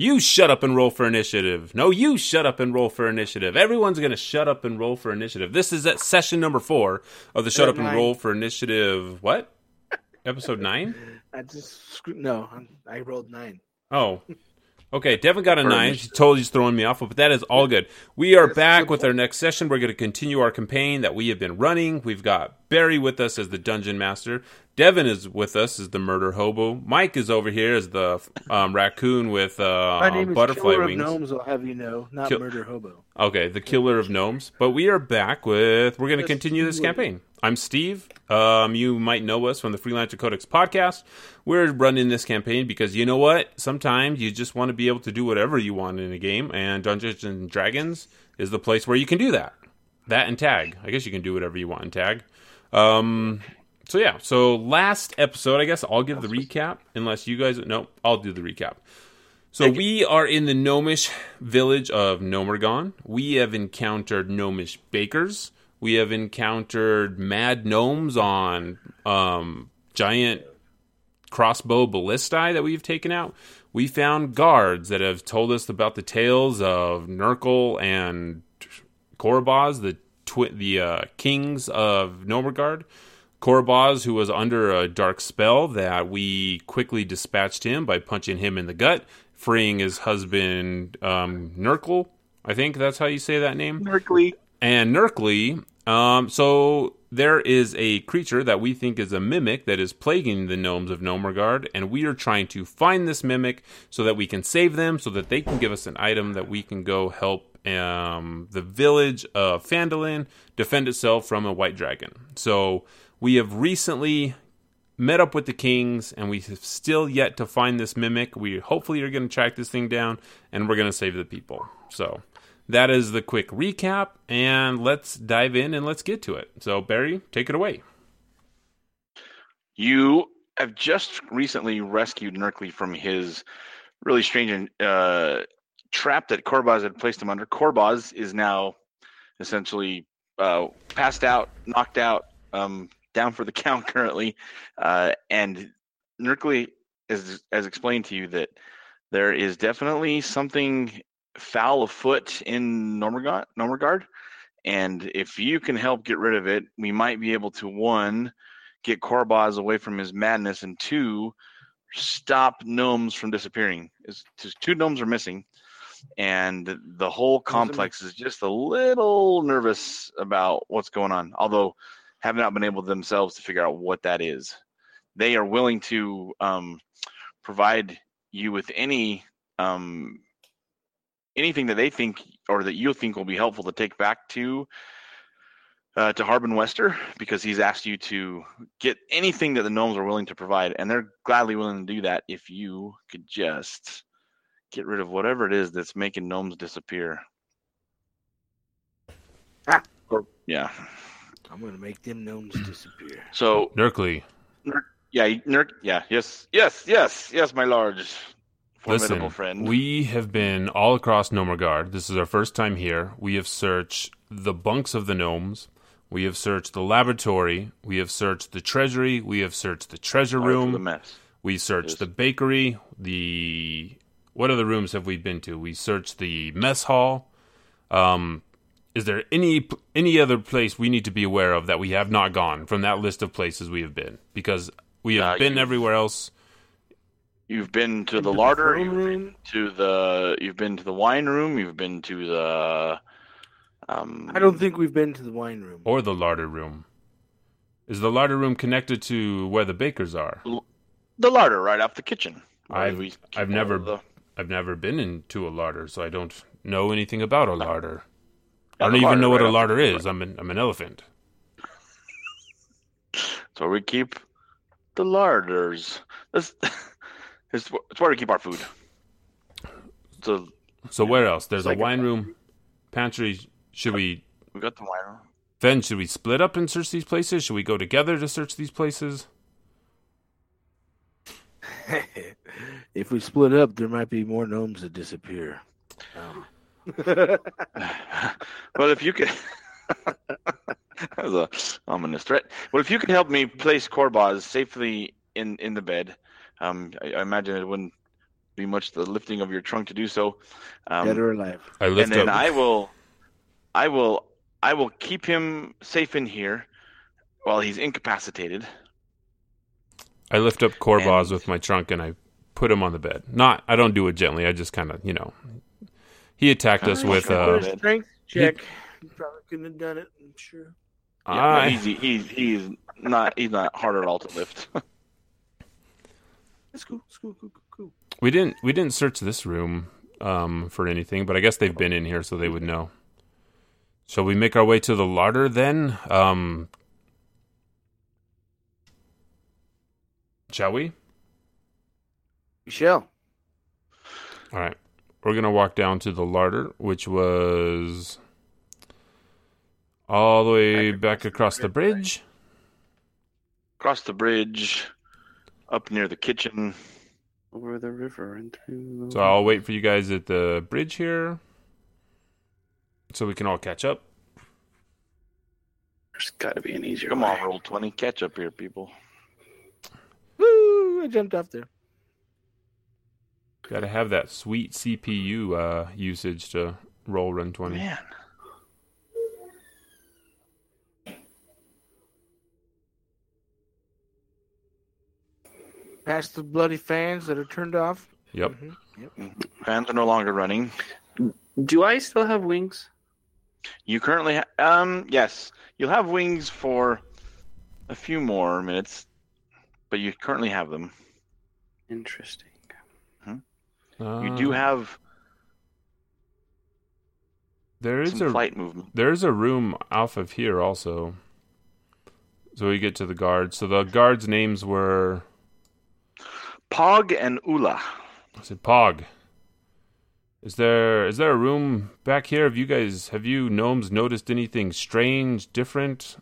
You shut up and roll for initiative. No, you shut up and roll for initiative. Everyone's going to shut up and roll for initiative. This is at session number four of the Shut Up and Roll for Initiative. What? Episode nine? I just no. I rolled nine. Oh, Okay, Devin got a nine. He totally just throwing me off, but that is all good. We are back with our next session. We're going to continue our campaign that we have been running. We've got Barry with us as the dungeon master. Devin is with us as the murder hobo. Mike is over here as the um, raccoon with uh, My name butterfly is Killer wings. Of gnomes, I'll have you know, not Kill- murder hobo. Okay, the killer of gnomes. But we are back with. We're going to continue this campaign. I'm Steve. Um, you might know us from the Freelancer Codex podcast. We're running this campaign because you know what? Sometimes you just want to be able to do whatever you want in a game, and Dungeons and Dragons is the place where you can do that. That and tag. I guess you can do whatever you want in tag. Um, so yeah. So last episode, I guess I'll give the recap. Unless you guys, no, I'll do the recap. So we are in the gnomish village of Gnomeregan. We have encountered gnomish bakers we have encountered mad gnomes on um, giant crossbow ballistae that we've taken out. We found guards that have told us about the tales of Nurgle and Korobaz, the twi- the uh, kings of Gnomengarde. Korobaz, who was under a dark spell, that we quickly dispatched him by punching him in the gut, freeing his husband um. I think that's how you say that name. Gnerkli and Gnerkli. Um, so there is a creature that we think is a mimic that is plaguing the gnomes of Gnomengarde, and we are trying to find this mimic so that we can save them, so that they can give us an item that we can go help um, the village of Phandalin defend itself from a white dragon. So we have recently met up with the kings, and we have still yet to find this mimic. We hopefully are going to track this thing down, and we're going to save the people. So that is the quick recap, and let's dive in and let's get to it. So, Barry, take it away. You have just recently rescued Gnerkli from his really strange uh, trap that Korobaz had placed him under. Korobaz is now essentially uh, passed out, knocked out, um, down for the count currently, uh, and Gnerkli has, has explained to you that there is definitely something foul afoot in Gnomengarde, Gnomengarde. And if you can help get rid of it, we might be able to one, get Korobaz away from his madness, and two, stop gnomes from disappearing. Just two gnomes are missing, and the whole complex is just a little nervous about what's going on. Although have not been able themselves to figure out what that is. They are willing to um, provide you with any um, anything that they think or that you think will be helpful to take back to uh, to Harbin Wester because he's asked you to get anything that the gnomes are willing to provide, and they're gladly willing to do that if you could just get rid of whatever it is that's making gnomes disappear. Ah. Or, yeah. I'm gonna make them gnomes disappear. So Gnerkli. Nurk, yeah, Nurk, yeah, yes, yes, yes, yes, my lord. Formidable Listen, friend. we have been all across Gnomengarde. This is our first time here. We have searched the bunks of the gnomes. We have searched the laboratory. We have searched the treasury. We have searched the treasure room. The mess. We searched Yes. the bakery. The what other rooms have we been to? We searched the mess hall. Um, is there any any other place we need to be aware of that we have not gone from that list of places we have been? Because we have Uh, been everywhere else. You've been to the to the larder. You've room. been to the. You've been to the wine room. You've been to the. Um, I don't think we've been to the wine room. or the larder room. Is the larder room connected to where the bakers are? the larder right off the kitchen. I've- I've never- the- I've never been into a larder, so I don't know anything about a larder. Yeah, I don't even larder know what right a larder the- is. I'm an I'm an elephant. It's where we keep the larders. That's, it's, it's where we keep our food. So So where else? There's a like a- wine room, pantry. Should we we got the wine room. then should we split up and search these places? Should we go together to search these places? if we split up, there might be more gnomes that disappear. Um, well, if you could. that was a ominous threat. Well, if you could help me place Korbaz safely in in the bed, um, I, I imagine it wouldn't be much the lifting of your trunk to do so. Um, Dead or alive. I lift and then up. I will, I will, I will keep him safe in here while he's incapacitated. I lift up Corvaz And- with my trunk and I put him on the bed. Not, I don't do it gently. I just kind of, you know, he attacked us Alright, with. sure. Uh, strength check. You probably couldn't have done it. I'm sure. Yeah, no, he's, he's he's not he's not hard at all to lift. That's cool. That's cool. Cool. Cool. cool. we didn't, we didn't search this room um, for anything, but I guess they've been in here, so they would know. Shall we make our way to the larder then? Um, shall we? Michelle. All right. We're going to walk down to the larder, which was all the way back across the bridge. Across the bridge, up near the kitchen. Over the river and through. So I'll wait for you guys at the bridge here so we can all catch up. There's got to be an easier. Come way. on, roll twenty, catch up here, people. Woo! I jumped off there. Got to have that sweet CPU uh, usage to roll run 20. Man, Past the bloody fans that are turned off. Yep. Mhm. fans are no longer running. Do I still have wings? You currently, ha- um, yes, you'll have wings for a few more minutes, but you currently have them. Interesting. Hmm. You do Uh, have There is some a flight movement. there's a room off of here also. So we get to the guards. So the guards' names were Pog and Ula. I said Pog. Is there is there a room back here? Have you guys have you gnomes noticed anything strange, different?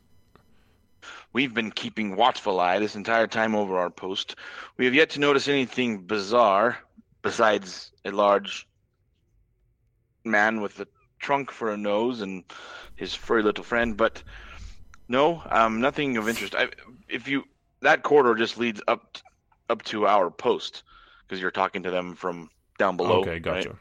We've been keeping watchful eye this entire time over our post. We have yet to notice anything bizarre besides a large man with a trunk for a nose and his furry little friend. But no, um, nothing of interest. I, if you that corridor just leads up up to our post because you're talking to them from down below. okay, right? gotcha.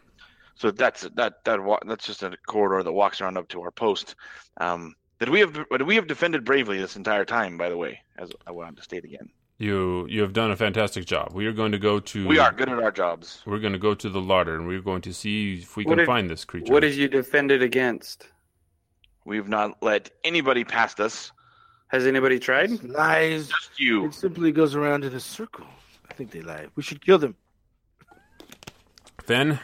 So that's that that that's just a corridor that walks around up to our post. Um, that we have that we have defended bravely this entire time. By the way, as I wanted to state again, You you have done a fantastic job. We are going to go to we are good at our jobs. We're going to go to the larder and we're going to see if we What can did- find this creature. What did you defend it against? We've not let anybody past us. Has anybody tried? Lies. Just you. It simply goes around in a circle. I think they lie. We should kill them. Then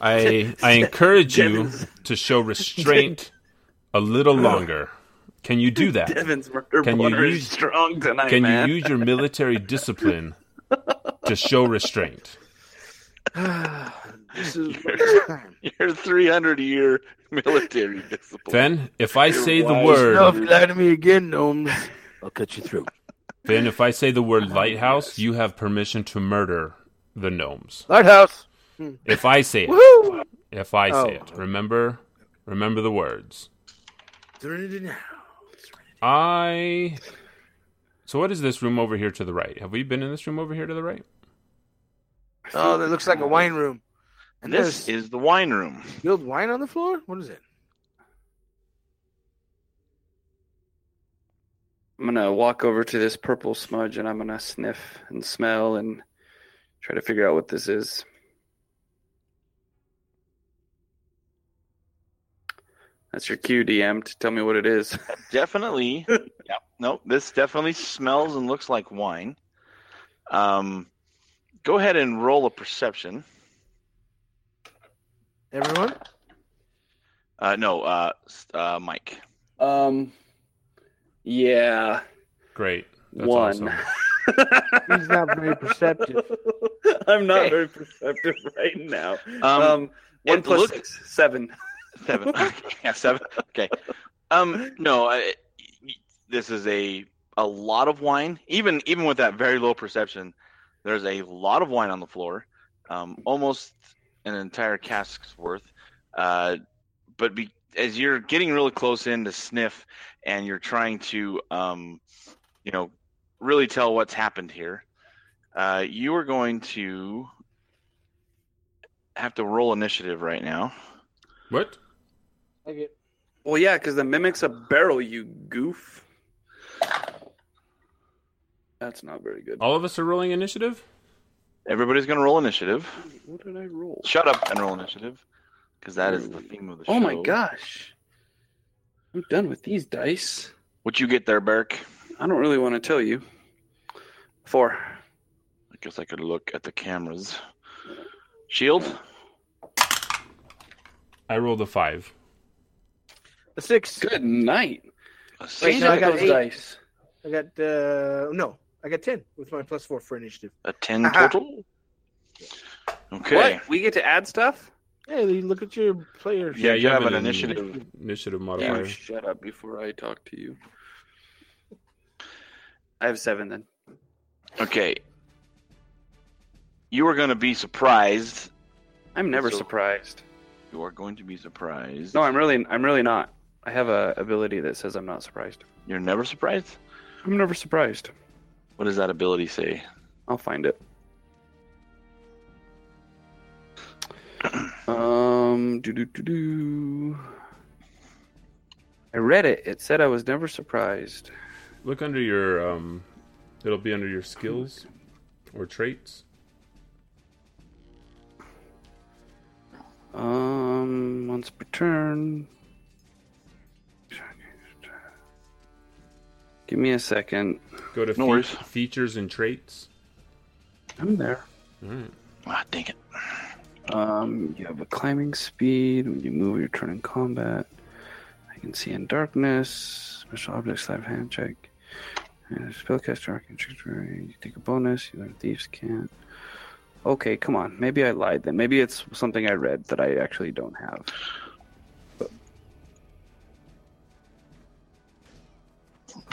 I I encourage you to show restraint a little longer. Can you do that? Devin's murder Can you blotter is use- strong tonight, Can man. you use your military discipline to show restraint? this is this time. Your 300 year military discipline. Then if I say the word No, if you lie to me again, gnomes, I'll cut you through. then if I say the word lighthouse, you have permission to murder the gnomes. Lighthouse. Hmm. If I say it, Woohoo! if I say Oh. it, remember remember the words. Serenity now. I. So what is this room over here to the right? Have we been in this room over here to the right? Oh, that looks like a wine room. And This is the wine room. spilled wine on the floor. What is it? I'm gonna walk over to this purple smudge and I'm gonna sniff and smell and try to figure out what this is. That's your cue, DM, to tell me what it is. Definitely. yep. No, this definitely smells and looks like wine. Um, go ahead and roll a perception. Everyone? Uh, no, uh, uh, Mike. Um, yeah, Great. That's one. awesome. He's not very perceptive. I'm not Okay. very perceptive right now. Um, Um, one it plus looks- six, seven. Seven. yeah, seven. Okay. Um, no, I, this is a a lot of wine. Even even with that very low perception, there's a lot of wine on the floor, um, almost an entire cask's worth. Uh, but be, as you're getting really close in to sniff, and you're trying to, um, you know, really tell what's happened here, uh, you are going to have to roll initiative right now. What? I get Well, yeah, because the mimic's a barrel, you goof. That's not very good. All of us are rolling initiative? Everybody's going to roll initiative. What did I roll? Shut up and roll initiative, because that is the theme of the show. Oh my gosh. I'm done with these dice. What you get there, Berk? I don't really want to tell you. Four. I guess I could look at the cameras. Shield. I rolled a five. a six. Good night. A Wait, six. I got those eight. dice. I got uh no, I got ten with my plus four for initiative. A ten Aha. total. Okay. What? We get to add stuff? Hey, you look at your players. Yeah, you have an in- initiative. Initiative You modifier. shut up before I talk to you. I have seven then. Okay. You are going to be surprised. I'm never So- surprised. You are going to be surprised. No, I'm really, I'm really not. I have a ability that says I'm not surprised. You're never surprised? I'm never surprised. What does that ability say? I'll find it. Um, do do do do. I read it. It said I was never surprised. Look under your um it'll be under your skills or traits. Um, once per turn. Give me a second. Go to No fe- features and traits. I'm there. Alright. Ah, dang it. Um, you have a climbing speed. When you move, your turn in combat. I can see in darkness. Special objects, live hand check. And spellcaster, arcane trickery. You take a bonus. You learn thieves' cant. Okay, come on. Maybe I lied then. Maybe it's something I read that I actually don't have.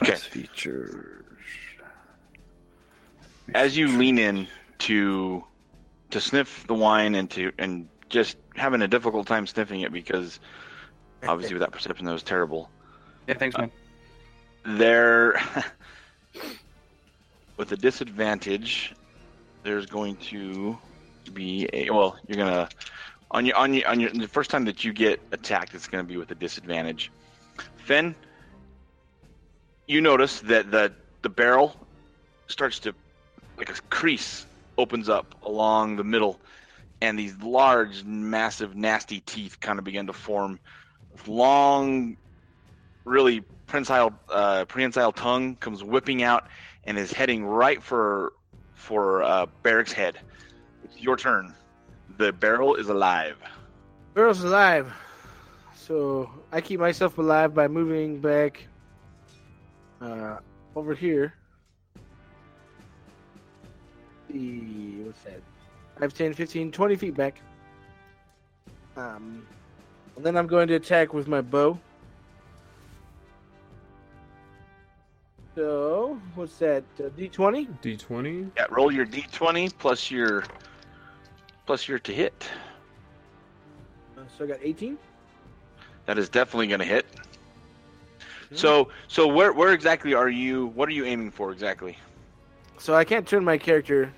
Okay. Plus features. As you lean in to to sniff the wine and to and just having a difficult time sniffing it because obviously with that perception that was terrible. Yeah, thanks, man. Uh, there with a disadvantage there's going to be a well you're gonna on your on your on your the first time that you get attacked it's gonna be with a disadvantage Finn you notice that the the barrel starts to like a crease opens up along the middle and these large massive nasty teeth kind of begin to form long really prehensile uh, prehensile tongue comes whipping out and is heading right for for uh, Barrick's head. It's your turn. The barrel is alive. Barrel's alive. So I keep myself alive by moving back uh, over here. The what's that? 5, 10, 15, 20 feet back. Um, and then I'm going to attack with my bow. So what's that? Uh, D20. D twenty. Yeah, roll your d20 plus your plus your to hit. Uh, so I got 18. That is definitely going to hit. So so where where exactly are you? What are you aiming for exactly? So I can't turn my character,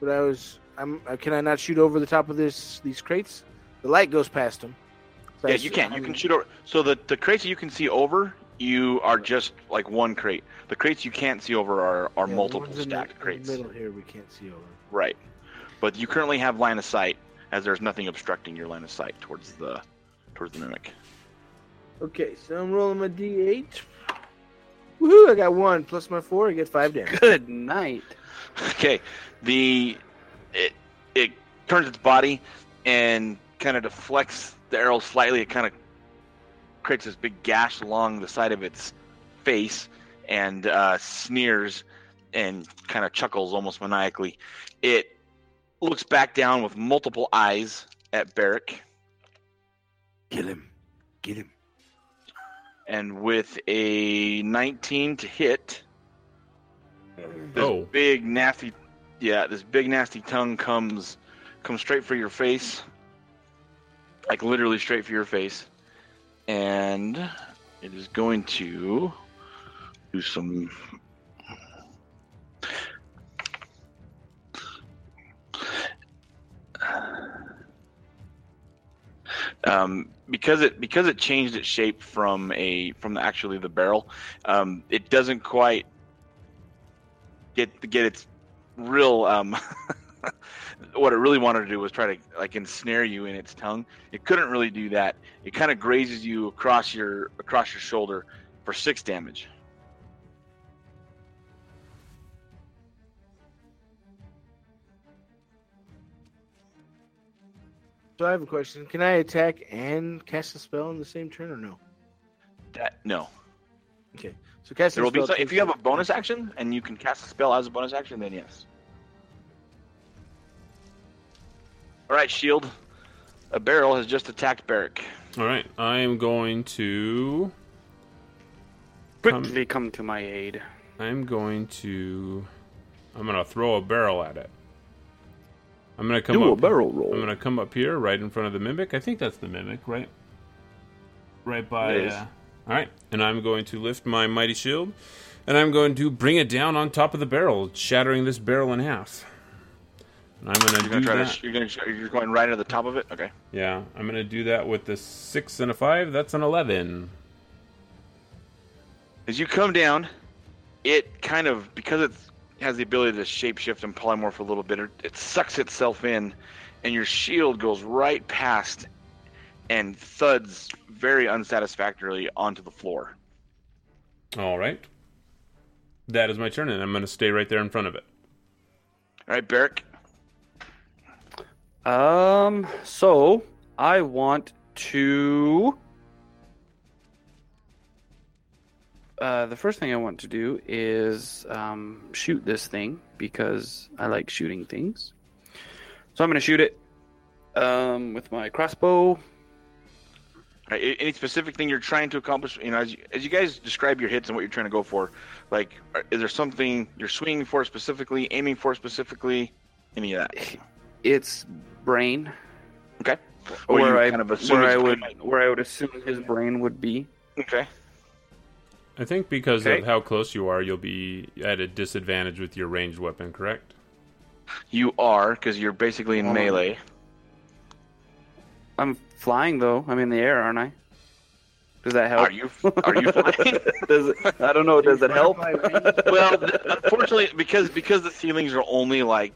but I was. I'm. Uh, can I not shoot over the top of this these crates? The light goes past them. So Yeah, s- you can. You I'm- can shoot over. So the the crates that you can see over, you are just like one crate. The crates you can't see over are are yeah, multiple the- stacked in crates. The middle here we can't see over. Right. But you currently have line of sight, as there's nothing obstructing your line of sight towards the towards the mimic. Okay, so I'm rolling my D8. Woohoo! I got one plus my four. I get five damage. Good night. Okay. The it it turns its body and kind of deflects the arrow slightly. It kind of creates this big gash along the side of its face and uh, sneers and kind of chuckles almost maniacally. It looks back down with multiple eyes at Barrick. Kill him. Get him. And with a 19 to hit, this Oh. big nasty, yeah, this big nasty tongue comes comes straight for your face, like literally straight for your face, and it is going to do some. Um, because it because it changed its shape from a from the, actually the barrel, um, it doesn't quite get get its real um, what it really wanted to do was try to like ensnare you in its tongue. It couldn't really do that. It kind of grazes you across your across your shoulder for six damage. So I have a question. Can I attack and cast a spell in the same turn or no? That no. Okay. So cast There a will be spell so, if you have a bonus action and you can cast a spell as a bonus action, then yes. All right, shield. A barrel has just attacked Barrick. All right, I am going to. Quickly come to my aid. I'm going to. I'm gonna throw a barrel at it. I'm gonna come Do a up. barrel roll. I'm gonna come up here, right in front of the mimic. I think that's the mimic, right? Right by. Uh, all right, and I'm going to lift my mighty shield, and I'm going to bring it down on top of the barrel, shattering this barrel in half. And I'm gonna You're do gonna try that. to. You're gonna. You're going right at the top of it. Okay. yeah, I'm gonna do that with the six and a five. That's an eleven. As you come down, it kind of because it has the ability to shapeshift and polymorph a little bit. It, it sucks itself in, and your shield goes right past and thuds very unsatisfactorily onto the floor. All right. That is my turn, and I'm gonna stay right there in front of it. All right, Barrick. Um, so I want to. Uh, the first thing I want to do is um, shoot this thing because I like shooting things. So I'm going to shoot it um, with my crossbow. Right, any specific thing you're trying to accomplish? You know, as you, as you guys describe your hits and what you're trying to go for, like, is there something you're swinging for specifically, aiming for specifically, any of that? Its brain, Okay. Or where I kind of assume where I would brain? where I would assume his brain would be. Okay. I think because Okay. of how close you are, you'll be at a disadvantage with your ranged weapon, correct? You are because you're basically in Um, melee. I'm flying though. I'm in the air, aren't I? Does that help? Are you? Are you flying? does it, I don't know. Does it help? well, unfortunately, because because the ceilings are only like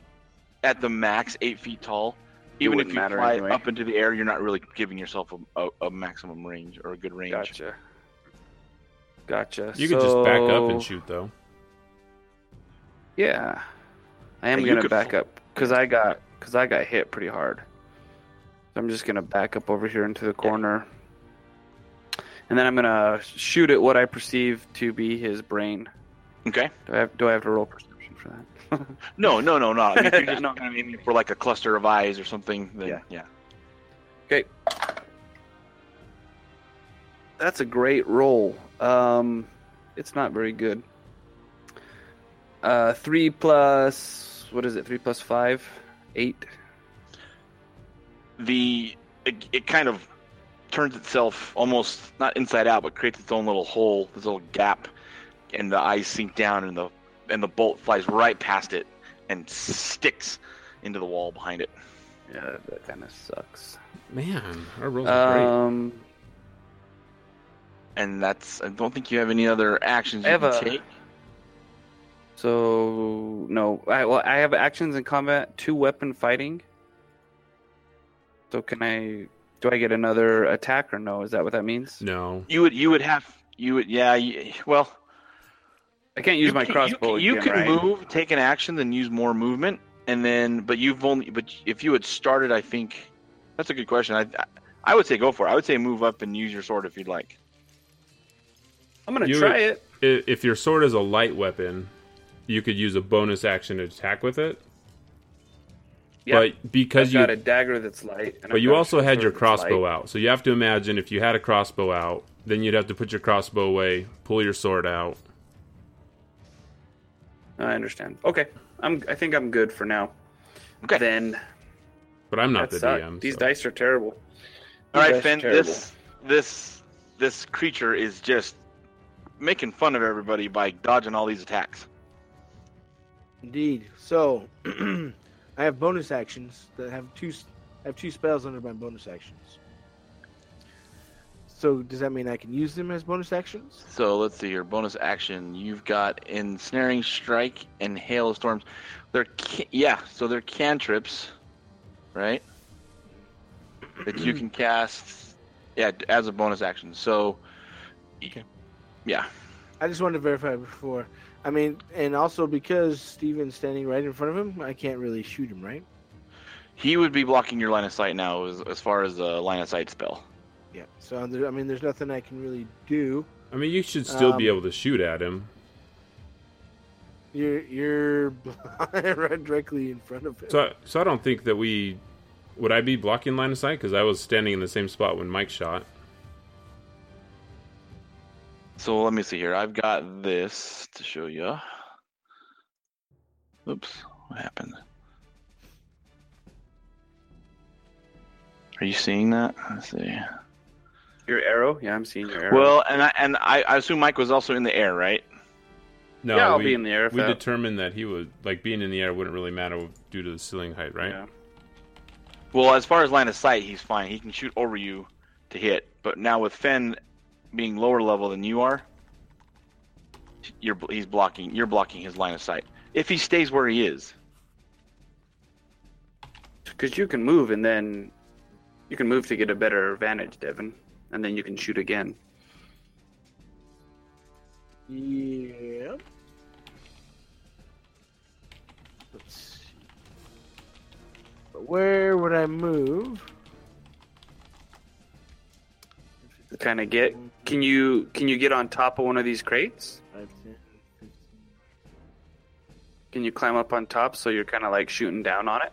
at the max eight feet tall. Even if you matter fly anyway. up into the air, you're not really giving yourself a, a, a maximum range or a good range. Gotcha. Gotcha. You could just back up and shoot, though. Yeah, I am you gonna back fl- up because I got because I got hit pretty hard. So I'm just gonna back up over here into the corner, and then I'm gonna shoot at what I perceive to be his brain. Okay. Do I have Do I have to roll perception for that? No, no, no, no. I mean, if you're just No. kind of aiming for like a cluster of eyes or something, then Yeah. yeah. Okay. That's a great roll. Um, it's not very good. Uh, three plus what is it? Three plus five, eight. The it, it kind of turns itself almost not inside out, but creates its own little hole, this little gap, and the eyes sink down, and the and the bolt flies right past it and sticks into the wall behind it. Yeah, that kind of sucks. Man, our rolls are great. And that's I don't think you have any other actions you have can a- take. so no, I well, I have actions in combat, two weapon fighting. So can I? Do I get another attack or no? Is that what that means? No. You would you would have you would yeah you, well I can't use you my can, crossbow. You can, you again, can right? move, take an action, then use more movement, and then but you've only but if you had started, I think that's a good question. I I would say go for it. I would say move up and use your sword if you'd like. I'm gonna You- try it. If your sword is a light weapon, you could use a bonus action to attack with it. Yeah, But because I've you got a dagger that's light. And but I've you also had your crossbow out. So you have to imagine if you had a crossbow out, then you'd have to put your crossbow away, pull your sword out. I understand. Okay, I'm. I think I'm good for now. Okay. Then But I'm not that the sucked. DM. These so- dice are terrible. All These right, dice are Finn. terrible. This this this creature is just making fun of everybody by dodging all these attacks. Indeed. So, I have bonus actions that have two. I have two spells under my bonus actions. So does that mean I can use them as bonus actions? So let's see your bonus action. You've got ensnaring strike and hail of thorns. They're ca- yeah, so they're cantrips, right? That you can cast, yeah, as a bonus action. So, Okay. Yeah, I just wanted to verify before. I mean, and also because Steven's standing right in front of him, I can't really shoot him, right? he would be blocking your line of sight now as, as far as the line of sight spell. Yeah. So there, I mean, there's nothing I can really do. I mean, you should still be Um, able to shoot at him. You're you're right directly in front of him. So, so I don't think that we would I be blocking line of sight because I was standing in the same spot when Mike shot. So let me see here. I've got this to show you. Oops, what happened? Are you seeing that? Let's see. Your arrow? Yeah, I'm seeing your arrow. Well, and I and I, I assume Mike was also in the air, right? No, yeah, I'll we, be in the air. If we that, determined that he would like being in the air wouldn't really matter due to the ceiling height, right? Yeah. Well, as far as line of sight, he's fine. He can shoot over you to hit. But now with Fen being lower level than you are, you're he's blocking. You're blocking his line of sight. If he stays where he is, Because you can move and then you can move to get a better advantage, Devin, and then you can shoot again. Yep. Let's see. But where would I move? Kind of get. Can you can you get on top of one of these crates? Five, 10, 15. Can you climb up on top so you're kind of like shooting down on it?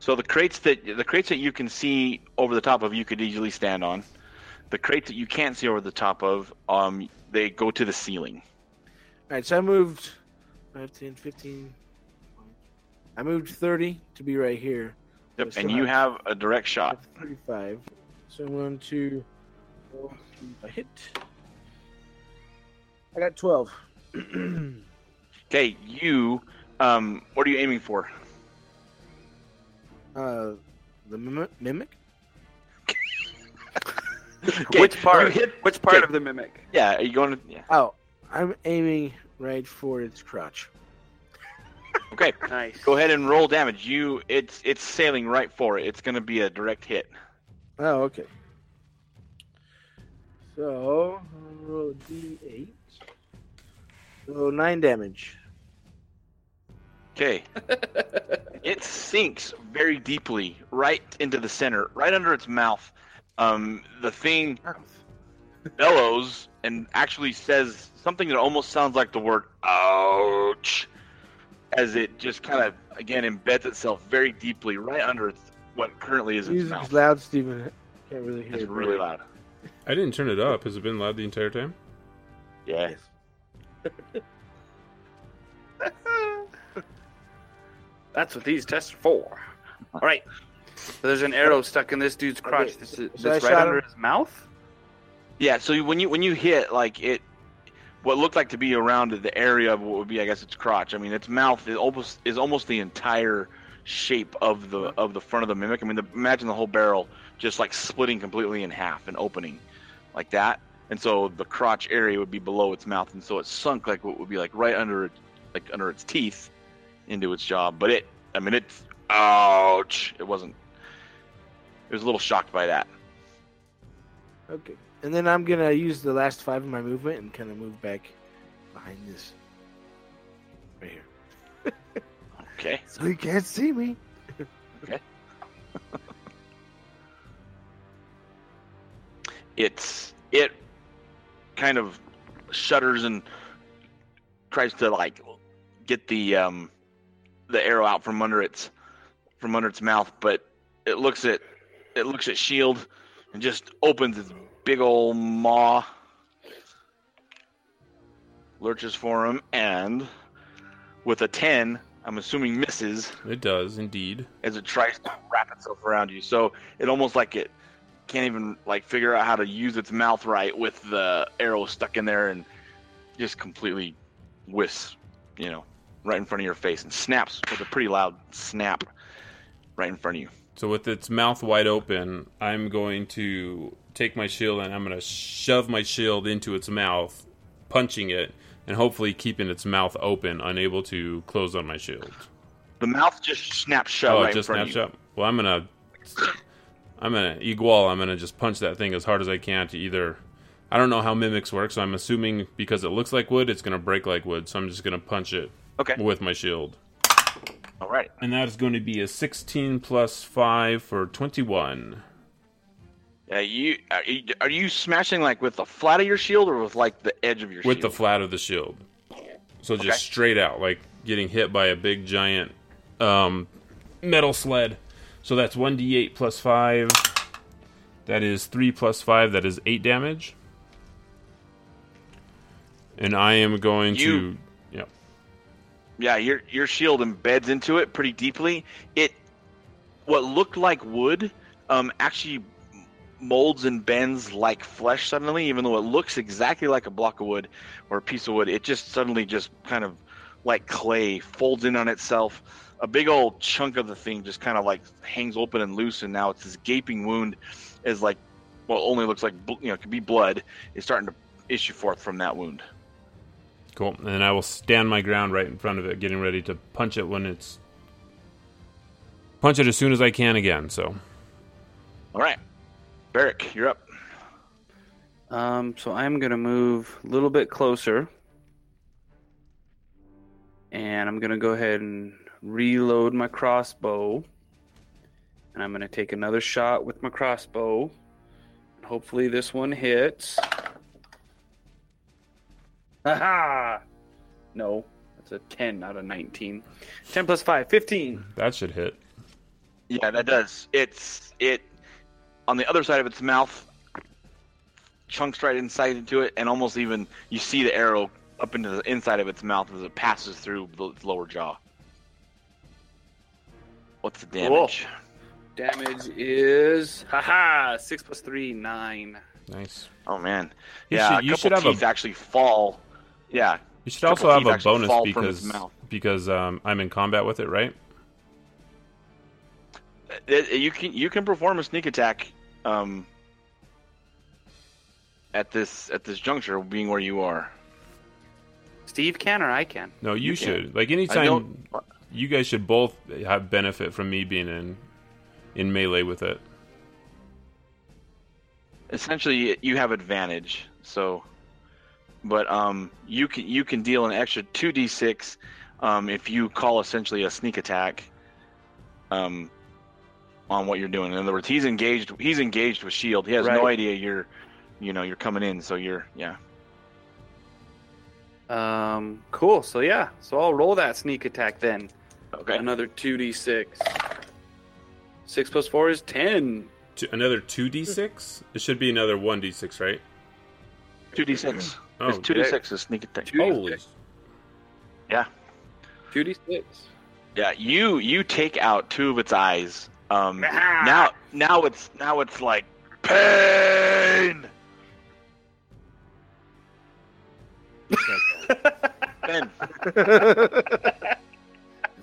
so the crates that the crates that you can see over the top of, you could easily stand on. The crates that you can't see over the top of, um, they go to the ceiling. All right, so I moved 5, 10, 15. I moved 30 to be right here. Yep, Yes, and sir. you have a direct shot. 35. So I'm going to roll a hit. I got 12. Okay, you. Um, what are you aiming for? uh, the mimic? mimic? Okay, which part? hit- which part okay. of the mimic? Yeah, are you going to? Yeah. Oh, I'm aiming right for its crotch. Okay, Nice. go ahead and roll damage. You, it's it's sailing right for it. It's going to be a direct hit. Oh, okay. So, I'll roll a d8. So, 9 damage. Okay. it sinks very deeply right into the center, right under its mouth. Um, the thing bellows and actually says something that almost sounds like the word "ouch," as it just kind of again embeds itself very deeply right under its, what currently is its Music's mouth. loud, Stephen. Can't really hear It's it. really loud. I didn't turn it up. Has it been loud the entire time? Yes. That's what these tests are for. All right. So there's an arrow stuck in this dude's crotch. Okay, This is so I this right shot under him. his mouth. Yeah, so you- when you when you hit like it, what looked like to be around the area of what would be, I guess, its crotch. I mean, its mouth is almost is almost the entire shape of the of the front of the mimic. I mean, the, imagine the whole barrel just like splitting completely in half and opening like that, and so the crotch area would be below its mouth, and so it sunk like what would be like right under it, like under its teeth, into its jaw. But it, I mean, it's ouch. It wasn't. It was a little shocked by that. Okay. And then I'm to use the last 5 of my movement and kind of move back behind this. Right here. Okay. So he can't see me. Okay. it's it kind of shudders and tries to like get the um the arrow out from under its from under its mouth but it looks at it looks at shield and just opens its big old maw lurches for him and with a 10 i'm assuming misses It does indeed. as it tries to wrap itself around you. So it almost like it can't even like figure out how to use its mouth right with the arrow stuck in there and just completely whisks, you know, right in front of your face and snaps with a pretty loud snap right in front of you. So with its mouth wide open, I'm going to take my shield and I'm going to shove my shield into its mouth, punching it, and hopefully keeping its mouth open, unable to close on my shield. The mouth just snaps shut oh, right it just in front snapped of you. shut. Well, I'm gonna, I'm gonna igual. I'm gonna just punch that thing as hard as I can to either. I don't know how mimics work, so I'm assuming because it looks like wood, it's gonna break like wood. So I'm just gonna punch it Okay. with my shield, All right. and that is going to be a 16 plus five for 21. Uh, you are, you are you smashing like with the flat of your shield or with like the edge of your shield? with the flat of the shield. So just Okay. straight out, like getting hit by a big giant um, metal sled. So that's one d8 plus five. That is three plus five. That is eight damage. And I am going You- to. Yeah. yeah, your your shield embeds into it pretty deeply. It what looked like wood um, actually molds and bends like flesh suddenly, even though it looks exactly like a block of wood or a piece of wood. It just suddenly just kind of like clay folds in on itself. A big old chunk of the thing just kind of like hangs open and loose, and now it's this gaping wound is like well, only looks like you know, it could be blood is starting to issue forth from that wound. Cool. And I will stand my ground right in front of it, getting ready to punch it when it's. Punch it as soon as I can again, so. All right, Barrick, you're up. Um, so I'm gonna move a little bit closer, and I'm gonna go ahead and reload my crossbow, and I'm gonna take another shot with my crossbow. Hopefully, this one hits. Haha! No, that's a 10, not a 19. 10 plus 5, 15. That should hit. Yeah, that does. It's it on the other side of its mouth, chunks right inside into it, and almost even you see the arrow up into the inside of its mouth as it passes through the its lower jaw. What's the damage? Damage is, haha, 6 plus 3, 9. Nice. Oh man, You yeah, should- you should couple have a- actually fall. Yeah, You should also have a bonus fall from its because because um, I'm in combat with it, right? It- it- you can you can perform a sneak attack um, at this at this juncture, being where you are. Steve can or I can? No, you, You can. should. Like I anytime, you guys should both have benefit from me being in in melee with it. essentially you have advantage so but um you can you can deal an extra 2d6 um if you call essentially a sneak attack um on what you're doing in other words he's engaged he's engaged with shield he has no idea you're you know you're coming in so you're yeah Um, cool. So yeah, so I'll roll that sneak attack then. okay Another two d six. Six plus four is ten. Two, another two d six. It should be another one d six, right? 2d6 Oh, it's 2d6 is sneak attack Two- holy! yeah Two d six. yeah you you take out two of its eyes um now now it's now it's like pain ben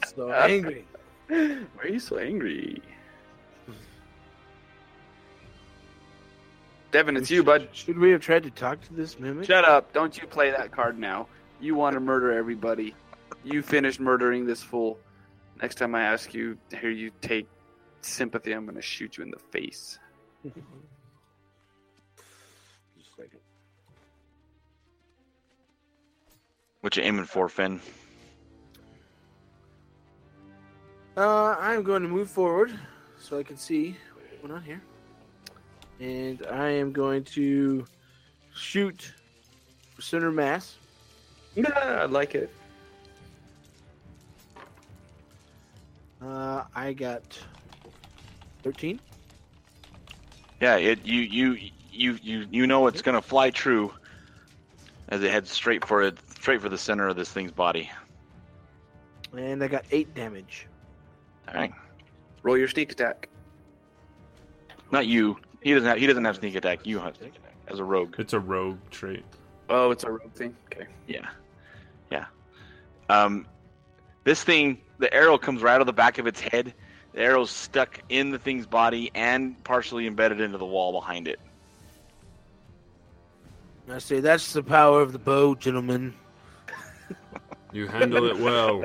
so angry. Why are you so angry? Devin, it's you, bud. Should we have tried to talk to this mimic? Shut up. Don't you play that card now. You want to murder everybody. You finished murdering this fool. Next time I ask you, here you take sympathy, I'm going to shoot you in the face. Just a second. what you aiming for finn Uh, I'm going to move forward so I can see what's going on here. And I am going to shoot for center mass. Yeah, I like it. Uh, I got 13. Yeah, it you you you you you know it's gonna fly true as it heads straight for it straight for the center of this thing's body. And I got 8 damage. All right, Roll your sneak attack. not you. He doesn't have he doesn't have sneak attack. You have sneak attack as a rogue. It's a rogue trait. Oh, it's a rogue thing? Okay. Yeah, yeah. Um, this thing, the arrow comes right out of the back of its head, The arrow's stuck in the thing's body and partially embedded into the wall behind it. I say that's the power of the bow, gentlemen. You handle it well.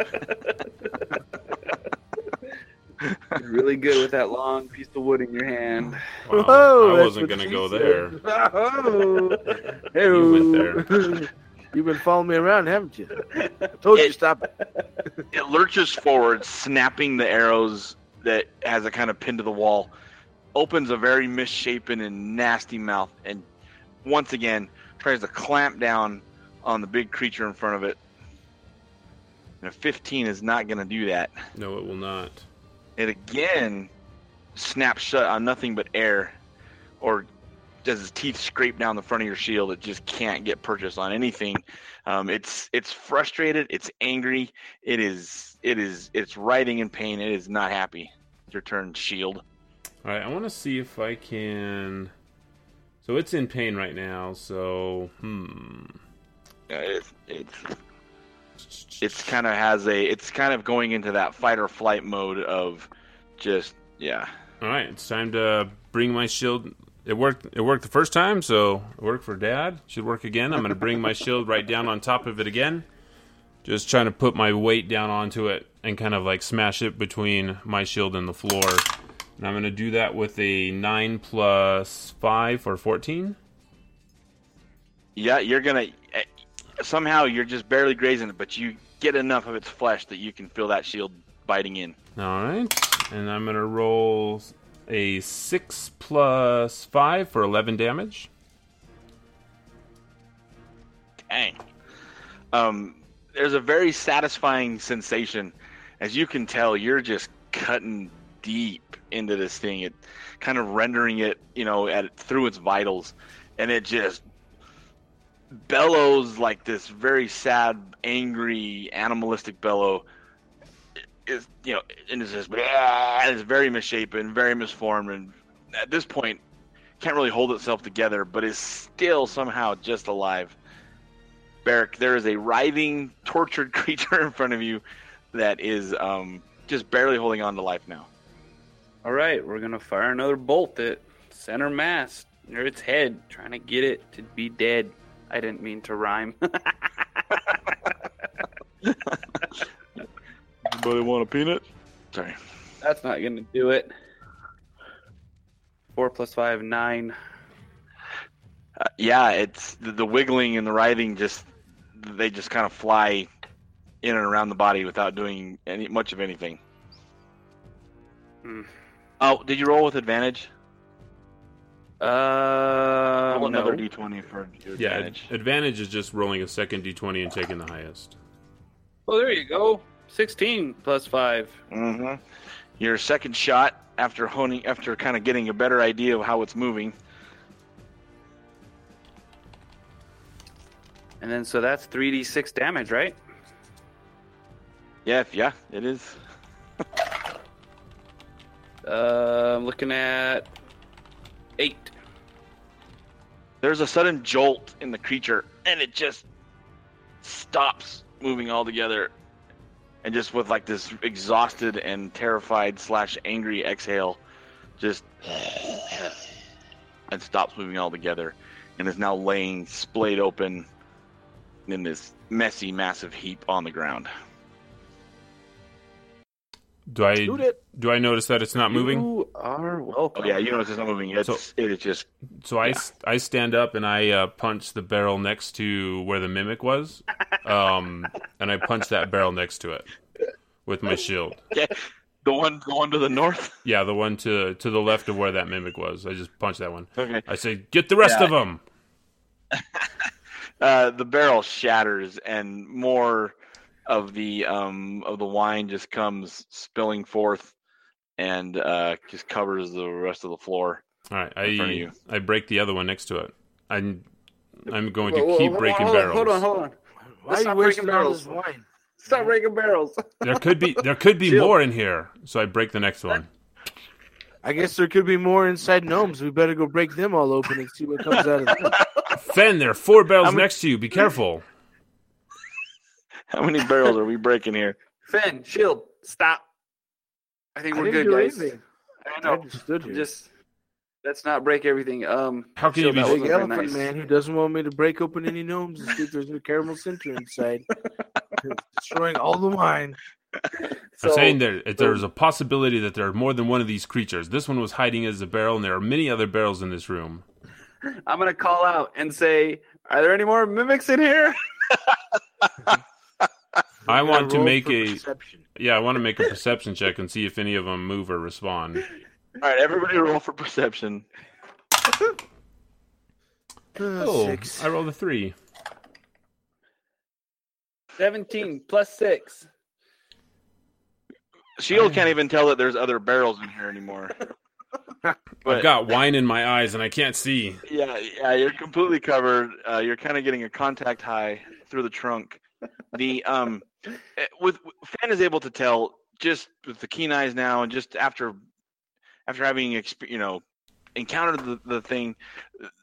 You're really good with that long piece of wood in your hand. Wow, oh, Whoa, I wasn't gonna go said. there. Oh. You went there. You've been following me around, haven't you? I told you It- to stop it. It lurches forward, snapping the arrows that has it kind of pinned to the wall, opens a very misshapen and nasty mouth, and once again tries to clamp down on the big creature in front of it. And a 15 is not going to do that. No, it will not. It again snaps shut on nothing but air, or does his teeth scrape down the front of your shield? It just can't get purchase on anything. Um, it's it's frustrated. It's angry. It is it is it's writhing in pain. It is not happy. Your turn, shield. All right, I want to see if I can. So it's in pain right now. So hmm. It's it's it's kind of has a it's kind of going into that fight or flight mode of just yeah. All right, it's time to bring my shield. It worked. It worked the first time, so it worked for Dad. Should work again. I'm going to bring my shield right down on top of it again. Just trying to put my weight down onto it and kind of like smash it between my shield and the floor. And I'm going to do that with a nine plus five for fourteen. Yeah, you're gonna eh, somehow you're just barely grazing it, but you get enough of its flesh that you can feel that shield biting in. All right, and I'm going to roll a six plus five for eleven damage. Dang. Um, there's a very satisfying sensation, as you can tell. You're just cutting deep into this thing, it kind of rendering it, you know, at through its vitals, and it just bellows like this very sad, angry, animalistic bellow. Is you know, and it's just and it's very misshapen, very misformed, and at this point, can't really hold itself together, but is still somehow just alive. Barrick, there is a writhing, tortured creature in front of you that is um, just barely holding on to life now. All right, we're gonna fire another bolt at center mass near its head, trying to get it to be dead. I didn't mean to rhyme. Anybody want a peanut? Sorry. That's not gonna do it. Four plus five, nine. Uh, yeah, it's the, the wiggling and the writhing. Just they just kind of fly in and around the body without doing any much of anything. Hmm. Oh, did you roll with advantage? Uh, roll another no. d20 for your Yeah, advantage. ad- advantage is just rolling a second d20 and taking the highest. Oh, there you go. Sixteen plus five. Mm-hmm. Your second shot after honing, after kind of getting a better idea of how it's moving. And then so that's three d six damage, right? Yeah, if- yeah, it is. Uh, I'm looking at eight. There's a sudden jolt in the creature, and it just stops moving altogether, and just with like this exhausted and terrified slash angry exhale, just and stops moving altogether, and is now laying splayed open in this messy, massive heap on the ground. Do I Shoot it. do I notice that it's not moving? You are welcome. Oh yeah, you know it's not moving. It's So- it is just So I, s- I stand up and I uh, punch the barrel next to where the mimic was, um, and I punch that barrel next to it with my shield. yeah, the one the one to the north. Yeah, the one to to the left of where that mimic was. I just punch that one. Okay. I say, get the rest Yeah. of them. Uh, the barrel shatters and more of the um of the wine just comes spilling forth and uh just covers the rest of the floor All right, in front of I you. I break the other one next to it. I'm I'm going to Whoa, whoa, keep hold on, breaking hold on, barrels. Hold on, hold on. Why are you stop breaking barrels. wine? Stop breaking barrels. There could be there could be Chill. more in here, so I break the next one. I guess there could be more inside gnomes. We better go break them all open and see what comes out of them. Fen, there are four barrels I'm- next to you. Be careful. How many barrels are we breaking here? Finn, shield, stop. I think we're didn't good, do guys. anything. I I know. just stood I'm here. Just let's not break everything. Um, How can you Shield, be- that Big elephant nice. man who doesn't want me to break open any gnomes and see if there's a caramel center inside, destroying all the wine. I'm So- saying there there's a possibility that there are more than one of these creatures. This one was hiding as a barrel, and there are many other barrels in this room. I'm gonna call out and say, "Are there any more mimics in here?" I want gonna make a perception. yeah. I want to make a perception check and see if any of them move or respond. All right, everybody roll for perception. Uh, Oh, six. I rolled a three. Seventeen plus six. Shield can't even tell that there's other barrels in here anymore. I've got wine in my eyes and I can't see. yeah, yeah, you're completely covered. Uh, you're kind of getting a contact high through the trunk. The um, eh, with Fan is able to tell just with the keen eyes now, and just after after having exp- you know encountered the, the thing,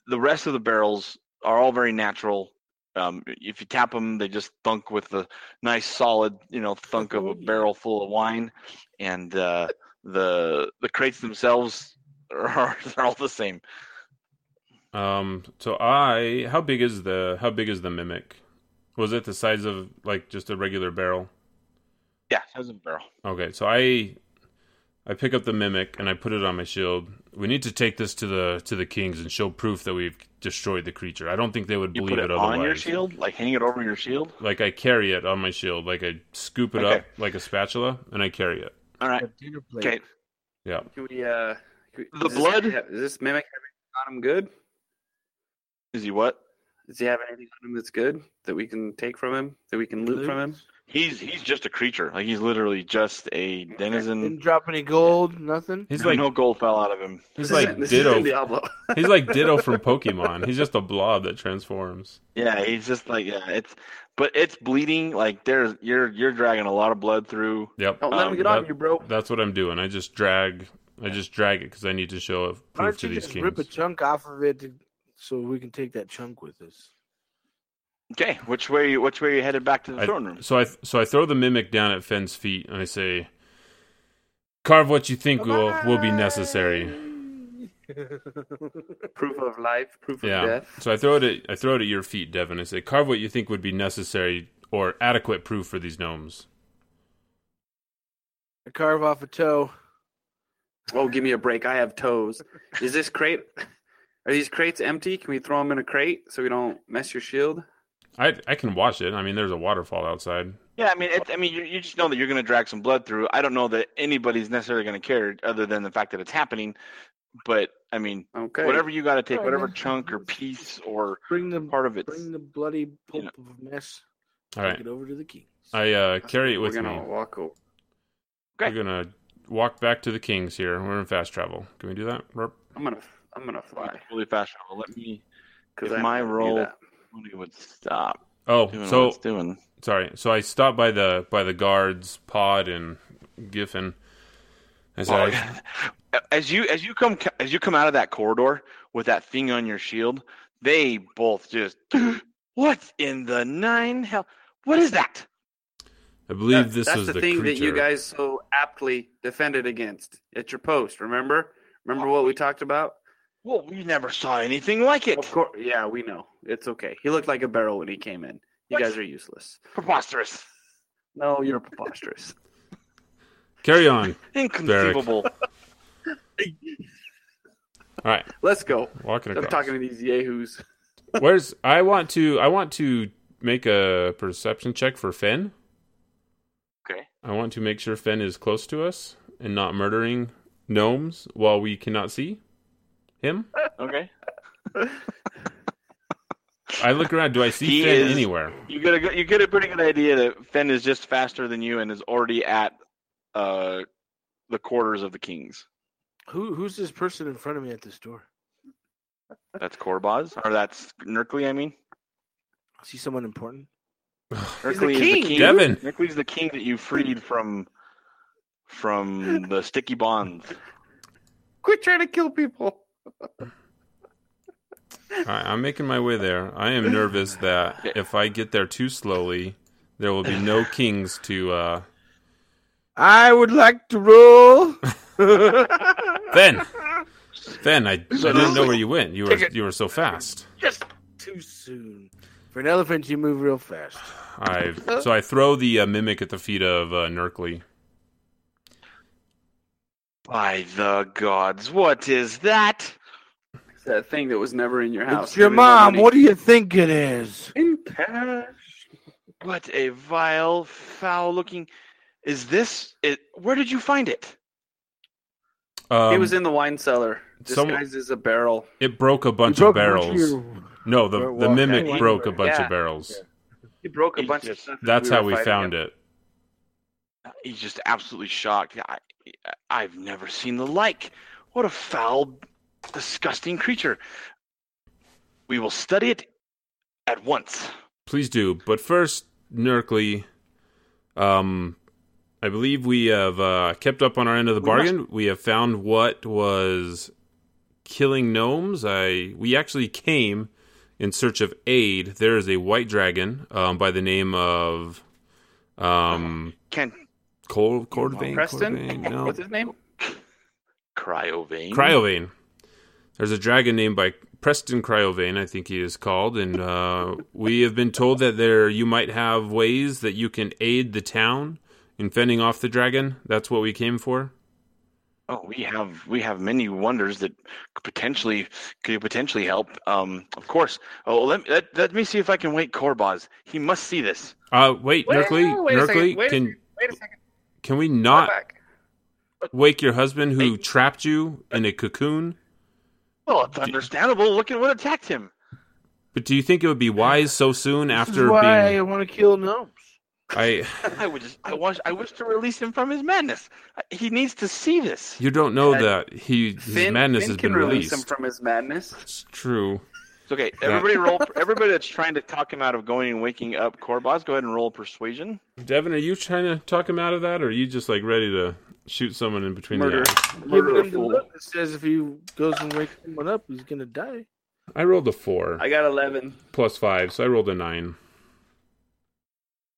the rest of the barrels are all very natural. Um, if you tap them, they just thunk with the nice solid, you know, thunk of a barrel full of wine, and uh, the the crates themselves are, are all the same. Um. So I, how big is the how big is the mimic? Was it the size of like just a regular barrel? Yeah, has a barrel. Okay, so I I pick up the mimic and I put it on my shield. We need to take this to the to the kings and show proof that we've destroyed the creature. I don't think they would You believe put it it otherwise. on your shield, like hang it over your shield. Like I carry it on my shield, like I scoop it Okay. up like a spatula and I carry it. All right. A dinner plate. Okay. Yeah. Can we? Uh, can we- The does blood? yeah, Is this mimic having on him good? Is he what? Does he have anything on him that's good that we can take from him? That we can loot from him? He's he's just a creature. Like he's literally just a denizen. Didn't drop any gold, nothing. He's like no gold fell out of him. he's This like this Ditto. Diablo. He's like Ditto from Pokemon. He's just a blob that transforms. Yeah, he's just like yeah. It's but it's bleeding. Like there's you're you're dragging a lot of blood through. Yep. Don't let him Um, get on you, bro. That's what I'm doing. I just drag I just drag it because I need to show Why proof don't to you these just kings. rip a chunk off of it to, so we can take that chunk with us? Okay, which way which way are you headed back to the I- throne room? So I so I throw the mimic down at Fenn's feet and I say, "Carve what you think will will be necessary." Proof of life, proof of Yeah. death. So I throw it at I throw it at your feet, Devin. I say, "Carve what you think would be necessary or adequate proof for these gnomes." I carve off a toe. Oh, give me a break. I have toes. Is this crate? Are these crates empty? Can we throw them in a crate so we don't mess your shield? I I can watch it. I mean, there's a waterfall outside. Yeah, I mean, it, I mean, you, you just know that you're going to drag some blood through. I don't know that anybody's necessarily going to care, other than the fact that it's happening. But I mean, Okay. whatever you got to take, whatever chunk or piece or Bring the part of it. bring the bloody pulp know. of a mess. All right, Take it over to the king. I uh, carry it with We're with me. gonna walk over. Okay. We're gonna walk back to the kings here. We're in fast travel. Can we do that? Burp. I'm gonna. I'm gonna fly. really fast travel. Let me. Because my might do roll- would stop Oh, doing so what it's doing. sorry. So I stopped by the by the guards, Pod and Giffen. I said, Well, as you as you come as you come out of that corridor with that thing on your shield, they both just what in the nine hell? What is that? I believe That- this That's was the, the, thing creature. that you guys so aptly defended against at your post. Remember? Remember what we talked about? Well, we never saw anything like it. Of course. Yeah, we know. It's okay. He looked like a barrel when he came in. You What? guys are useless. Preposterous, No, you're preposterous. Carry on. inconceivable. All right, Let's go. walking I'm talking to these yahoos. Where's I want to I want to make a perception check for Fen. Okay. I want to make sure Fen is close to us and not murdering gnomes while we cannot see him. Okay. I look around. Do I see He Fen is- anywhere? You get a good- you get a pretty good idea that Fen is just faster than you and is already at uh the quarters of the kings. Who who's this person in front of me at this door? That's Korbaz, or that's Gnerkli. I mean, Is he someone important? Gnerkli is king, the king. Devin. Gnerkli's the king that you freed from from the sticky bonds. Quit trying to kill people. All right, I'm making my way there. I am nervous that if I get there too slowly, there will be no kings to uh, I would like to rule. Ben, Ben, I, I didn't know where you went. You were you were so fast. Just too soon. For an elephant, you move real fast. I so I throw the uh, mimic at the feet of uh, Gnerkli. By the gods, what is that? It's that thing that was never in your house. It's your giving mom. money. What do you think it is? In cash. What a vile, foul-looking. Is this? It, where did you find it? Um, it was in the wine cellar, some- disguised as a barrel. it broke a bunch You of broke a bunch barrels. your- No, the Well, the well, mimic okay. broke a bunch Yeah. of barrels. He broke a He bunch of just- stuff. That's we how we found him. it. He's just absolutely shocked. I, I've never seen the like. What a foul, disgusting creature. We will study it at once. Please do. But first, Gnerkli, um, I believe we have uh, kept up on our end of the We bargain. We have found what was killing gnomes. I we actually came in search of aid. There is a white dragon um, by the name of um, Cordvain. Preston? Cordvain? No. What's his name? Cryovain. Cryovain. There's a dragon named by Preston Cryovain, I think he is called, and uh, we have been told that there you might have ways that you can aid the town in fending off the dragon. That's what we came for. Oh, we have we have many wonders that could potentially could potentially help. Um, of course. Oh, let, let let me see if I can wake Korbaz. He must see this. Uh, wait, Wait, Gnerkli, wait Gnerkli, wait can second, Wait a second. can we not wake your husband who trapped you in a cocoon? Well, it's understandable. Look at what attacked him. But do you think it would be wise so soon This is after why I want to kill gnomes. I I would just I wish I wish to release him from his madness. He needs to see this. you don't know Uh, that he his Finn, madness Finn has can been release released. him from his madness. It's true. It's okay. Everybody roll. Everybody that's trying to talk him out of going and waking up Korbaz, go ahead and roll persuasion. Devin, are you trying to talk him out of that, or are you just like ready to shoot someone in between Murder. the eyes? Giving Murder a him the fool. look that says if he goes and wakes someone up, he's gonna die. I rolled a four I got 11. plus five, so I rolled a nine.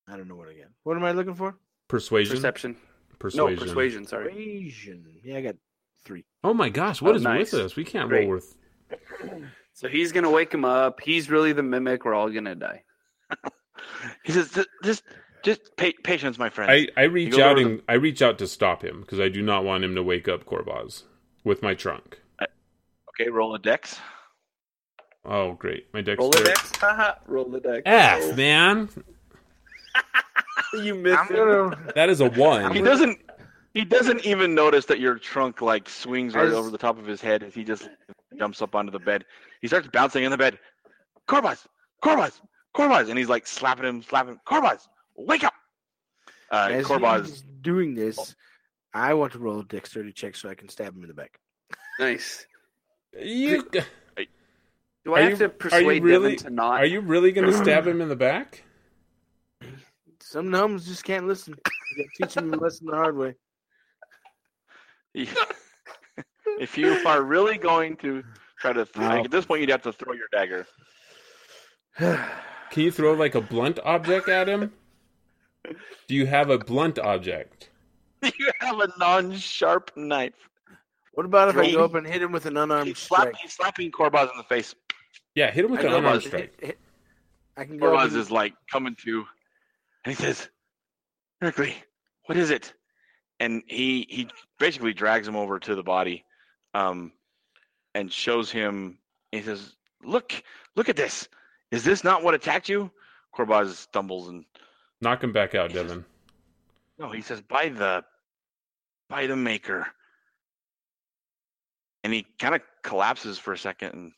I don't know what again. What am I looking for? Persuasion. Perception. Persuasion. No, persuasion, sorry. Persuasion. Yeah, I got three. Oh my gosh, what Oh, is nice. with us? We can't Great. roll with. So he's going to wake him up. He's really the mimic. We're all going to die. He says, "Just- "Just, just pa- patience, my friend." I, I reach out over and I reach out to stop him because I do not want him to wake up Korbaz with my trunk. okay, roll a dex. Oh great, my dex. Roll the dex. Haha. Roll the dex. F man, You missed it. gonna. that is a one. He one. doesn't. He doesn't even notice that your trunk like swings right As- over the top of his head as he just jumps up onto the bed. He starts bouncing in the bed. Korbaz, Korbaz, Korbaz, and he's like slapping him, slapping him. Korbaz, wake up! Uh, As Korbaz, he's doing this, I want to roll a dexterity check so I can stab him in the back. Nice. You, Do Are I have you- to persuade really- Devin to not? are you really going to stab him in the back? Some gnomes just can't listen. You gotta teach them a lesson the hard way. if you are really going to try to, th- Wow. at this point, you'd have to throw your dagger. Can you throw like a blunt object at him? Do you have a blunt object? you have a non-sharp knife. what about if I go up and hit him with an unarmed He's strike? slapping, he's slapping Korbaz in the face. Yeah, hit him with I an go unarmed strike. hit- hit- I can go. up Korbaz is like coming to, and he says, "Berkeley, what is it?" And he he basically drags him over to the body, um, and shows him. He says, "Look, look at this. Is this not what attacked you?" Korbaz stumbles and Knock him back out, He says- Devin. no, he says, "By the, by the maker." And he kind of collapses for a second, and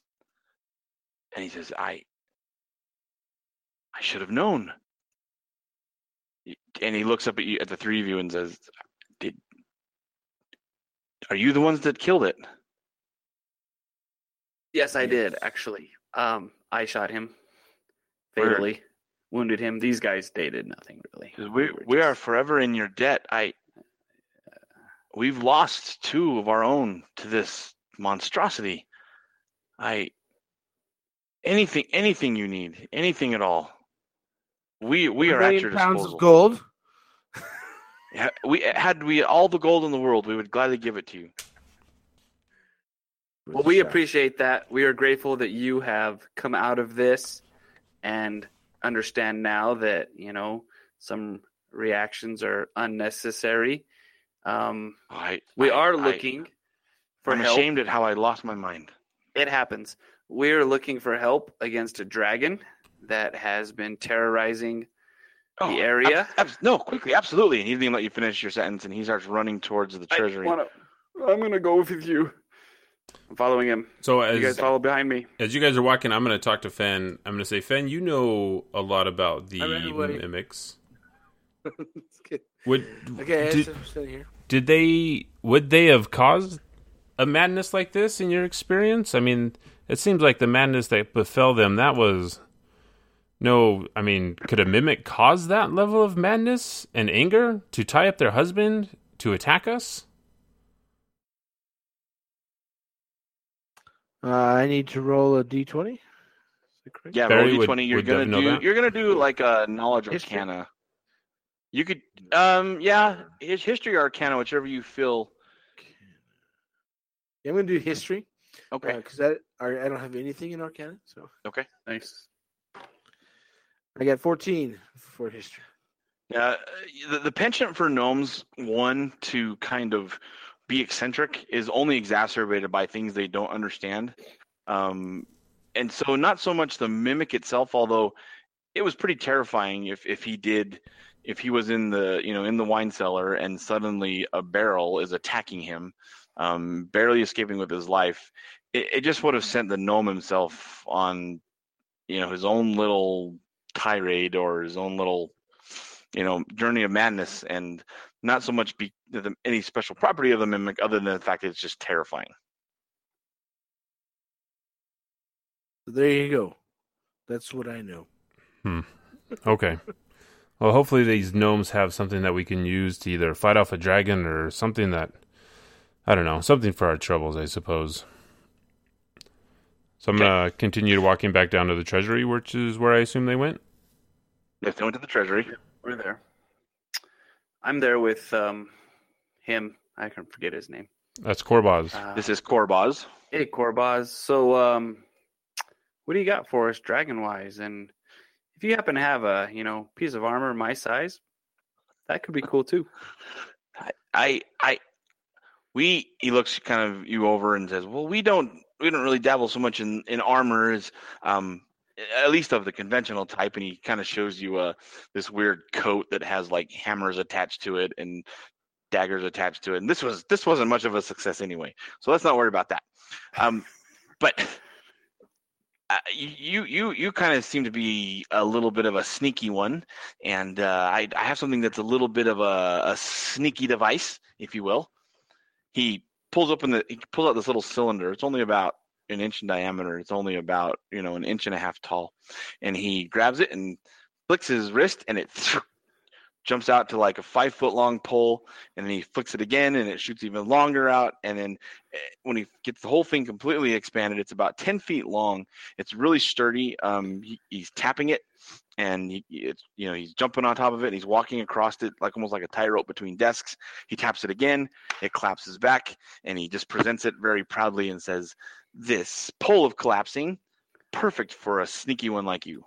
and he says, "I, I should have known." And he looks up at you, at the three of you, and says, "Did, are you the ones that killed it?" Yes, I did actually. Um, I shot him fatally, wounded him. These guys dated nothing really. We we are forever in your debt. I, we've lost two of our own to this monstrosity. I, anything anything you need, anything at all. We we are at million your pounds disposal. of gold. Ha- We had we all the gold in the world, we would gladly give it to you. Well, we appreciate that. We are grateful that you have come out of this and understand now that, you know, some reactions are unnecessary. Um, I we I- are I- looking for I'm help. ashamed at how I lost my mind. It happens. We're looking for help against a dragon that has been terrorizing Oh, the area. abs- abs- no, quickly, absolutely. And he didn't even let you finish your sentence, and he starts running towards the treasury. I wanna, I'm going to go with you. I'm following him. So as You guys as follow behind me. as you guys are walking, I'm going to talk to Fen. I'm going to say, Fen, you know a lot about the I mimics. okay, Would okay did, here. did they would they have caused a madness like this in your experience? I mean, it seems like the madness that befell them that was no. I mean, could a mimic cause that level of madness and anger to tie up their husband to attack us? Uh, I need to roll a d20. Is that correct? Yeah, Barry roll would- d20. You're would gonna do. that? You're gonna do like a knowledge History? arcana. You could, um, yeah, his history or arcana, whichever you feel. Yeah, I'm gonna do history Okay. because I I don't have anything in Arcana, so okay. Nice. I got 14 for history. Uh, the, the penchant for gnomes, one to kind of be eccentric, is only exacerbated by things they don't understand. Um, and so, not so much the mimic itself, although it was pretty terrifying if, if he did, if he was in the you know in the wine cellar and suddenly a barrel is attacking him, um, barely escaping with his life. It, it just would have sent the gnome himself on, you know, his own little tirade or his own little you know journey of madness and not so much be the, any special property of the mimic other than the fact that it's just terrifying there you go. That's what I know. hmm. Okay. Well, hopefully these gnomes have something that we can use to either fight off a dragon or something that I don't know, something for our troubles, I suppose. So I'm gonna continue walking back down to the treasury, which is where I assume they went. if they went to the treasury We're there. I'm there with um, him. I can forget his name. That's Korbaz. Uh, this is korbaz Hey, Corbaz. So, um, what do you got for us, dragon wise? And if you happen to have a, you know, piece of armor my size, that could be cool too. i i we he looks kind of you over and says well we don't we don't really dabble so much in in armor as um at least of the conventional type and he kind of shows you uh this weird coat that has like hammers attached to it and daggers attached to it and this was this wasn't much of a success anyway so let's not worry about that. Um but uh, you you you kind of seem to be a little bit of a sneaky one and uh, I, I have something that's a little bit of a, a sneaky device if you will. He pulls open the he pulls out this little cylinder. It's only about an inch in diameter. It's only about you know an inch and a half tall. And he grabs it and flicks his wrist and it jumps out to like a five foot long pole and then he flicks it again and it shoots even longer out and then eh, when he gets the whole thing completely expanded it's about 10 feet long. It's really sturdy. Um he, he's tapping it and he, it's you know he's jumping on top of it and he's walking across it like almost like a tightrope between desks. He taps it again it collapses back and he just presents it very proudly and says this pole of collapsing perfect for a sneaky one like you.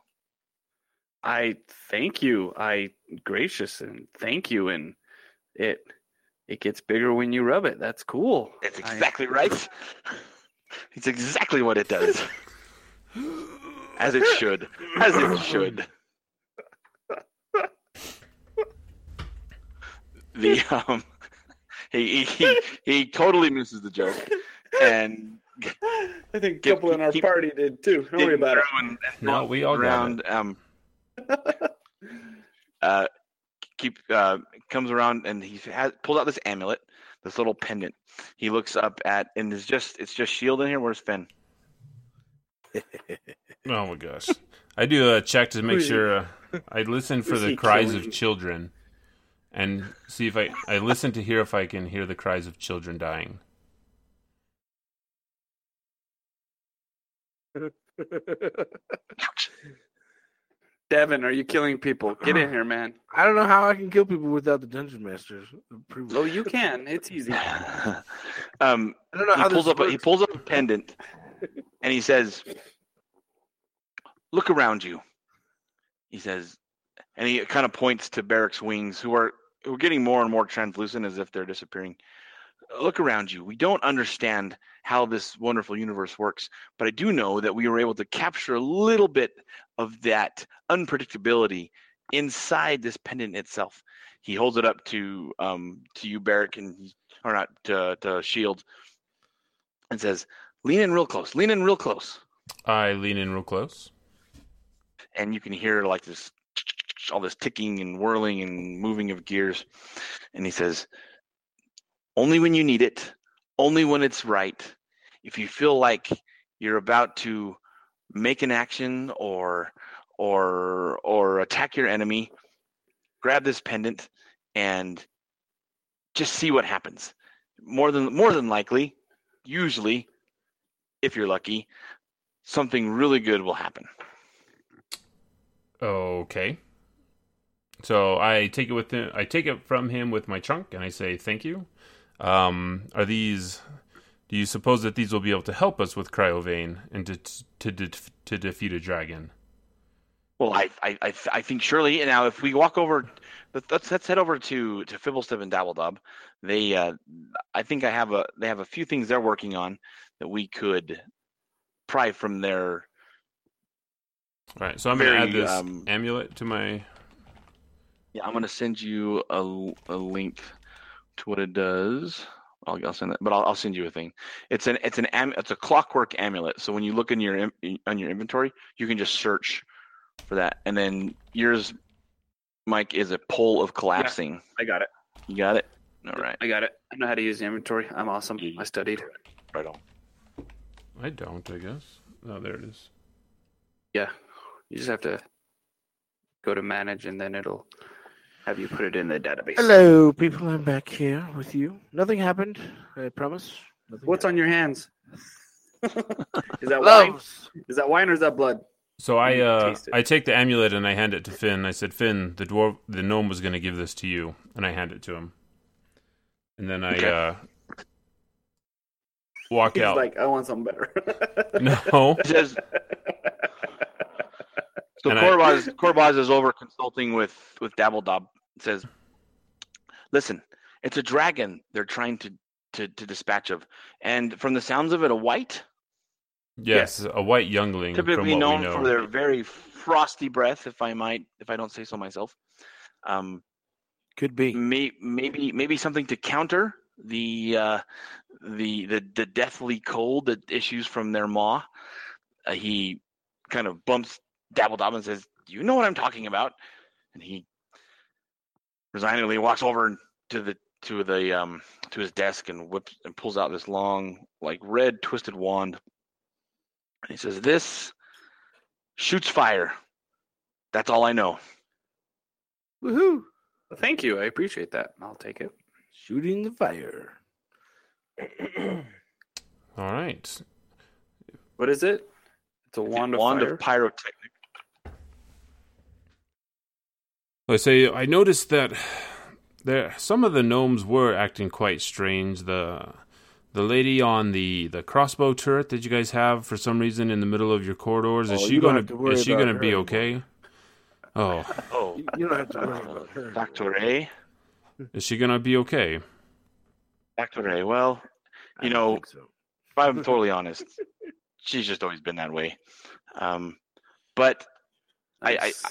I thank you. I gracious and thank you. And it it gets bigger when you rub it. That's cool. That's I- exactly right. It's exactly what it does. As it should. As it should. The um he he he totally misses the joke and I think a Keep- couple in our keep- party did too. Don't worry about it. and- and No, we all got around um uh keep uh comes around and he has pulls out this amulet this little pendant he looks up at and is just it's just shield in here where's Finn Oh my gosh. I do a check to make sure uh, I listen for the cries killing? of children and see if I I listen to hear if I can hear the cries of children dying. Ouch. Devin, are you killing people? Get in here, man. I don't know how I can kill people without the dungeon master's approval. Oh, you can. It's easy. um, I don't know he how pulls this up. A, he pulls up a pendant, and he says, "Look around you." He says, and he kind of points to Barrack's wings, who are who are getting more and more translucent, as if they're disappearing. Look around you. We don't understand how this wonderful universe works, but I do know that we were able to capture a little bit of that unpredictability inside this pendant itself. He holds it up to um, to you, Barrack, and or not to, to Shield, and says, "Lean in real close. Lean in real close." I lean in real close. and you can hear like this all this ticking and whirling and moving of gears and he says only when you need it only when it's right if you feel like you're about to make an action or or or attack your enemy grab this pendant and just see what happens more than more than likely usually if you're lucky something really good will happen Okay. So I take it with I take it from him with my trunk, and I say thank you. Um, are these? Do you suppose that these will be able to help us with Cryovain and to to to, to defeat a dragon? Well, I, I, I, I think surely. Now, if we walk over, let- let's let's head over to to Fibblestib and Dabbledob. They, uh, I think I have a they have a few things they're working on that we could pry from their. All right. So I'm going to add this um, amulet to my. Yeah, I'm gonna send you a, a link what it does. I'll, I'll send that, but I'll, I'll send you a thing. It's an it's an am, it's a clockwork amulet. So when you look in your in- on your inventory, you can just search for that, and then yours, Mike, is a pole of collapsing. I got it. You got it. All right. I got it. I know how to use the inventory. I'm awesome. Yeah. I studied. Right on. I don't. I guess. Oh, there it is. Yeah. You just have to go to manage and then it'll have you put it in the database. Hello, people. I'm back here with you. Nothing happened. I promise. Nothing What's on your hands? is that wine? Is that wine or is that blood? So I uh. I take the amulet and I hand it to Finn. I said, Finn, the dwarf, the gnome was going to give this to you, and I hand it to him. And then I Okay. uh walk He's out. like, I want something better. no. It says so. And I- Corbaz Corbaz is over consulting with with Dabbledob. It says, "Listen, it's a dragon. They're trying to to to dispatch of, and from the sounds of it, a white, Yes, a white youngling. from typically what known we know. for their very frosty breath, if I might, if I don't say so myself. Um, Could be. may, maybe maybe something to counter the uh, the the the deathly cold that issues from their maw. Uh, he kind of bumps Dabbledob and says, "You know what I'm talking about," and he resignedly walks over to the to the um to his desk and whips and pulls out this long like red twisted wand. And he says, "This shoots fire. That's all I know." Woohoo! Thank you. I appreciate that. I'll take it. Shooting the fire. All right. What is it? It's a wand of wand fire. of pyrotechnic. I say I noticed that there some of the gnomes were acting quite strange. The the lady on the the crossbow turret that you guys have for some reason in the middle of your corridors is Oh, she going have to is she going to her be anymore. okay? Oh, Oh, You you don't have to worry about her. Factor A. is she going to be okay? Doctor A. Well, you don't know, so. if I'm totally honest, she's just always been that way. Um, but I, I, Nice.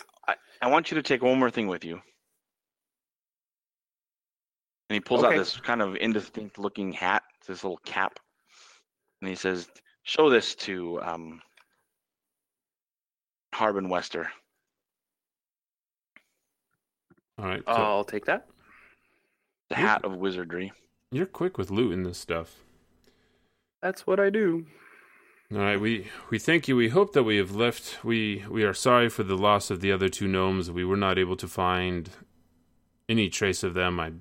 I, I want you to take one more thing with you. And he pulls out this kind of indistinct looking hat, this little cap. And he says, Show this to um, Harbin Wester. All right. So I'll take that. The hat of wizardry. you're quick with looting this stuff. That's what I do. All right, we we thank you. We hope that we have left. We we are sorry for the loss of the other two gnomes. We were not able to find any trace of them. I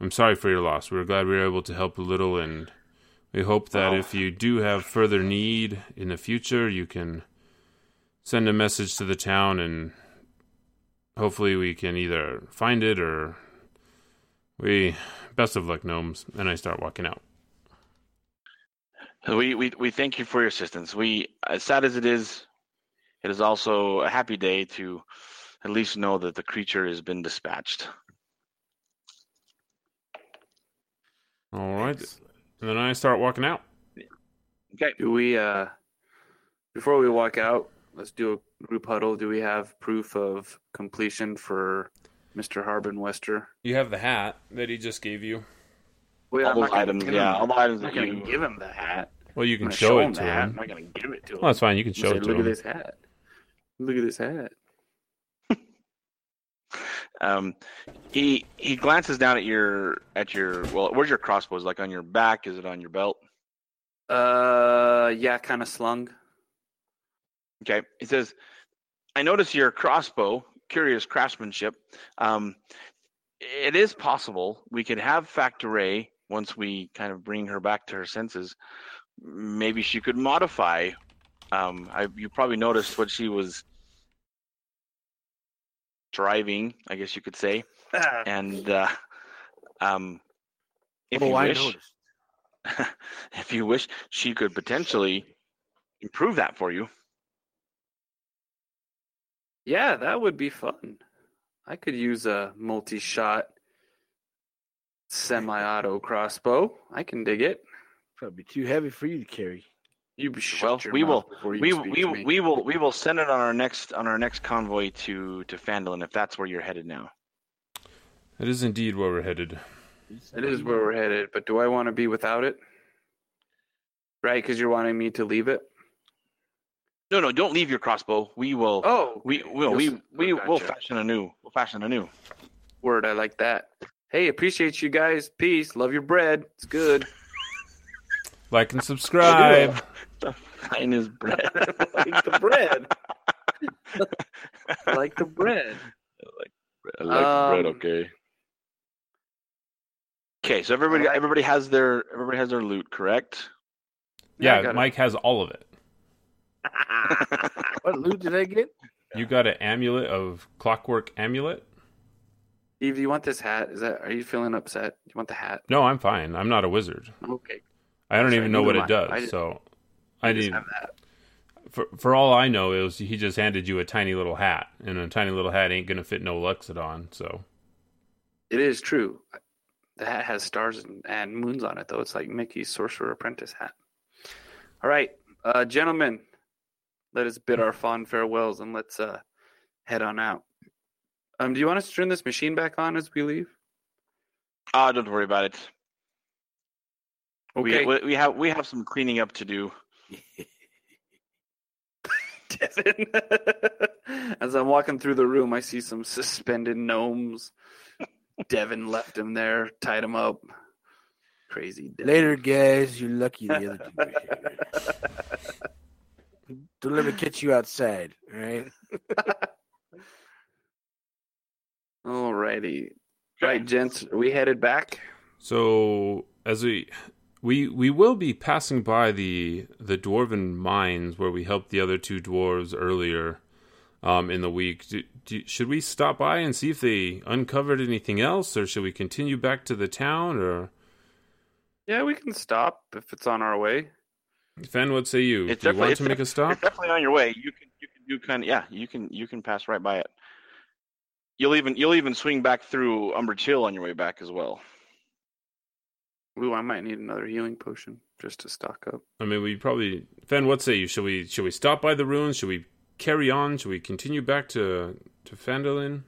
I'm sorry for your loss. We are glad we were able to help a little, and we hope that Well- if you do have further need in the future, you can send a message to the town, and hopefully we can either find it or we best of luck gnomes and I start walking out. We, we we thank you for your assistance. We, as sad as it is, it is also a happy day to at least know that the creature has been dispatched. All right. And then I start walking out. Okay. Do we, uh, before we walk out, let's do a group huddle. Do we have proof of completion for Mr. Harbin Wester? You have the hat that he just gave you. Well, All those items, yeah, him- all the items I'm not gonna you. give him the hat. Well, you can gonna show, it the to hat. him. I'm not gonna give it to him. Well, that's fine. You can show gonna it to Look him. at this hat. Look at this hat. Um, he he glances down at your at your well. Where's your crossbow? Is it like on your back? Is it on your belt? Uh, yeah, kind of slung. Okay. He says, "I notice your crossbow. Curious craftsmanship. Um, it is possible we could have Facktorie once we kind of bring her back to her senses. Maybe she could modify. Um, I, you probably noticed what she was driving. I guess you could say, and uh, um, if oh, you I wish, if you wish, she could potentially improve that for you. Yeah, that would be fun. I could use a multi-shot semi-auto crossbow. I can dig it. Probably too heavy for you to carry. You be shut Well, your we mouth will- before you we we we will we will send it on our next on our next convoy to to Phandalin if that's where you're headed now. It is indeed where we're headed. It is where we're headed, but do I want to be without it? Right, because you're wanting me to leave it. No, no, don't leave your crossbow. We will. Oh, we will. You'll We we gotcha. will fashion a new. We'll fashion a new. word. I like that. Hey, appreciate you guys. Peace. Love your bread. It's good. Like and subscribe. Mine is bread. like the bread. like the bread. I like bread. Um, Okay. Okay, so everybody everybody has their everybody has their loot, correct? Yeah, yeah, got it. Mike has all of it. What loot did I get? You got an amulet of clockwork amulet? Eve, do you want this hat? Is that? Are you feeling upset? You want the hat? No, I'm fine. I'm not a wizard. Okay. I don't Sorry, even know what it am I. I does. just- So I Just need have that. for for all I know, it was he just handed you a tiny little hat, and a tiny little hat ain't gonna fit no Loxodon. So It is true. The hat has stars and, and moons on it, though. It's like Mickey's Sorcerer Apprentice hat. All right, uh, gentlemen, let us bid our fond farewells and let's uh, head on out. Um, do you want us to turn this machine back on as we leave? Ah, don't worry about it. Okay, We, we we have we have some cleaning up to do. Devin. As I'm walking through the room, I see some suspended gnomes. Devin left him there, tied him up. Crazy. Devin. Later, guys. You're lucky the other two were here. Don't let me catch you outside, all right? Alrighty. Right, gents, are we headed back? so as we we we will be passing by the the dwarven mines where we helped the other two dwarves earlier um, in the week. Do, do, should we stop by and see if they uncovered anything else, or should we continue back to the town? Or Yeah, we can stop if it's on our way. Fen, what say you? It's do you want to make a stop? It's definitely on your way. You can you can do kind of yeah. You can you can pass right by it. You'll even you'll even swing back through Umbrage Hill on your way back as well. Ooh, I might need another healing potion just to stock up. I mean, we probably Fen. What say you? Should we should we stop by the ruins? Should we carry on? Should we continue back to to Phandalin?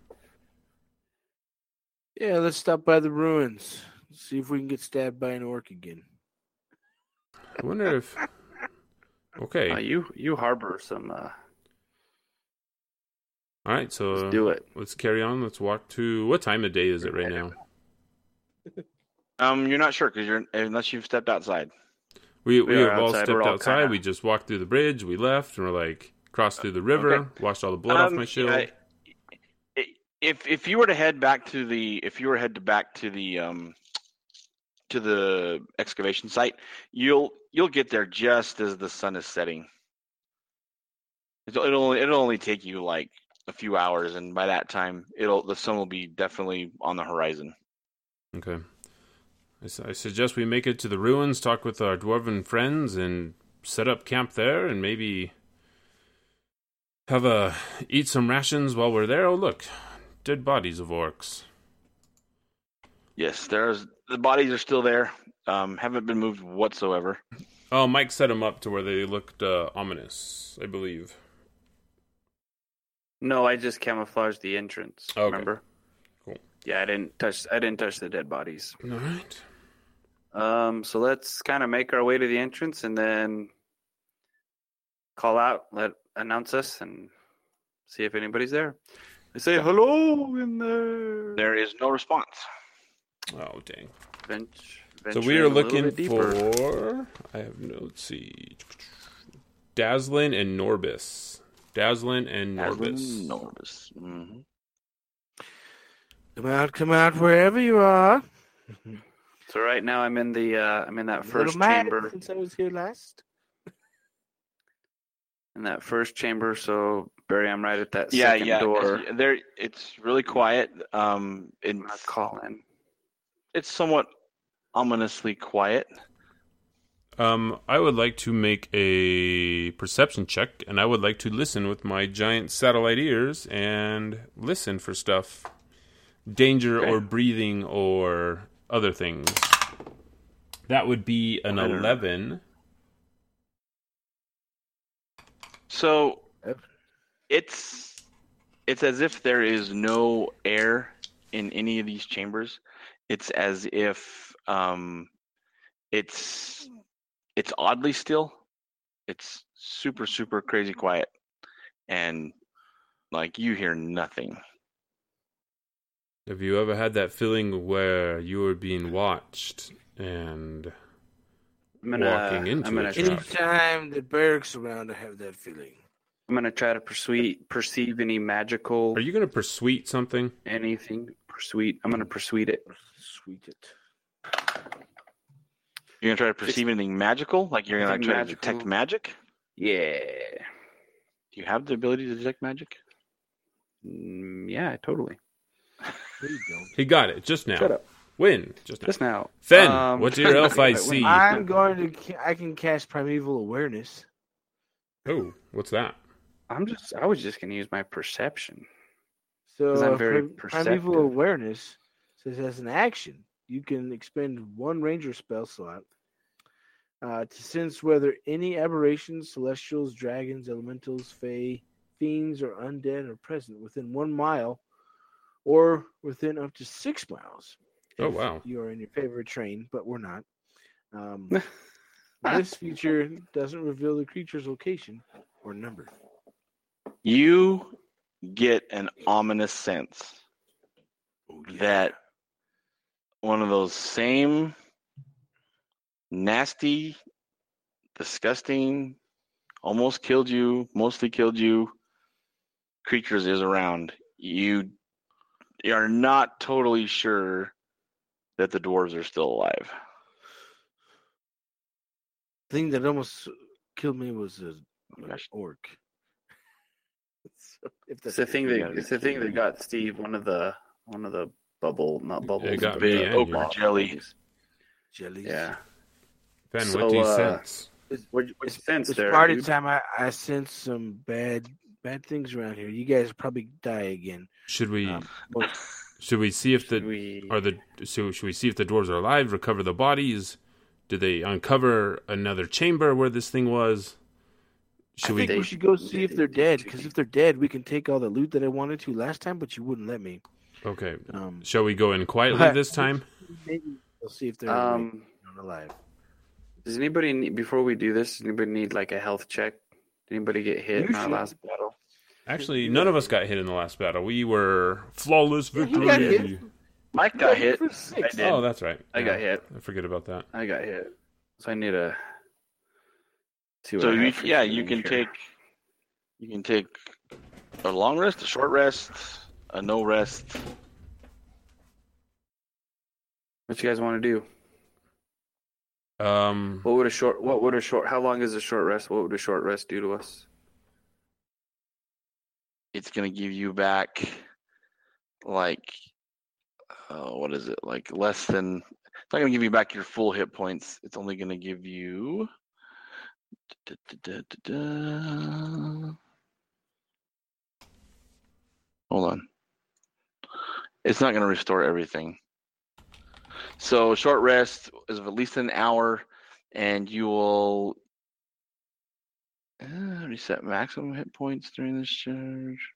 Yeah, let's stop by the ruins. See if we can get stabbed by an orc again. I wonder if. Okay, Uh, you you harbor some. Uh, all right. So let's do it. let's carry on. Let's walk to. What time of day is it right now? Um, you're not sure because you're unless you've stepped outside. We We we, have all outside. stepped all outside. kinda- We just walked through the bridge. We left and we're like crossed through the river. Okay. Washed all the blood off Um, my shield. I- if if you were to head back to the if you were to head to back to the um to the excavation site, you'll you'll get there just as the sun is setting. It'll, it'll only it'll only take you like a few hours, and by that time, it'll the sun will be definitely on the horizon. Okay. I, I suggest we make it to the ruins, talk with our dwarven friends, and set up camp there, and maybe have a eat some rations while we're there. Oh, look, dead bodies of orcs. Yes, there's the bodies are still there. Um, haven't been moved whatsoever. Oh, Mike set them up to where they looked uh, ominous, I believe. No, I just camouflaged the entrance. Okay. Remember? Cool. Yeah, I didn't touch. I didn't touch the dead bodies. All right. Um, so let's kind of make our way to the entrance and then call out, let announce us, and see if anybody's there. They say hello in there. There is no response. Oh, dang. Bench, So we are looking for. I have no. Let's see. Dazlyn and Norbus. Dazlyn and Norbus. Norbus. hmm Come out, come out, wherever you are. So right now I'm in the uh, I'm in that first mad chamber. Since I was here last. In that first chamber. So Barry, I'm right at that Yeah, second yeah. door. it's- There, it's really quiet. Um, I'm gonna it's it's somewhat ominously quiet. Um, I would like to make a perception check, and I would like to listen with my giant satellite ears and listen for stuff, danger Okay. or breathing or other things. That would be an I don't know. eleven. So it's it's as if there is no air in any of these chambers. It's as if um, it's it's oddly still. It's super super crazy quiet, and like you hear nothing. Have you ever had that feeling where you were being watched and I'm gonna. walking into I'm gonna. a trap. Anytime the barracks around, I have that feeling. I'm gonna try to persuade, perceive any magical are you going to persuade something? anything. Persuade. I'm gonna persuade it. Sweet it. You're gonna try to perceive anything magical, like you're gonna Anything try to detect magic. Yeah. Do you have the ability to detect magic? Mm, yeah. Totally. There you go. He got it just now. Shut up. When? Just now. Just now. Fen, Um, what's your elf I see? I'm going to. I can cast primeval awareness. Oh, what's that? I'm just. I was just gonna use my perception. So 'Cause I'm very prim- perceptive. primeval awareness says as an action, you can expend one ranger spell slot uh, to sense whether any aberrations, celestials, dragons, elementals, fae, fiends, or undead are present within one mile or within up to six miles. Oh, wow. You are in your favorite train, but we're not. Um, this feature doesn't reveal the creature's location or number. You get an ominous sense that one of those same nasty, disgusting, almost killed you, mostly killed you creatures is around. You are not totally sure that the dwarves are still alive. thing that almost killed me was a, an Gosh. orc. So, if It's the thing that. It's the thing that got Steve. One of the. One of the bubble, not bubbles. got but me the and ochre you. jelly. jellies. Yeah. Ben, So, what do you uh, sense? What, what sense It's there? party dude? time. I, I sense some bad bad things around here. You guys probably die again. Should we Um, but should we see if the we? are the so should we see if the dwarves are alive? Recover the bodies? Did they uncover another chamber where this thing was? I Should we? think we should go see if they're dead. Because if they're dead, we can take all the loot that I wanted to last time, but you wouldn't let me. Okay. Um, Shall we go in quietly But- this time? maybe we'll see if they're Um. alive. Does anybody need, before we do this? Does anybody need like a health check? Did anybody get hit in our Usually- last battle? Actually, none of us got hit in the last battle. We were flawless Yeah, you got victory. hit. Mike got hit. For did. Oh, that's right. I got hit. I forget about that. I got hit. So I need a. Two So you, yeah, you can here. take you can take a long rest, a short rest, a no rest. What you guys want to do? Um, What would a short? What would a short? How long is a short rest? What would a short rest do to us? it's gonna give you back like uh, what is it like less than it's not gonna give you back your full hit points it's only gonna give you da, da, da, da, da. hold on it's not gonna restore everything so short rest is of at least an hour and you will uh, reset maximum hit points during this charge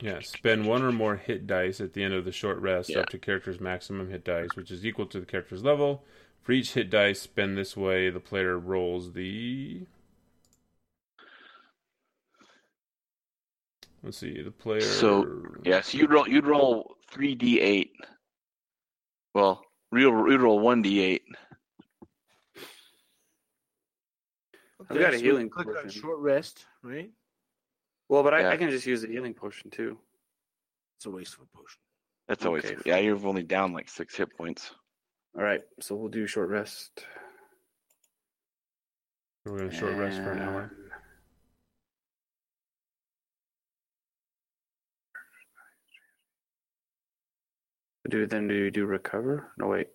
Yeah, spend one or more hit dice at the end of the short rest Yeah. up to character's maximum hit dice, which is equal to the character's level. For each hit dice spend this way, the player rolls the. Let's see, the player. So, Yeah, so you'd roll you'd roll three d eight. Well, real you'd one d eight. I've got a so healing Click on short rest, right? Well, but I, Yeah. I can just use the healing potion too. It's a waste of a potion. That's always Okay. yeah. You're only down like six hit points. All right, so we'll do short rest. We're going to short rest for an hour. Do then do you do recover? No wait.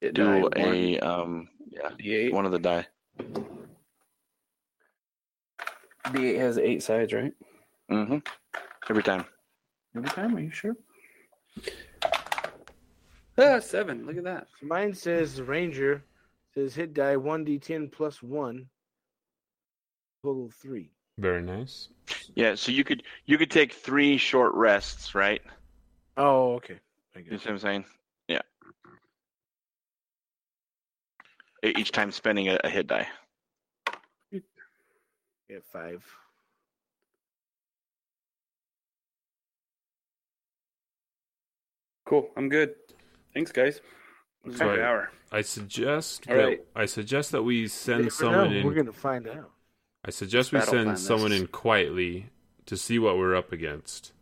It Do died one a um yeah D8. one of the die. D8 has eight sides, right? Mm-hmm. Every time. Every time, are you sure? Ah, seven. Look at that. Mine says Ranger says hit die one d10 plus one, total three. Very nice. Yeah, so you could you could take three short rests, right? Oh, okay. I You see what I'm saying? Yeah. Each time spending a, a hit die. Get five. Cool. I'm good. Thanks, guys. It's So an I- hour. I suggest All that right. I suggest that we send someone know. in. We're gonna find out. I suggest we Battle send someone this. in quietly to see what we're up against.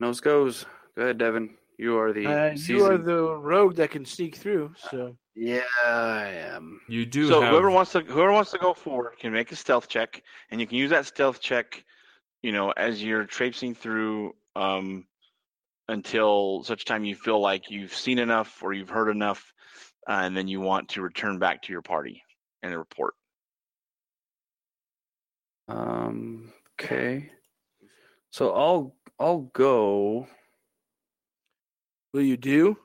Nose goes. Go ahead, Devin. You are the Uh, you are the rogue that can sneak through. So Yeah, I am. You do so have whoever wants to whoever wants to go forward can make a stealth check, and you can use that stealth check, you know, as you're traipsing through um, until such time you feel like you've seen enough or you've heard enough, uh, and then you want to return back to your party and report. Um. Okay. So I'll I'll go. will you do?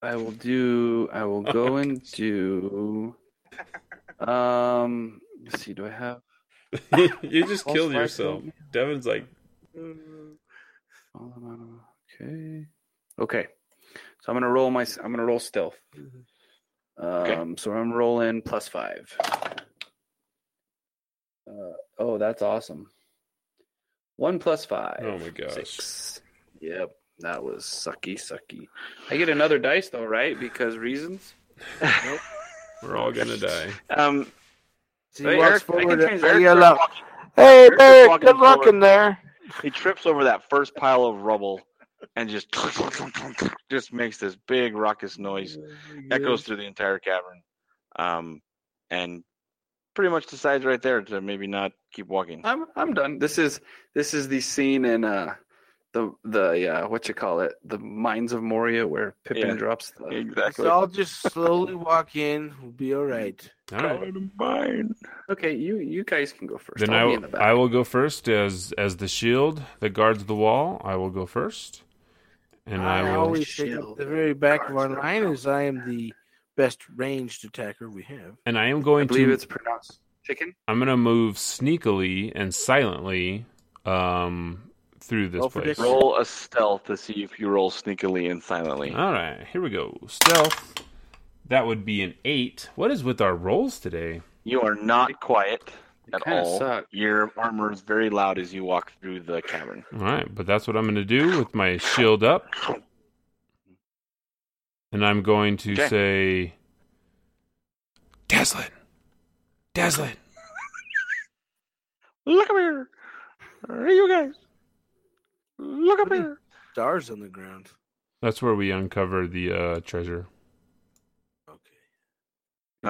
I will do. I will go and do. Um. Let's see. Do I have? you just False killed yourself. Devin's like, Okay. Okay. So I'm gonna roll my. I'm gonna roll stealth. Okay. Um. So I'm rolling plus five. Uh, oh, that's awesome. One plus five. Oh my gosh. Six. Yep. That was sucky, sucky. I get another dice though, right? Because reasons. we're all gonna die. Um, So Hey, he walks Eric, I can forward change and that. I Eric yell walking- "Hey, Eric's Eric, good luck forward. in there." he trips over that first pile of rubble and just just makes this big raucous noise. echoes through the entire cavern, um, and pretty much decides right there to maybe not keep walking. I'm I'm done. This is this is the scene in uh the the uh what you call it the mines of Moria where Pippin Yeah. drops the Exactly. So I'll just slowly walk in. We'll be all right. All right. mine. Okay, you you guys can go first. Then I'll I, be in the back. I will go first as as the shield that guards the wall. I will go first, and I, I will. always take up the very back of our line as I am the best ranged attacker we have. And I am I going believe to. it's pronounced chicken. I'm going to move sneakily and silently um, through this Roll place. Roll a stealth to see if you roll sneakily and silently. All right, here we go. Stealth. That would be an eight. What is with our rolls today? You are not quiet at all. suck. Your armor is very loud as you walk through the cavern. All right, but that's what I'm going to do with my shield up. And I'm going to Okay. say, Dazlyn, Dazlyn. Look up here. Hey, you guys. Look up here. Stars on the ground. That's where we uncover the uh, treasure. Okay.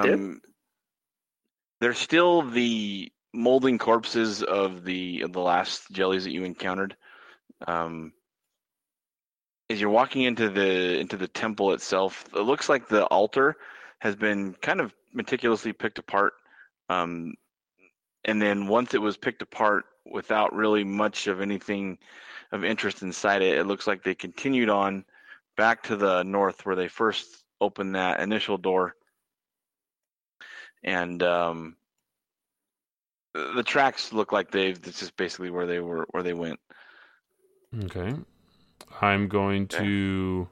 did? Um, There's still the molding corpses of the of the last jellies that you encountered. Um, as you're walking into the into the temple itself, it looks like the altar has been kind of meticulously picked apart. Um, and then once it was picked apart without really much of anything of interest inside it, it looks like they continued on back to the north where they first opened that initial door. And um, the tracks look like they've. This is basically where they were, where they went. Okay. I'm going to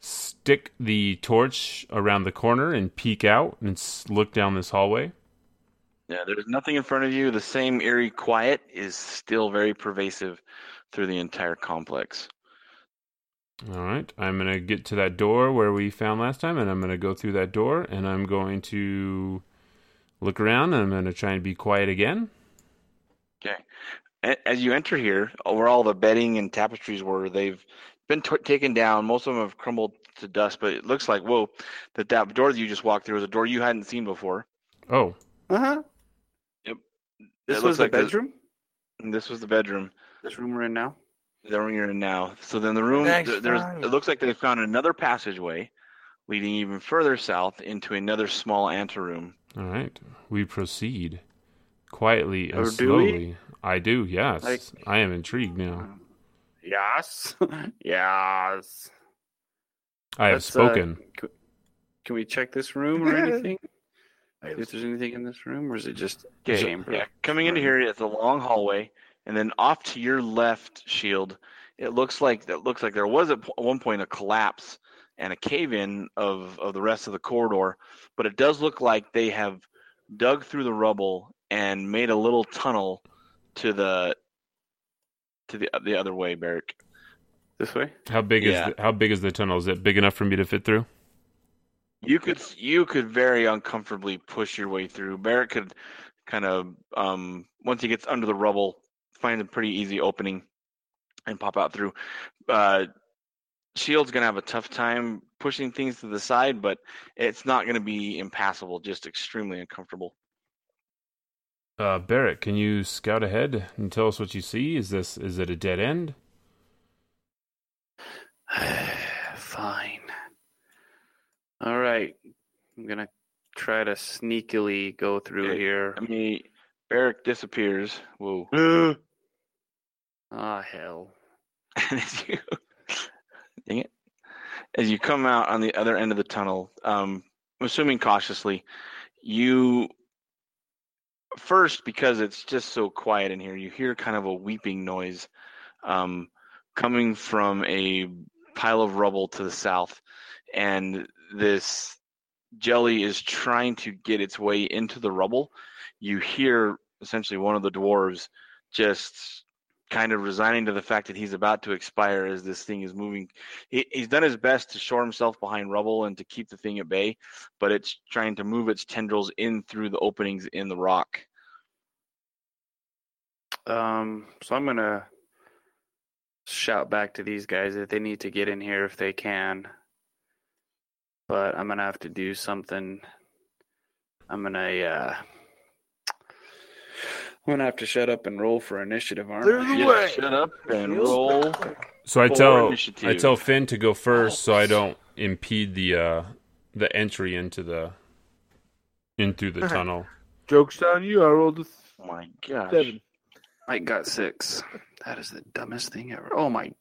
stick the torch around the corner and peek out and look down this hallway. Yeah, there's nothing in front of you. The same eerie quiet is still very pervasive through the entire complex. All right. I'm going to get to that door where we found last time, and I'm going to go through that door, and I'm going to look around, and I'm going to try and be quiet again. Okay. A- As you enter here, where all the bedding and tapestries were, they've been t- taken down. Most of them have crumbled to dust, but it looks like, whoa, that that door that you just walked through was a door you hadn't seen before. Oh, Uh huh. Yep. This It was looks the like bedroom. And this was the bedroom. This room we're in now. the room you're in now. So then the room, Next th- there's, it looks like they found another passageway leading even further south into another small anteroom. all right. We proceed quietly and Or do we? slowly. I do, yes. Like- I am intrigued now. Yes. yes. I have Let's, uh, spoken. c- can we check this room or anything? I if there's anything in this room, or is it just Okay, chamber? yeah, coming into here, it's a long hallway, and then off to your left, Shield, it looks like that looks like there was at one point a collapse and a cave-in of of the rest of the corridor, but it does look like they have dug through the rubble and made a little tunnel to the to the the other way, Barrick. This way. How big yeah. is the, how big is the tunnel? Is it big enough for me to fit through? You could you could very uncomfortably push your way through. Barrett could kind of um, once he gets under the rubble, find a pretty easy opening and pop out through. Uh, Shield's gonna have a tough time pushing things to the side, but it's not gonna be impassable. Just extremely uncomfortable. Uh, Barrett, can you scout ahead and tell us what you see? Is this is it a dead end? Fine. All right. I'm gonna try to sneakily go through Okay. here. I mean, Barrick disappears. Whoa! Ah, hell. And as you, dang it, as you come out on the other end of the tunnel, um, I'm assuming cautiously, you first because it's just so quiet in here, you hear kind of a weeping noise, um, coming from a pile of rubble to the south, and this jelly is trying to get its way into the rubble. You hear essentially one of the dwarves just kind of resigning to the fact that he's about to expire as this thing is moving. He, he's done his best to shore himself behind rubble and to keep the thing at bay, but it's trying to move its tendrils in through the openings in the rock. Um, so I'm gonna shout back to these guys that they need to get in here if they can. But I'm gonna have to do something. I'm gonna uh I'm gonna have to shut up and roll for initiative, aren't Clear I? the way. shut up and roll. So I tell initiative. I tell Finn to go first, so I don't impede the uh, the entry into the in through the tunnel. Joke's on you. I rolled a Oh my gosh. seven. Mike got six. That is the dumbest thing ever. Oh my!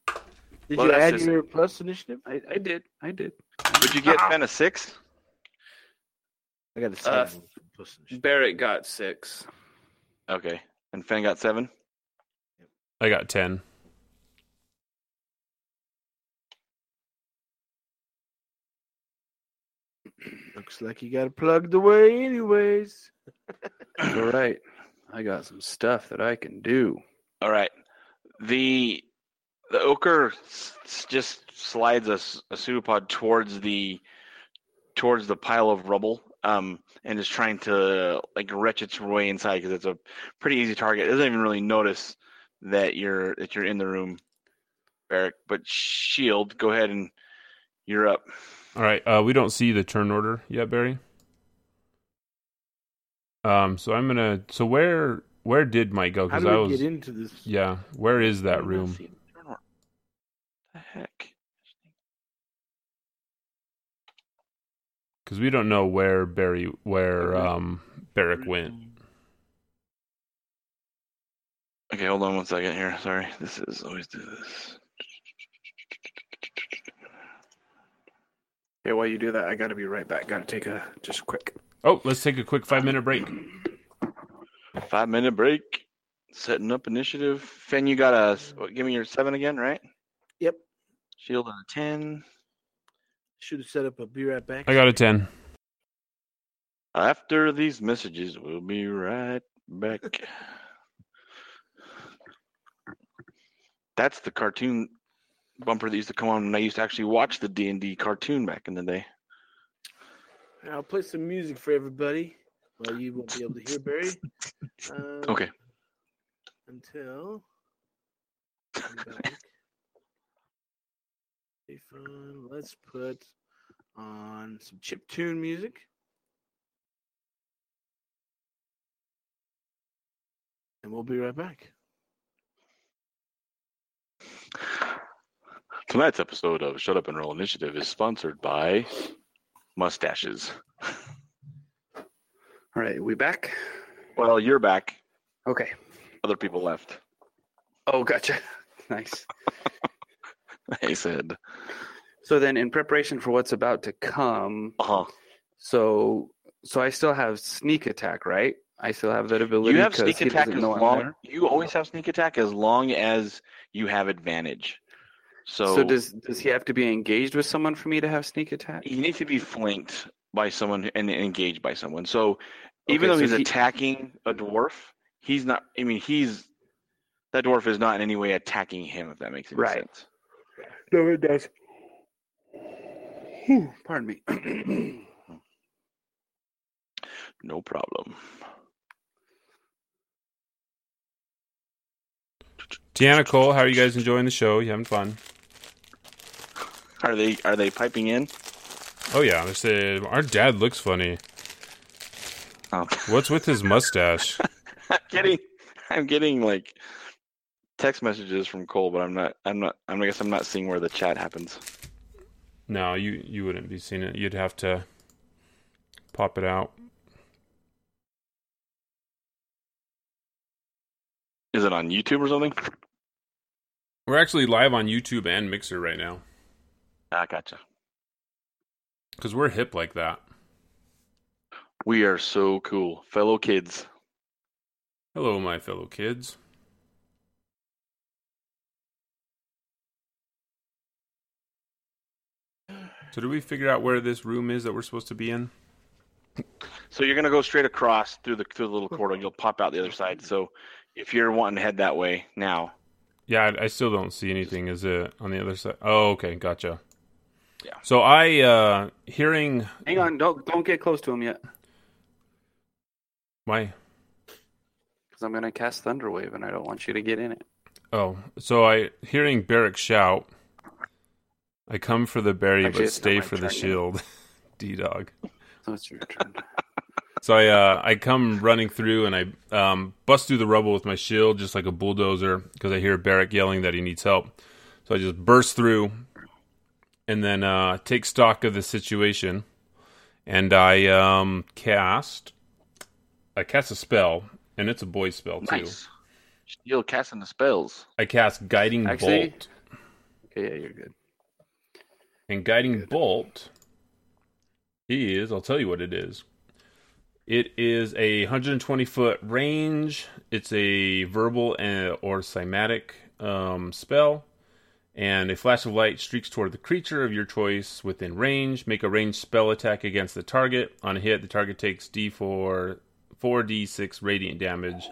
Did Well, you add just- your plus initiative? I, I did. I did. Would you get Finn a six? I got a Uh, seven. plus initiative. Barrett got six. Okay. And Fenn got seven? I got ten. Looks like you got it plugged away, anyways. All right. I got some stuff that I can do. All right. The the ochre s- s- just slides a, s- a pseudopod towards the towards the pile of rubble um, and is trying to like retch its way inside because it's a pretty easy target. It doesn't even really notice that you're that you're in the room, Barrick. But Shield, go ahead and you're up. All right. Uh, we don't see the turn order yet, Barry. Um, so I'm gonna. So where where did Mike go? Because I was. get into this? Yeah, where is that room? turn order. The heck? Because we don't know where Barry, where um Barrick went. Okay, hold on one second here. Sorry, this is always do this. Okay, while you do that, I gotta be right back. Gotta take a just quick. Oh, let's take a quick five minute break. Five minute break. Setting up initiative. Finn, you got a. What, give me your seven again, right? Yep. Shield on a ten. Should have set up a be right back. I got a ten. After these messages, we'll be right back. That's the cartoon bumper that used to come on when I used to actually watch the D and D cartoon back in the day. I'll play some music for everybody. Well, you won't be able to hear Barry. Um, Okay. Until. I'm back. Be fun. Let's put on some chip tune music. And we'll be right back. Tonight's episode of Shut Up and Roll Initiative is sponsored by Mustaches. All right, we back. Well, you're back. Okay. Other people left. Oh, gotcha. Nice. They said, So then, in preparation for what's about to come, "Uh huh." so so I still have sneak attack, right? I still have that ability. You have sneak attack as long. You always have sneak attack as long as you have advantage. So, So, does does he have to be engaged with someone for me to have sneak attack? you need to be flanked by someone and engaged by someone. So even Okay, though so he's he- attacking a dwarf, he's not. I mean, he's that dwarf is not in any way attacking him. If that makes any Right. sense. No, it does. Pardon me. No problem. Tiana Cole, how are you guys enjoying the show? You having fun? Are they are they piping in? Oh yeah, they say our dad looks funny. Oh. What's with his mustache? I'm getting I'm getting like text messages from Cole, but I'm not I'm not I'm I guess I'm not seeing where the chat happens. No, you you wouldn't be seeing it. You'd have to pop it out. Is it on YouTube or something? We're actually live on YouTube and Mixer right now I gotcha. because we're hip like that. We are so cool, fellow kids. Hello, my fellow kids. So, do we figure out where this room is that we're supposed to be in? So you're gonna go straight across through the through the little corridor. You'll pop out the other side. So if you're wanting to head that way now, Yeah, I, I still don't see anything. Is it on the other side? Oh, okay, gotcha. Yeah. So I uh hearing Hang on, don't don't get close to him yet, Why? because I'm gonna cast Thunderwave, and I don't want you to get in it. oh, so I hearing Barrick shout. I come for the berry, Actually, but stay for the shield. D dog. So your turn. So I uh, I come running through and I um, bust through the rubble with my shield just like a bulldozer because I hear Barrick yelling that he needs help. So I just burst through and then uh, take stock of the situation and I um, cast I cast a spell and it's a boy spell too. nice. Still casting the spells. I cast guiding Actually- bolt Okay, yeah, you're good. And guiding bolt is I'll tell you what it is. It is a 120 foot range. It's a verbal and, or somatic um, spell, and a flash of light streaks toward the creature of your choice within range. Make a ranged spell attack against the target. On a hit, the target takes D4 4d6 radiant damage,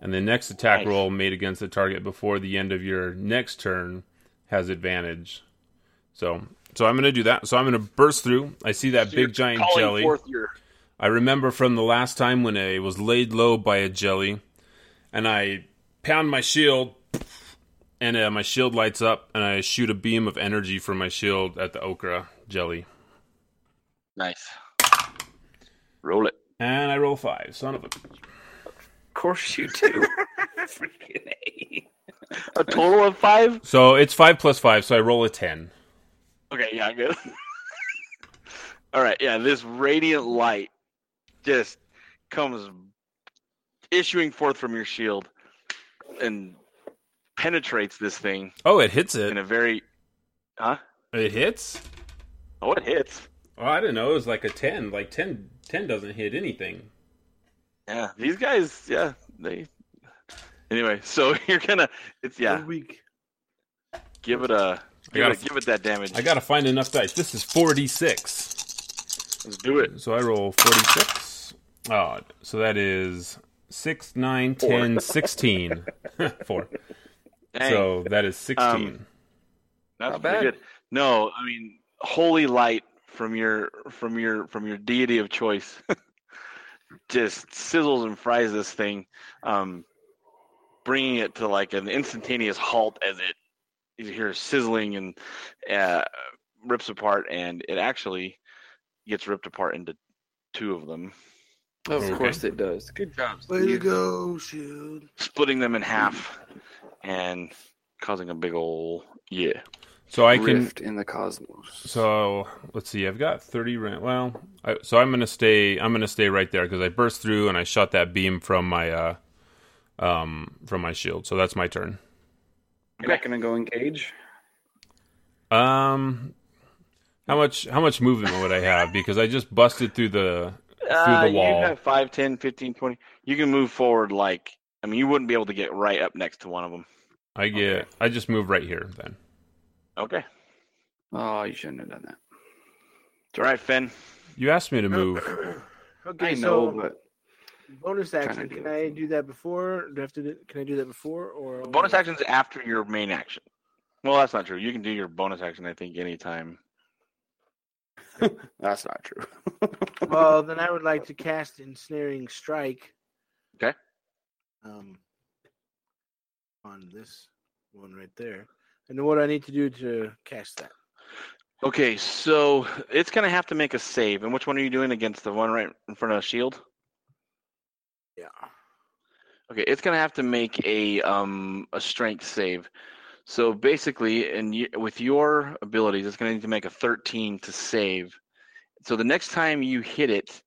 and the next attack Nice. roll made against the target before the end of your next turn has advantage. So, so I'm going to do that. So I'm going to burst through. I see that So big giant jelly. Your, I remember from the last time when I was laid low by a jelly, and I pound my shield, and uh, my shield lights up, and I shoot a beam of energy from my shield at the ochre jelly. nice. Roll it. And I roll five. Son of a. Of course you do. Freaking A. A total of five. So it's five plus five, so I roll a ten. Okay, yeah, good. All right, yeah, this radiant light just comes issuing forth from your shield and penetrates this thing Oh, it hits it. in a very, huh? It hits. Oh, it hits. Oh, I don't know. It was like a ten. Like 10, 10 doesn't hit anything. Yeah, these guys, yeah, they. Anyway, so you're gonna, it's yeah, One week. give it a, give gotta- it, give it that damage. I gotta find enough dice. This is forty six. Let's do it. So I roll forty six. Oh, so that is six, nine, ten, sixteen. Four. Dang, So that is sixteen. Um, that's not bad. good. No, I mean, holy light from your from your from your deity of choice just sizzles and fries this thing, um, bringing it to like an instantaneous halt as it you hear sizzling and uh, rips apart, and it actually gets ripped apart into two of them, Of Okay. course it does. Good job. Way to go, shield. splitting them in half and causing a big ol' yeah. so I can. Rift in the cosmos. So let's see. I've got thirty. Ra- well, I, so I'm gonna stay. I'm gonna stay right there because I burst through and I shot that beam from my uh, um, from my shield. So that's my turn. You're not gonna go engage. Um, how much? How much movement would I have? Because I just busted through the Uh, the wall. You have 5, 10, 15, 20. You can move forward like, I mean, you wouldn't be able to get right up next to one of them. I get. I just move right here then. Okay. Oh, you shouldn't have done that. It's all right, Finn. You asked me to move. okay, I know, so but bonus action. Can it. I do that before? Do I have to? Do, can I do that before or Bonus action's after your main action. Well, that's not true. You can do your bonus action, I think, anytime. that's not true. Well, then I would like to cast ensnaring strike. Okay. Um, on this one right there. And then what I need to do to cast that? Okay, so it's going to have to make a save. And which one are you doing against the one right in front of the shield? Yeah. Okay, it's going to have to make a um a strength save. So basically, and you, with your abilities, it's going to need to make a 13 to save. So the next time you hit it,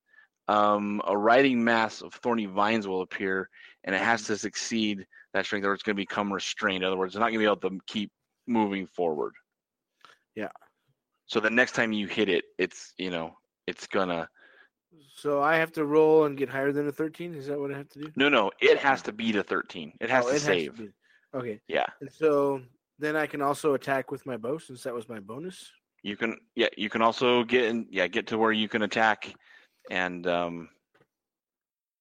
um, a writhing mass of thorny vines will appear, and it has to succeed that strength, or it's going to become restrained. In other words, it's not going to be able to keep moving forward. Yeah. So the next time you hit it, it's you know it's gonna So I have to roll and get higher than a 13? Is that what I have to do? no no it has to beat a 13. It has Oh, to save. be- Okay. Yeah. And so then I can also attack with my bow since that was my bonus. You can yeah, you can also get in yeah, get to where you can attack and um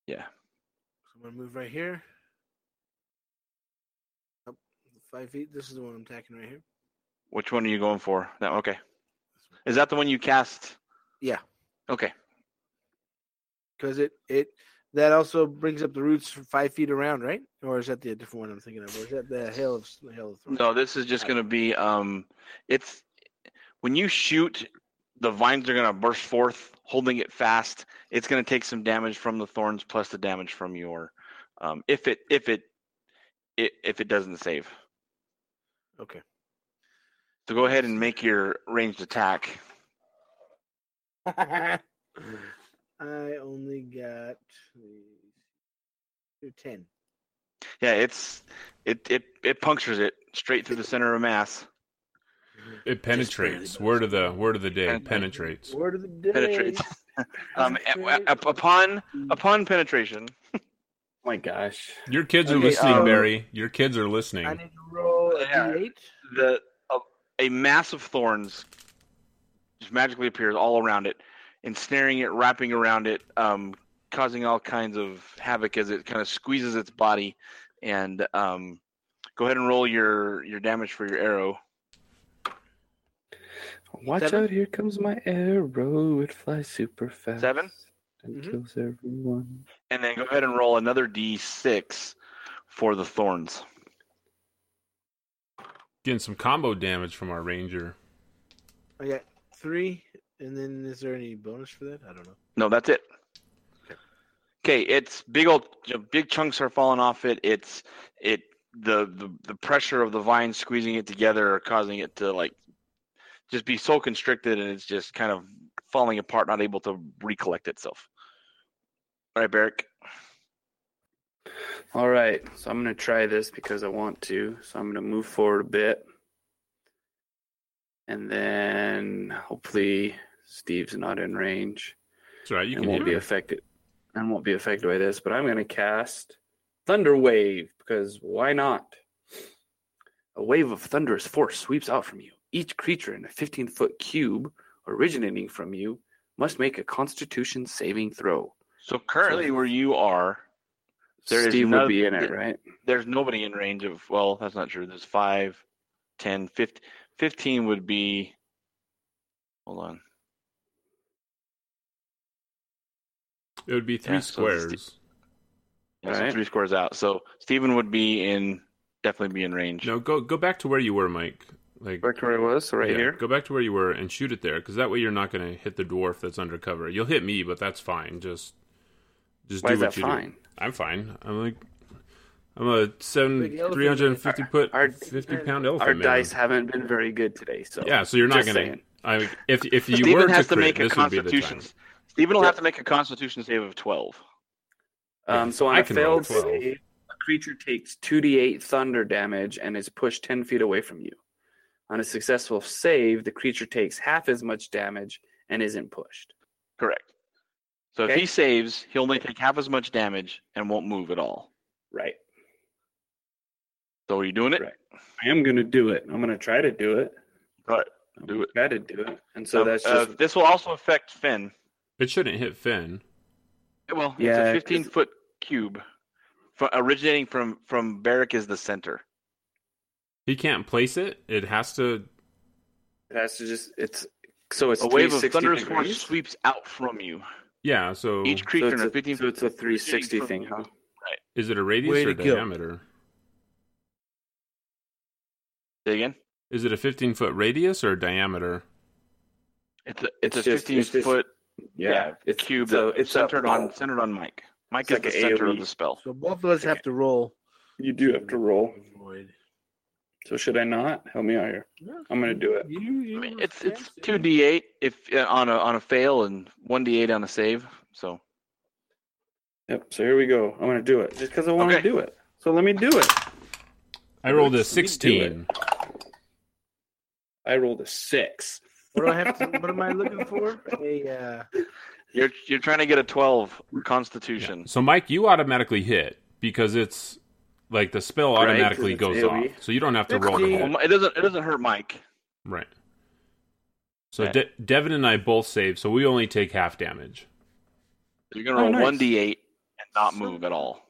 yeah. So I'm gonna move right here. Up five feet. This is the one I'm attacking right here. Which one are you going for? That okay. Is that the one you cast? Yeah. Okay. Because it it that also brings up the roots for five feet around, right? Or is that the different one I'm thinking of? Or is that the hail of the hail of thorns? No, this is just going to be um it's when you shoot the vines are going to burst forth holding it fast. It's going to take some damage from the thorns plus the damage from your um if it if it, it if it doesn't save. Okay. So go ahead and make your ranged attack. I only got ten. Yeah, it's it it it punctures it straight through the center of mass. It penetrates. Word of the word of the day. Pen- Penetrates. Word of the day. Penetrates. Um, a- a- a- upon upon penetration, Oh my gosh. Your kids are listening, um, Barry. Your kids are listening. I need to roll a Yeah. d8. the a, a mass of thorns just magically appears all around it, ensnaring it, wrapping around it, um, causing all kinds of havoc as it kind of squeezes its body. And um, go ahead and roll your your damage for your arrow. Watch Seven? out, here comes my arrow. It flies super fast. Seven? And Mhm. kills everyone. And then go ahead and roll another d6 for the thorns. Getting some combo damage from our ranger. I got three. And then is there any bonus for that? I don't know. No, that's it. Okay, it's big old, you know, big chunks are falling off it. It's it the the the pressure of the vine squeezing it together are causing it to like just be so constricted, and it's just kind of falling apart, not able to recollect itself. All right, Barrick. All right, so I'm going to try this because I want to. So I'm going to move forward a bit. And then hopefully Steve's not in range That's right. You and can won't hit be me. affected and won't be affected by this. But I'm going to cast Thunder Wave because why not? A wave of thunderous force sweeps out from you. Each creature in a 15 foot cube originating from you must make a Constitution saving throw. So currently, where you are, There is Steve no- would be in it, right? there's nobody in range of. Well, that's not true. There's five, 10, 15, 15 would be. Hold on. It would be three Yeah, so it's squares. Yeah, so Alright. three squares out. So Stephen would be in, definitely be in range. No, go go back to where you were, Mike. Like Back to where I was, right yeah, here. Go back to where you were and shoot it there, because that way you're not going to hit the dwarf that's undercover. You'll hit me, but that's fine. Just just Why do is what that you fine? do. I'm fine. I'm like I'm a seven Big elephant. three hundred and fifty put Our- fifty pound elephant Our man. dice haven't been very good today, so Yeah, so you're not going to. I if if you Steven were has to, to, crit, make a this would be the Constitution. Time. Steven will Yeah. have to make a Constitution save of twelve. Um, so on I a failed 12. save, a creature takes 2d8 thunder damage and is pushed 10 feet away from you. On a successful save, the creature takes half as much damage and isn't pushed. Correct. So if he saves, he'll only take half as much damage and won't move at all. Right. So are you doing it? Right. I am going to do it. I'm going to try to do it. Right. I'm Do gonna it. Try to do it. And so Um, that's uh, just this will also affect Finn. It shouldn't hit Finn. Well, Yeah, it's a 15 foot cube, fr- originating from from Barrick is the center. He can't place it. It has to. it has to just it's so it's a wave of 360 thunderous force sweeps out from you. Yeah. So Each creature it's, in a a, 15 so it's a 360 thing, you. huh? is it a radius Way or diameter? Say again. Is it a 15 foot radius or diameter? It's a it's, It's a just- 15 it's just- foot Yeah, it's cube so it's centered a- on centered on Mike. Mike It's is like the center AoE. of the spell. So both of us have to roll. You do have to roll. Avoid. So should I not? Help me out here. I'm gonna do it. You, you I mean, it's it's two d eight if uh, on a on a fail and one d eight on a save. So Yep. So here we go. I'm gonna do it just because I want to Okay. do it. So let me do it. I rolled a Let's it. 16. I rolled a six. What do I have to? What am I looking for? A uh, you're you're trying to get a twelve Constitution. So, Mike, you automatically hit because it's like the spell Right, automatically 'cause it's goes AoE. off. So you don't have to roll to 16. hit. Well, it doesn't it doesn't hurt Mike. Right. So Okay. De- Devin and I both save, so we only take half damage. You're gonna Oh, roll nice. one d eight and not move at all.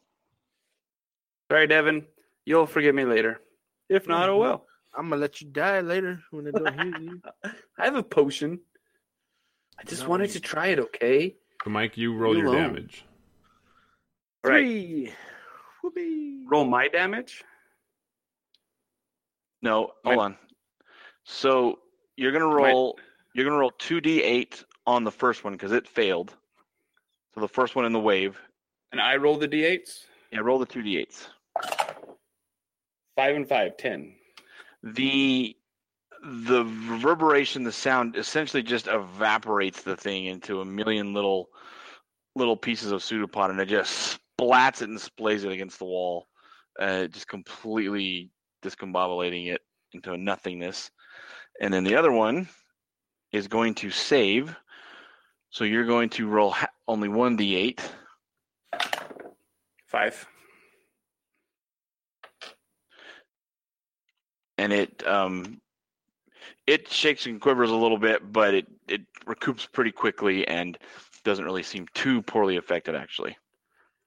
Sorry, Devin. You'll forgive me later. If not, oh well. I'm gonna let you die later when I don't hit you. I have a potion. I just Not wanted when to try it. Okay. So, Mike, you roll You your alone. damage. All right. Three. Whoopee. Roll my damage. No, My- hold on. So you're gonna roll you're gonna roll two d eight on the first one because it failed. So the first one in the wave. And I roll the d8s. Yeah, roll the two d eights. Five and five, ten. The the reverberation, the sound essentially just evaporates the thing into a million little little pieces of pseudopod and it just splats it and splays it against the wall. Uh, just completely discombobulating it into a nothingness. And then the other one is going to save. So you're going to roll only one d8. Five. And it um it shakes and quivers a little bit, but it it recoups pretty quickly and doesn't really seem too poorly affected. Actually,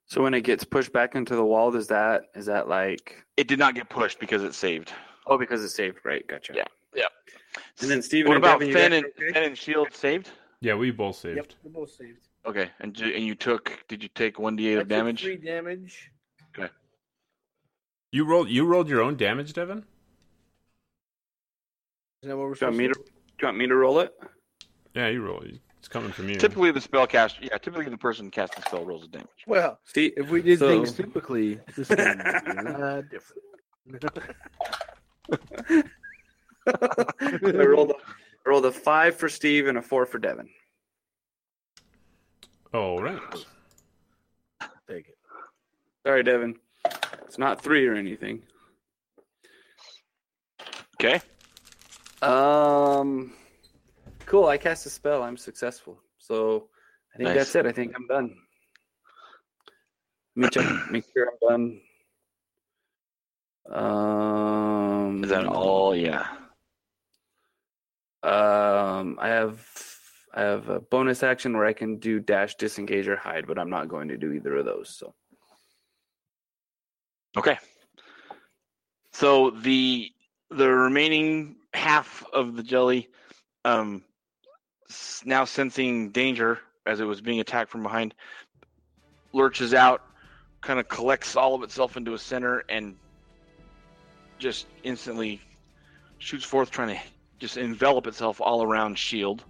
So when it gets pushed back into the wall, does that is that like it did not get pushed because it saved. oh because it saved, right? Gotcha. Yeah, yeah. And then Steven What and about Devin, Finn and okay? Finn and Shield saved? Yeah, we both saved. Yep, they're both saved. Okay, and and you took did you take one d eight of damage? Three damage. Okay. You rolled you rolled your own damage, Devin? Is that what we're Do you want me to, do you want me to roll it? Yeah, you rolled. It's coming from you. Typically, the spell cast, yeah, typically the person casting the spell rolls the damage. Well, see, if we did So- things typically, this would be a lot different. I rolled a, I rolled a five for Steve and a four for Devin. All right. Take it. Sorry, Devin. It's not three or anything. Okay. Um, cool. I cast a spell. I'm successful. So I think Nice. that's it. I think I'm done. Let me check. Make sure I'm done. Um, Is that all? Yeah. Um, I have I have a bonus action where I can do dash, disengage, or hide, but I'm not going to do either of those. So Okay. So the the remaining half of the jelly, um, now sensing danger as it was being attacked from behind, lurches out, kind of collects all of itself into a center, and just instantly shoots forth, trying to just envelop itself all around Shield.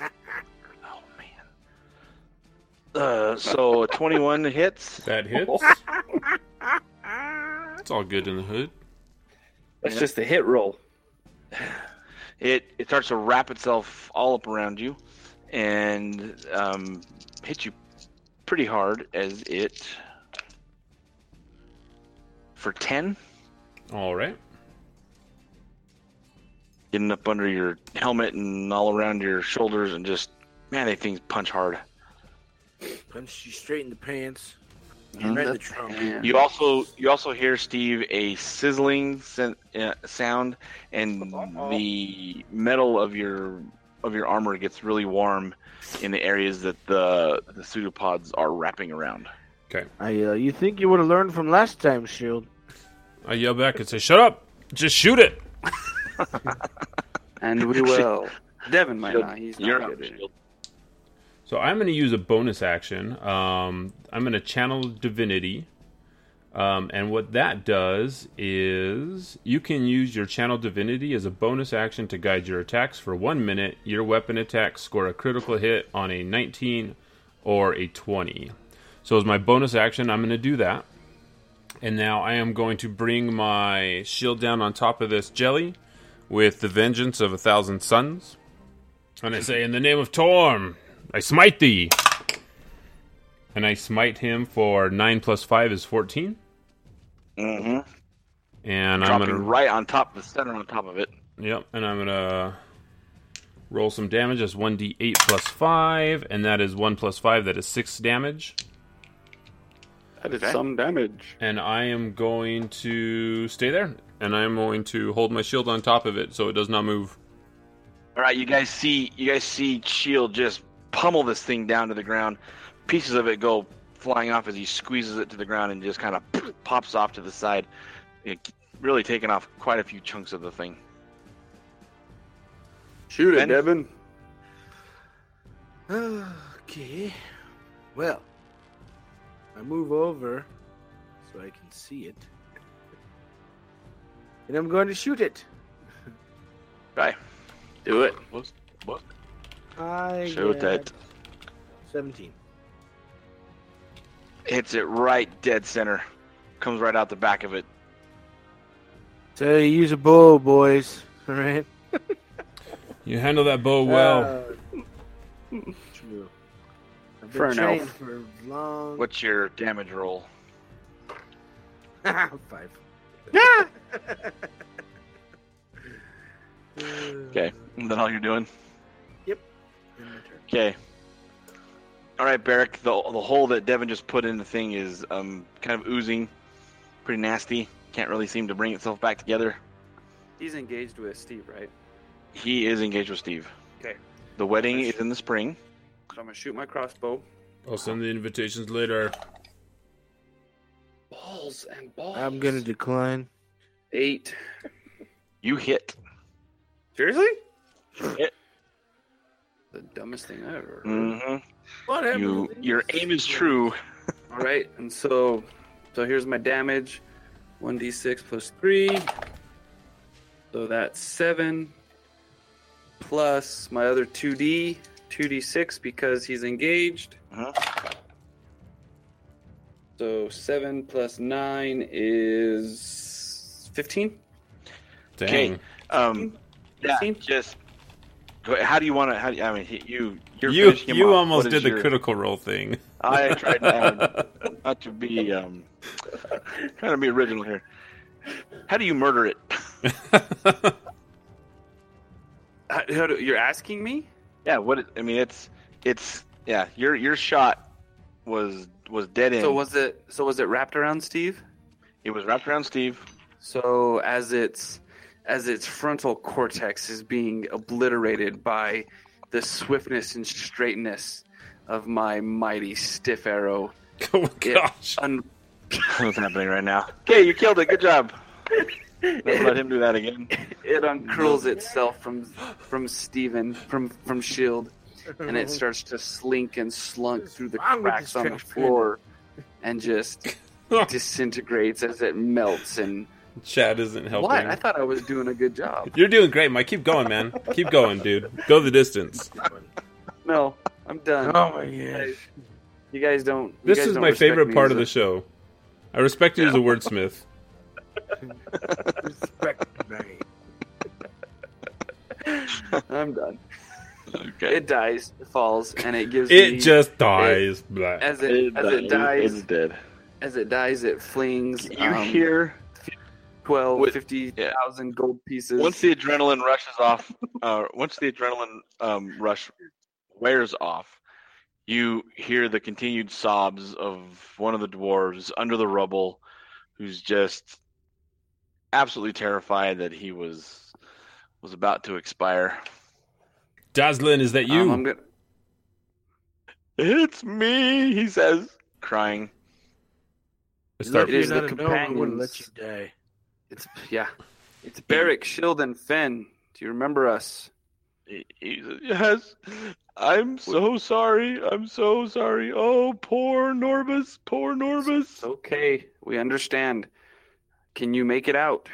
Oh man. Uh, so 21 hits. That hits. it's all good in the hood. That's Yeah. just a hit roll. it it starts to wrap itself all up around you and um, hit you pretty hard as it for 10 All right. getting up under your helmet and all around your shoulders and just man they things punch hard Punch you straight in the pants. Right the trunk. Yeah. you also you also hear steve a sizzling sen- uh, sound and the metal of your of your armor gets really warm in the areas that the the pseudopods are wrapping around Okay. I, uh, you think you would have learned from last time, Shield? I yell back and say, "Shut up! Just shoot it!" And we will. Devin might Shield, not. He's You're not up, good at it. Shield. So I'm going to use a bonus action. Um, I'm going to channel divinity, um, and what that does is you can use your channel divinity as a bonus action to guide your attacks for one minute. Your weapon attacks score a critical hit on a 19 or a 20. So as my bonus action, I'm going to do that. And now I am going to bring my shield down on top of this jelly with the vengeance of a thousand suns. And I say, In the name of Torm, I smite thee. And I smite him for 9 plus 5 is 14. Mm hmm. And I'm going to. right on top of the center on top of it Yep, and I'm going to roll some damage as 1d8 plus 5. And that is 1 plus 5, that is 6 damage. That is Okay. some damage. And I am going to stay there. And I'm going to hold my shield on top of it so it does not move. all right you guys see you guys see shield just pummel this thing down to the ground pieces of it go flying off as he squeezes it to the ground and just kind of pops off to the side it, really taking off quite a few chunks of the thing Shoot Ben? it, Devin. Okay. Well, I move over so I can see it. And I'm going to shoot it. right Do it. what, what? I shoot get that 17. hits it right dead center comes right out the back of it So you use a bow, boys. All right. You handle that bow well. Uh, true. I've been For an trained elf. for long. what's your damage roll Five. Yeah. okay is that all you're doing End my turn. Okay. All right, Barrick. The the hole that Devin just put in the thing is um kind of oozing, pretty nasty. Can't really seem to bring itself back together. He's engaged with Steve, right? He is engaged with Steve. Okay. The wedding is in the spring. So I'm gonna shoot my crossbow. I'll send the invitations later. Balls and balls. I'm gonna decline. eight. You hit. Seriously? Hit. The dumbest thing I ever. heard. hmm Whatever. You your aim is true. All right, and so, so here's my damage: one d six plus three. So that's seven plus my other two d 2d6 because he's engaged. Mhm. So 7 plus 9 is 15. Dang. Okay. Um, yeah, 15? just go ahead. How do you want to? How do you, I mean, you you're You you almost did is the your- critical role thing. I tried to, not to be um, trying to be original here. How do you murder it? How, how do, you're asking me? Yeah, what? I mean, it's it's yeah. Your your shot was was dead end. So was it so was it wrapped around Steve? it was wrapped around Steve. So as its as its frontal cortex is being obliterated by the swiftness and straightness of my mighty stiff arrow, oh gosh. un- What's happening right now? Okay, you killed it. Good job. Don't let him do that again. it uncurls itself from from Steven from from Shield, and it starts to slink and slunk through the cracks on the floor, and just disintegrates as it melts. And Chad isn't helping. what? I thought I was doing a good job. You're doing great, Mike. Keep going, man. Keep going, dude. Go the distance. No, I'm done. Oh my You gosh. You guys don't. you This guys is don't my favorite part of the show. I respect you as a wordsmith. Respect me. I'm done. Okay. It dies, it falls, and it gives me It just dies. Blah. as it as it dies It's dead. as it dies it flings You um, hear 12 With- 50,000 gold pieces. once the adrenaline rushes off, uh, once the adrenaline um, rush wears off, you hear the continued sobs of one of the dwarves under the rubble, who's just absolutely terrified that he was was about to expire. Dazlyn, is that you? Um, I'm gonna, It's me, he says, crying. I start- It is the you're a gnome, let you die. It's yeah. It's Barrick, Shield, and Fen. Do you remember us? He, he says, yes, I'm so sorry. I'm so sorry. Oh, poor Norbus. Poor Norbus. It's okay. We understand. Can you make it out?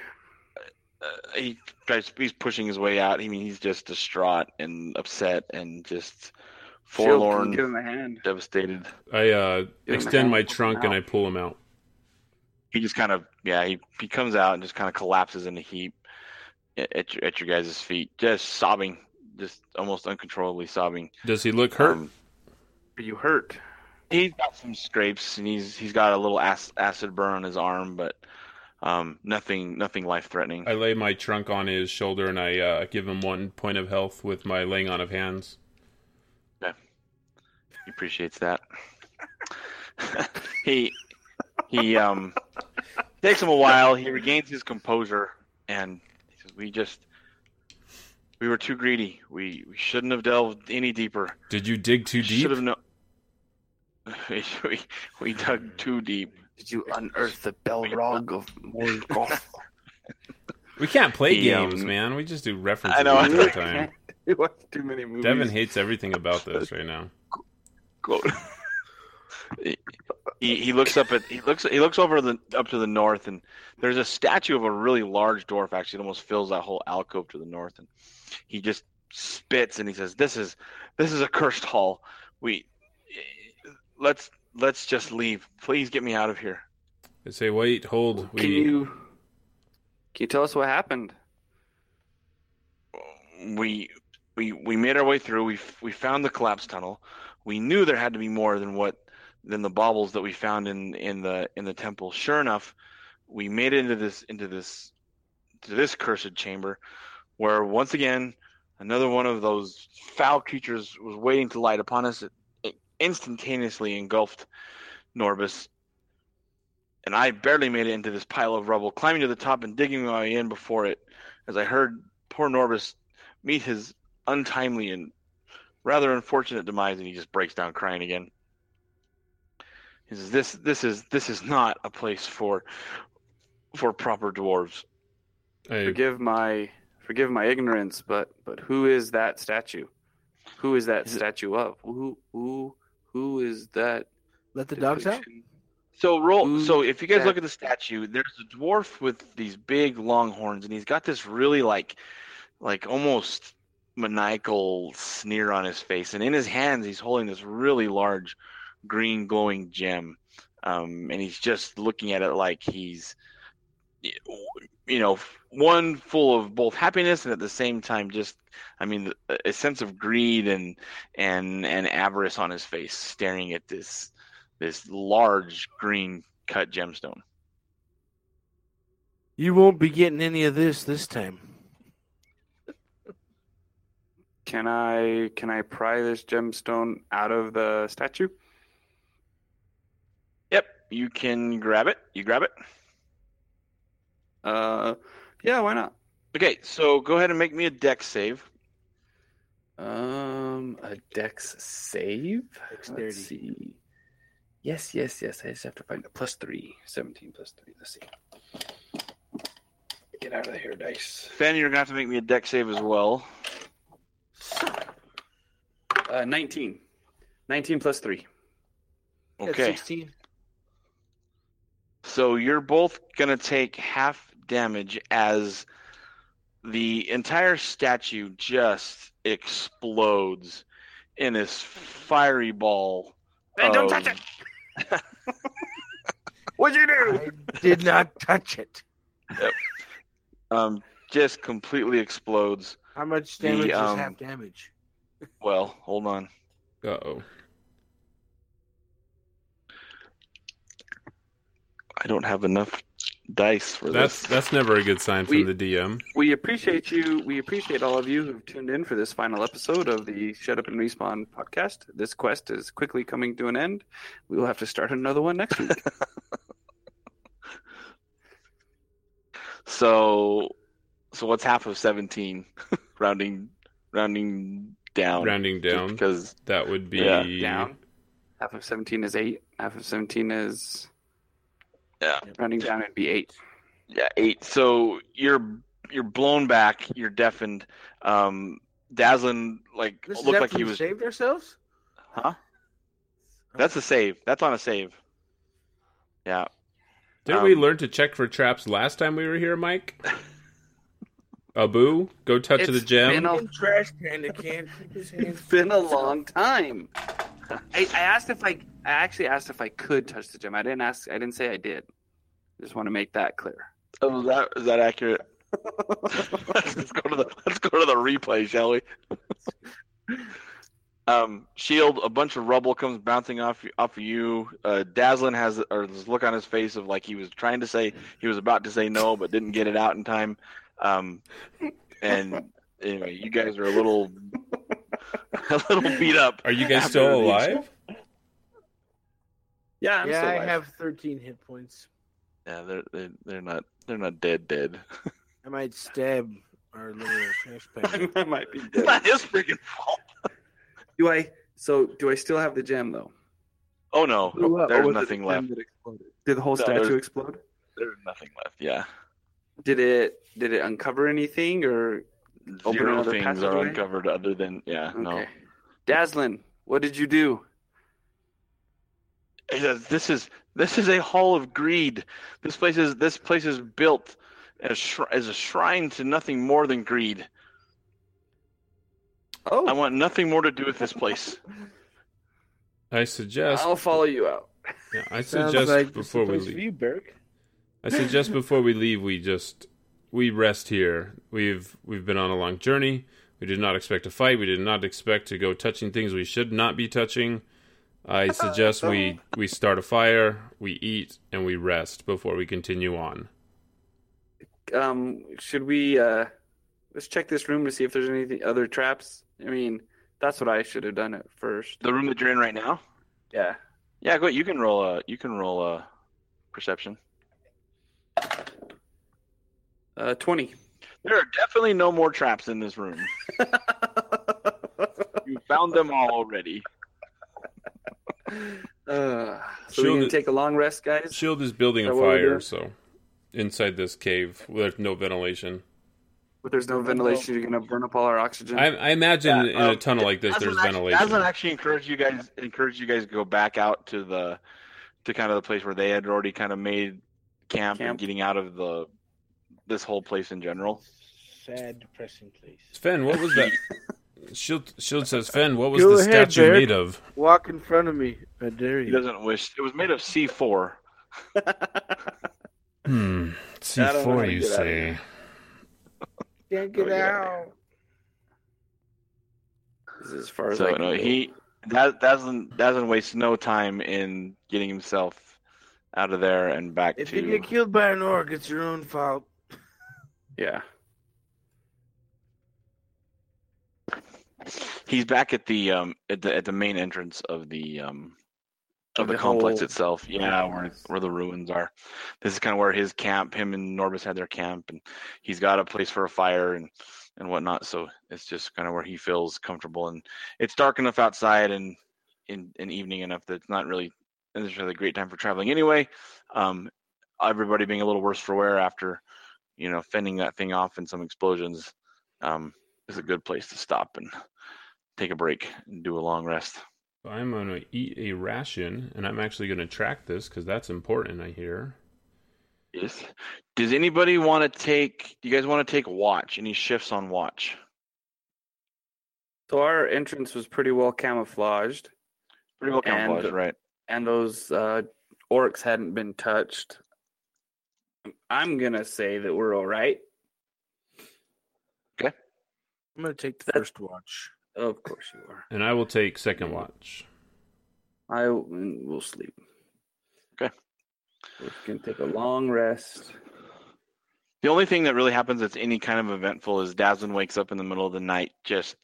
uh, he tries he's pushing his way out. I mean, he's just distraught and upset and just Shield, forlorn, give him a hand. devastated. I uh, Give him a extend my trunk and. I pull him out. He just kind of yeah, he he comes out and just kind of collapses in a heap at at your, at your guys' feet, just sobbing, just almost uncontrollably sobbing. Does he look hurt? Um, Are you hurt? he's got some scrapes and he's he's got a little acid burn on his arm, but um, nothing nothing life threatening. I lay my trunk on his shoulder and I uh, give him one point of health with my laying on of hands. Yeah, He appreciates that. he he um takes him a while. He regains his composure and he says, "We just we were too greedy. We we shouldn't have delved any deeper. Did you dig too deep? should have known. we we dug too deep. Did you unearth the Balrog of Morgoth? We can't play He, um, games, man. We just do references I know. all the time. We watch too many movies. Devin hates everything about this right now. Quote. He he looks up at he looks he looks over the up to the north and there's a statue of a really large dwarf actually. It almost fills that whole alcove to the north and he just spits and he says this is this is a cursed hall. We let's let's just leave. Please get me out of here. I say, wait, hold. We Can you can you tell us what happened? we we we made our way through. We we found the collapse tunnel. We knew there had to be more than what than the baubles that we found in in the in the temple. Sure enough we made it into this into this to this cursed chamber where once again another one of those foul creatures was waiting to light upon us. It, it instantaneously engulfed norbus and i barely made it into this pile of rubble climbing to the top and digging my way in before it as i heard poor norbus meet his untimely and rather unfortunate demise and he just breaks down crying again he says this this is this is not a place for for proper dwarves I, Forgive my forgive my ignorance, but but who is that statue? Who is that Is it- statue of? Who who who is that? Let the dogs out. so roll Who so if you guys that- look at the statue there's a dwarf with these big long horns and he's got this really like like almost maniacal sneer on his face, and in his hands he's holding this really large green glowing gem, um, and he's just looking at it like he's, you know, one full of both happiness and at the same time just, I mean, a sense of greed and and and avarice on his face, staring at this this large green cut gemstone. You won't be getting any of this this time. Can I can I pry this gemstone out of the statue? Yep, you can grab it. You grab it. Uh, yeah, why not? Okay, so go ahead and make me a dex save. Um, a dex save. Dexterity. Let's see. Yes, yes, yes. I just have to find a plus three. 17 plus three. Let's see. Get out of the here, dice. Fanny, you're gonna have to make me a dex save as well. Uh, 19. 19 plus three. Okay, 16. So you're both gonna take half damage as the entire statue just explodes in this fiery ball. Hey, don't touch it! What'd you do? I did not touch it. Yep. Um, just completely explodes. How much The, damage um, is half damage? Well, hold on. Uh oh. I don't have enough dice for That's this. that's never a good sign from We- the DM. We appreciate you. We appreciate all of you who've tuned in for this final episode of the Shut Up and Respawn podcast. This quest is quickly coming to an end. We will have to start another one next week. So, so what's half of seventeen? rounding, rounding down. Rounding down, because that would be Yeah. down. Half of 17 is 8. Half of 17 is. Yeah. Rounding down, it'd be 8. yeah, eight. So you're you're blown back. You're deafened. Um, Dazlyn like This looked like he was. saved ourselves. Huh? That's a save. That's on a save. Yeah. Didn't we Um, learn to check for traps last time we were here, Mike? Abu, go touch It's the gem. been a- trash can that can't keep his hands. It's been a long time. I, I asked if I. I actually asked if I could touch the gem. I didn't ask. I didn't say I did. Just want to make that clear. Oh, is that is that accurate? let's go to the let's go to the replay, shall we? um, Shield, a bunch of rubble comes bouncing off off of you. Uh, Dazlyn has or this look on his face of like he was trying to say he was about to say no, but didn't get it out in time. Um, and anyway, you guys are a little a little beat up. Are you guys still alive? Yeah, I'm yeah, still I have 13 hit points. Yeah, they're they're, they're not they're not dead dead. I might stab our little trash bag. I might be It's dead. not his freaking fault. Do I? So do I still have the gem though? Oh no, oh, Blew there's nothing the left. gem that exploded? Did the whole No, statue there's- explode? There's nothing left. Yeah. Did it? Did it uncover anything or? Open Zero another things are passageway? uncovered other than yeah no. Okay. Dazlyn, what did you do? He says, This is this is a hall of greed. This place is this place is built as shri- as a shrine to nothing more than greed. Oh, I want nothing more to do with this place. I suggest. I'll follow you out. yeah, I suggest like before we leave. you, Berg. I suggest before we leave, we just we rest here. We've we've been on a long journey. We did not expect to fight. We did not expect to go touching things we should not be touching. I suggest we we start a fire, we eat, and we rest before we continue on. Um, should we? uh Let's check this room to see if there's any other traps. I mean, that's what I should have done at first. The room that you're in right now. Yeah. Yeah, go. You can roll a you can roll a perception. Uh, twenty. There are definitely no more traps in this room. You found them all already. Uh, so Shield we're gonna take a long rest, guys. Shield is building Is a that what we're fire, so inside this cave, there's no ventilation. But there's no ventilation. You're gonna burn up all our oxygen. I, I imagine Yeah, in a um, tunnel like this, Aslan there's actually- ventilation. Aslan actually encouraged you guys encouraged you guys to go back out to the to kind of the place where they had already kind of made camp, and getting out of the this whole place in general. sad, depressing place. Sven, what was that? Shield, Shield says, Finn, what was Go the ahead, statue Derek. made of? Walk in front of me. I dare He you. doesn't wish. It was made of C4. Hmm. Don't know how C4, to you get out of say. Can't get Oh, out. This is as far as So I can no, go. he that doesn't doesn't waste no time in getting himself out of there and back If to. you get killed by an orc, it's your own fault. Yeah. He's back at the um at the at the main entrance of the um of the, the complex whole- itself. Yeah, where where the ruins are. This is kind of where his camp, him and Norbus had their camp, and he's got a place for a fire and and whatnot. So it's just kind of where he feels comfortable. And it's dark enough outside and in in evening enough that it's not really necessarily a great time for traveling anyway. Um, everybody being a little worse for wear after you know fending that thing off and some explosions. Um, is a good place to stop and take a break and do a long rest. I'm going to eat a ration, and I'm actually going to track this because that's important, I hear. Yes. Does anybody want to take? Do you guys want to take watch? Any shifts on watch? So our entrance was pretty well camouflaged, Pretty well And- camouflaged, right? and those uh, orcs hadn't been touched. I'm gonna say that we're all right. Okay. I'm gonna take the That- first watch. Of course you are. And I will take second watch. I will sleep. Okay. We can take a long rest. The only thing that really happens that's any kind of eventful is Dazlyn wakes up in the middle of the night just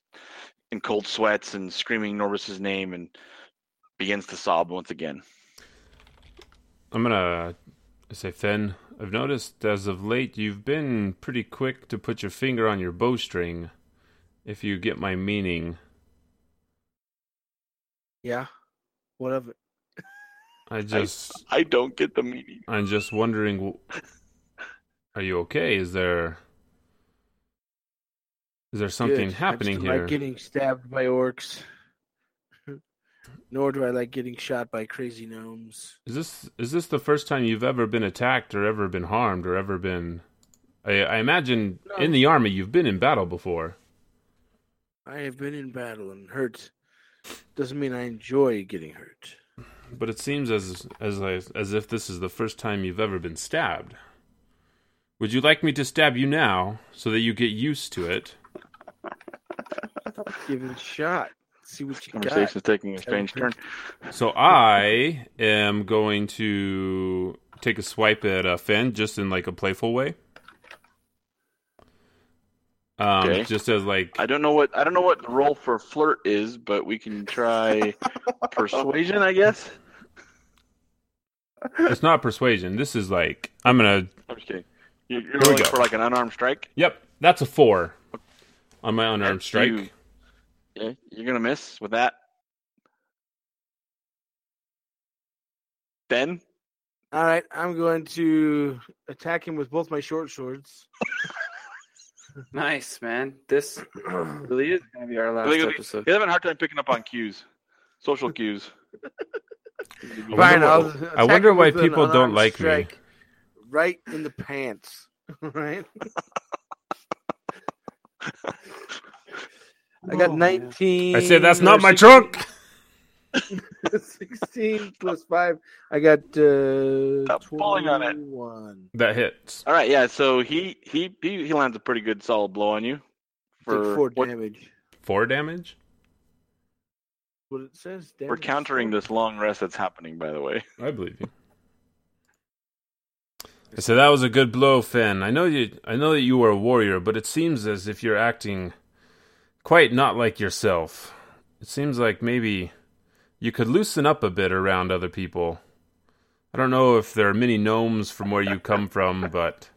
in cold sweats and screaming Norbus's name and begins to sob once again. I'm gonna say, Fen, I've noticed as of late you've been pretty quick to put your finger on your bowstring, if you get my meaning. Yeah. What of it? I just, I don't get the meaning. I'm just wondering, are you okay? Is there, is there something Good. I happening just don't here? like getting stabbed by orcs. Nor do I like getting shot by crazy gnomes. Is this is this the first time you've ever been attacked or ever been harmed or ever been? I, I imagine No. in the army you've been in battle before. I have been in battle and hurt. Doesn't mean I enjoy getting hurt. But it seems as as I, as if this is the first time you've ever been stabbed. Would you like me to stab you now so that you get used to it? Give it a shot. See what you got. Conversation's taking a strange turn. So I am going to take a swipe at uh, Fen just in like a playful way. Um, Okay. just as like I don't know what I don't know what the role for flirt is, but we can try persuasion, I guess. it's not persuasion. This is like I'm gonna. I'm just kidding. You're, you're rolling for like an unarmed strike. Yep, that's a four on my unarmed That's strike. you. Yeah, you're gonna miss with that. Then All right, I'm going to attack him with both my short swords. Nice, man. This really is gonna be our last be- episode. you're having a hard time picking up on cues, social cues. I wonder I'll why- I wonder why people don't like me. Right in the pants. right? I got Oh, man. 19. I said that's not my 16 trunk. 16 plus 5. I got uh, Stop pulling on it. 21. That hits. All right, yeah. So he he he, he lands a pretty good solid blow on you Take for 4 what, damage. Four damage. What it says. we're damage countering four. this long rest that's happening. By the way, I believe you. So that was a good blow, Finn. I know you. I know that you are a warrior, but it seems as if you're acting quite not like yourself. It seems like maybe you could loosen up a bit around other people. I don't know if there are many gnomes from where you come from, but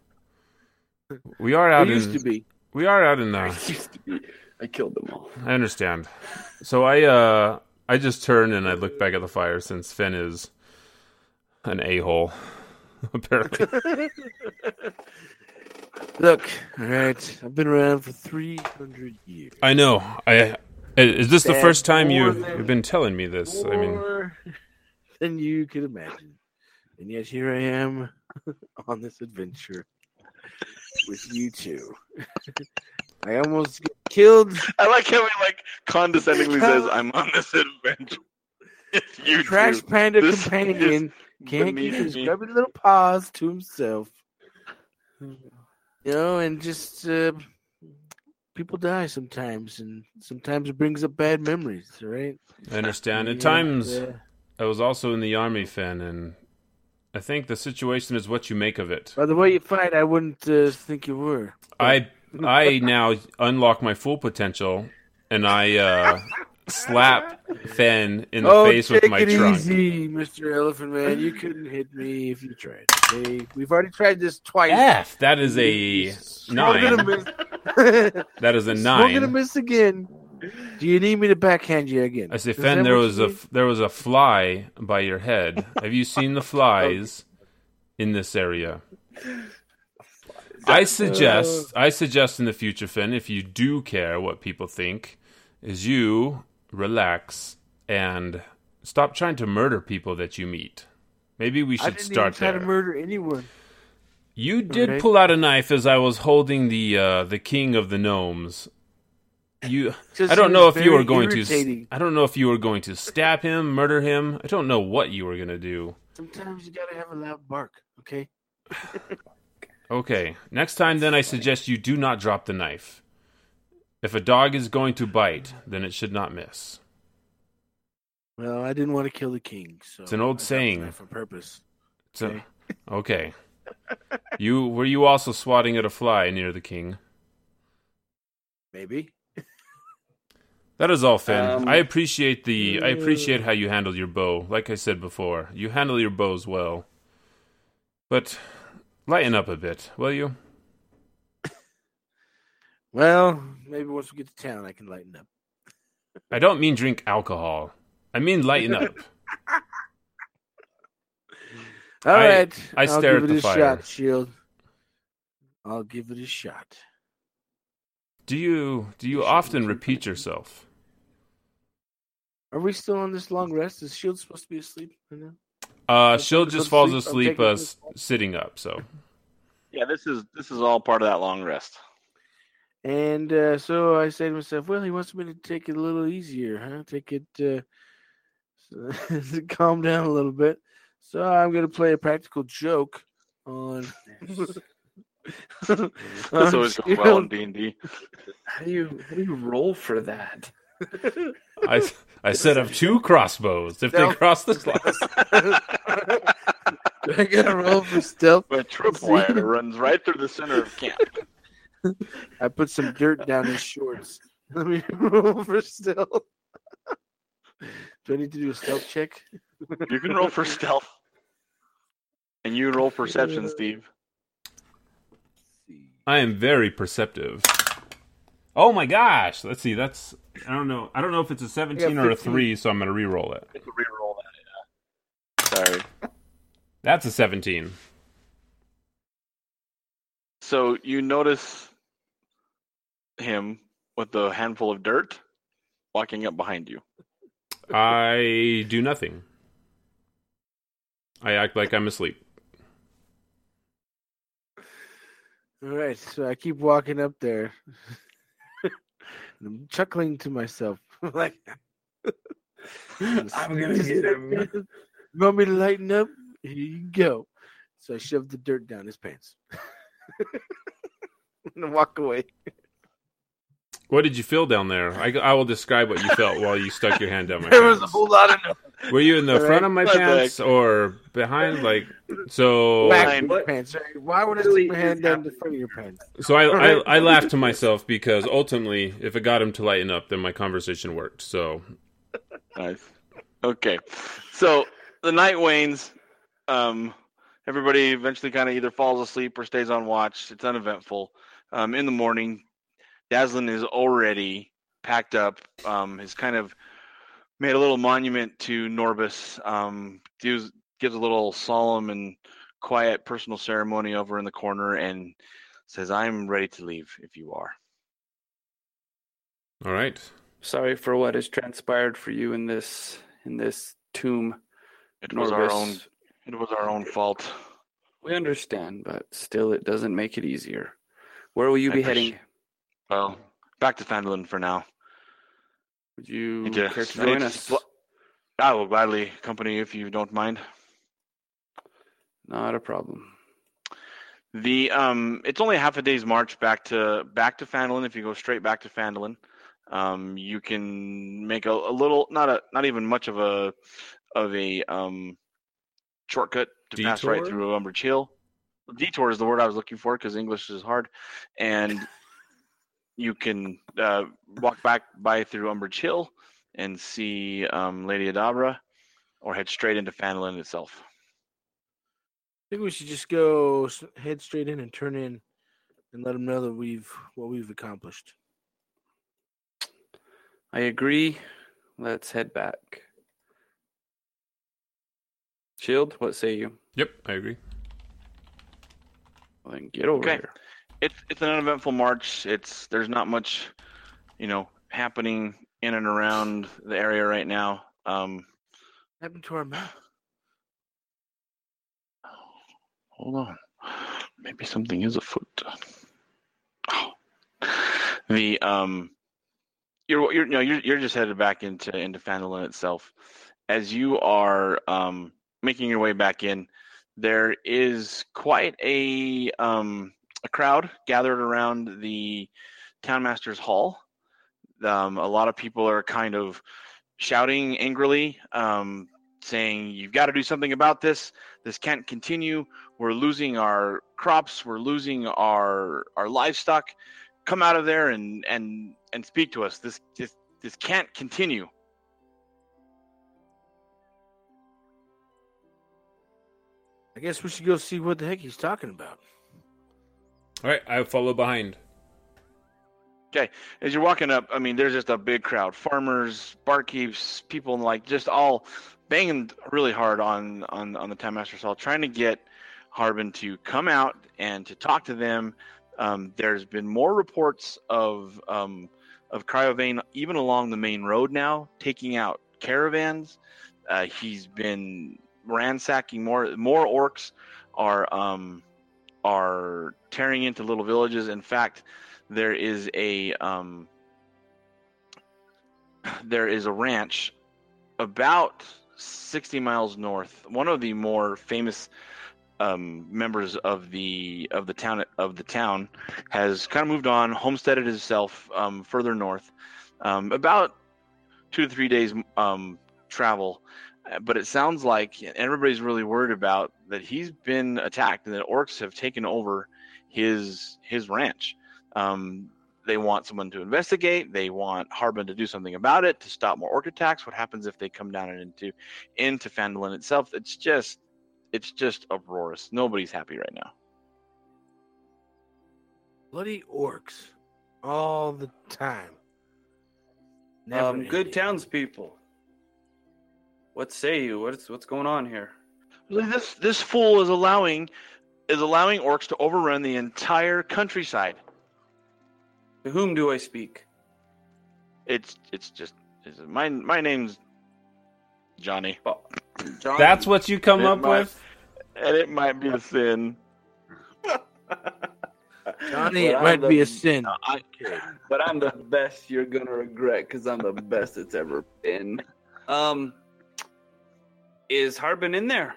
we are out There used in to be. we are out in be- I killed them all. I understand. So I uh I just turn and I look back at the fire since Finn is an a hole. Apparently. Look, all right. I've been around for 300 years. I know. I is this the first time you more than- you've been telling me this? I mean than you could imagine. And yet here I am on this adventure with you two. I almost get killed. I like how he like condescendingly says, "I'm on this adventure." You Trash two. Panda This companion can't keep his me. grubby little paws to himself. You know, and just uh, people die sometimes, and sometimes it brings up bad memories. right? I understand. At Yeah, times, yeah. I was also in the army, Finn, and I think the situation is what you make of it. By the way you fight, I wouldn't uh, think you were. I I now unlock my full potential, and I uh, slap Finn in the oh, face with my it trunk. easy, Mr. Elephant Man. You couldn't hit me if you tried. Okay? We've already tried this twice. F. That is a nine. miss. That is a nine. We're gonna miss again. Do you need me to backhand you again? I say, Is Finn, there was a need? there was a fly by your head. Have you seen the flies in this area? I suggest I suggest in the future, Finn, if you do care what people think, is you relax and stop trying to murder people that you meet. Maybe we should I didn't start even try there. to murder anyone. You did Okay. pull out a knife as I was holding the uh, the king of the gnomes. You, I don't know if you were going to. I don't know if you were going to stab him, murder him. I don't know what you were going to do. Sometimes you gotta have a loud bark. Okay. Okay, next time then I suggest you do not drop the knife. If a dog is going to bite, then it should not miss. Well, I didn't want to kill the king, so It's an old I saying. for purpose. So, Okay. okay. You were you also swatting at a fly near the king? Maybe. That is all, Finn. Um, I appreciate the I appreciate how you handle your bow. Like I said before, you handle your bows well. But lighten up a bit, will you? Well, maybe once we get to town, I can lighten up. I don't mean drink alcohol. I mean lighten up. All I- right, I I'll stare give at it the a fire. shot, Shield. I'll give it a shot. Do you do you often repeat yourself? Are we still on this long rest? Is Shield supposed to be asleep right now? Uh, I'm she'll gonna just falls sleep. I'm asleep taking uh, sitting up. So Yeah, this is this is all part of that long rest. And uh, so I say to myself, well, he wants me to take it a little easier, huh? Take it, uh, to calm down a little bit. So I'm going to play a practical joke on. This on always goes well in D and D. How do you how do you roll for that? I I set up two crossbows. If they cross the slot, Do I got to roll for stealth? A tripwire runs right through the center of camp. I put some dirt down his shorts. Let me roll for stealth. Do I need to do a stealth check? You can roll for stealth, and you roll perception, uh, Steve. I am very perceptive. Oh my gosh! Let's see. That's I don't know. I don't know if it's a seventeen or a three, so I'm gonna re-roll it. You can re-roll that. Yeah. Sorry. That's a seventeen. So you notice him with a handful of dirt walking up behind you. I do nothing. I act like I'm asleep. All right, so I keep walking up there. I'm chuckling to myself. like, I'm gonna get him. You want me to lighten up? Here you go. So I shoved the dirt down his pants. and walk away. What did you feel down there? I, I will describe what you felt while you stuck your hand down my There was a pants. whole lot of nothing. Were you in the All front of my What the pants or behind? Like so. Whack Fine. your pants. Why would I Really stick my hand down the front of your pants? So I, All right. I I laughed to myself because ultimately, if it got him to lighten up, then my conversation worked. So Nice. Okay. So the night wanes. Um, everybody eventually kind of either falls asleep or stays on watch. It's uneventful. Um, in the morning, Dazlyn is already packed up. Um, has kind of made a little monument to Norbus. Um, gives gives a little solemn and quiet personal ceremony over in the corner and says, "I'm ready to leave if you are." all right. Sorry for what has transpired for you in this in this tomb. It was our own. It was our own fault. We understand, but still, it doesn't make it easier. Where will you I be appreciate- heading? Well, back to Phandalin for now. Would you to- care to join to us? I will gladly accompany you if you don't mind. Not a problem. The um, it's only half a day's march back to back to Phandalin. If you go straight back to Phandalin, um, you can make a, a little, not a, not even much of a, of a um, shortcut to pass right Detour? through Umbrage Hill. Detour is the word I was looking for because English is hard, and you can uh, walk back by through Umbrage Hill and see um, Lady Adabra, or head straight into Phandalin itself. I think we should just go head straight in and turn in, and let them know that we've what we've accomplished. I agree. Let's head back. Shield, what say you? Yep, I agree. Well, then get over Okay. here. It's it's an uneventful march. It's there's not much, you know, happening in and around the area right now. Um, happened to our map? hold on, maybe something is afoot. Oh. The um, you're you're no you're you're just headed back into into Phandalin itself. As you are um making your way back in, there is quite a um a crowd gathered around the townmaster's hall. Um, a lot of people are kind of shouting angrily, um, saying, "You've got to do something about this. This can't continue. We're losing our crops. We're losing our our livestock. Come out of there and and and speak to us. This this this can't continue." I guess we should go see what the heck he's talking about. All right, I follow behind. Okay, as you're walking up, I mean, there's just a big crowd: farmers, barkeeps, people like just all banging really hard on on on the Time Master's Hall, trying to get Harbin to come out and to talk to them. Um, there's been more reports of um, of Cryovain even along the main road now, taking out caravans. Uh, he's been ransacking more more orcs are um, are tearing into little villages. In fact, there is a um, there is a ranch about 60 miles north. One of the more famous um, members of the of the town of the town has kind of moved on, homesteaded himself um, further north, um, about two to three days um, travel. Uh, But it sounds like everybody's really worried about that he's been attacked and that orcs have taken over his his ranch. Um, they want someone to investigate. They want Harbin to do something about it to stop more orc attacks. What happens if they come down and into into Phandalin itself? It's just it's just uproarious. Nobody's happy right now. Bloody orcs, all the time. Never Um, good ending. townspeople. What say you? What's what's going on here? This this fool is allowing is allowing orcs to overrun the entire countryside. To whom do I speak? It's it's just it's, my my name's Johnny, John. That's what you come It up might- with? and it might be a sin. Johnny, But it I'm might the- be a sin. I, but I'm the best you're gonna regret because I'm the best it's ever been. Um, is Harbin in there?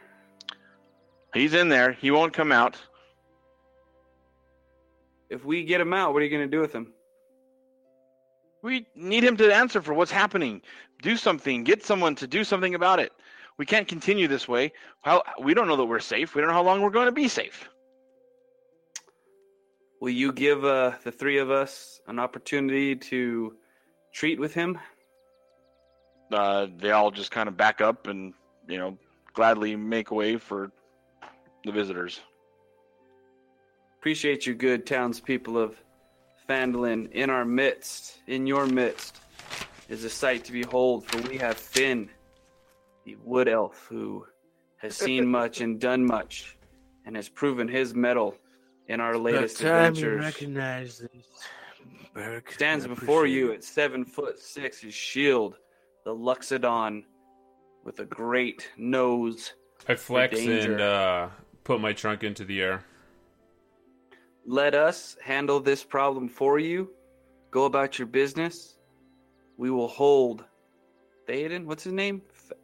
he's in there. He won't come out. If we get him out, what are you gonna do with him? We need him to answer for what's happening. Do something. Get someone to do something about it. We can't continue this way. How we don't know that we're safe. We don't know how long we're going to be safe. Will you give uh, the three of us an opportunity to treat with him? Uh, they all just kind of back up and you know gladly make way for the visitors. Appreciate you, good townspeople of Phandalin. In our midst, in your midst, is a sight to behold, for we have Finn, the wood elf, who has seen much and done much, and has proven his mettle in our About latest time you adventures. recognize this. Burke. Stands before you it. at seven foot six, his shield, the Loxodon, with a great nose. I flex and uh, put my trunk into the air. let us handle this problem for you. Go about your business. We will hold Theoden, what's his name? Th-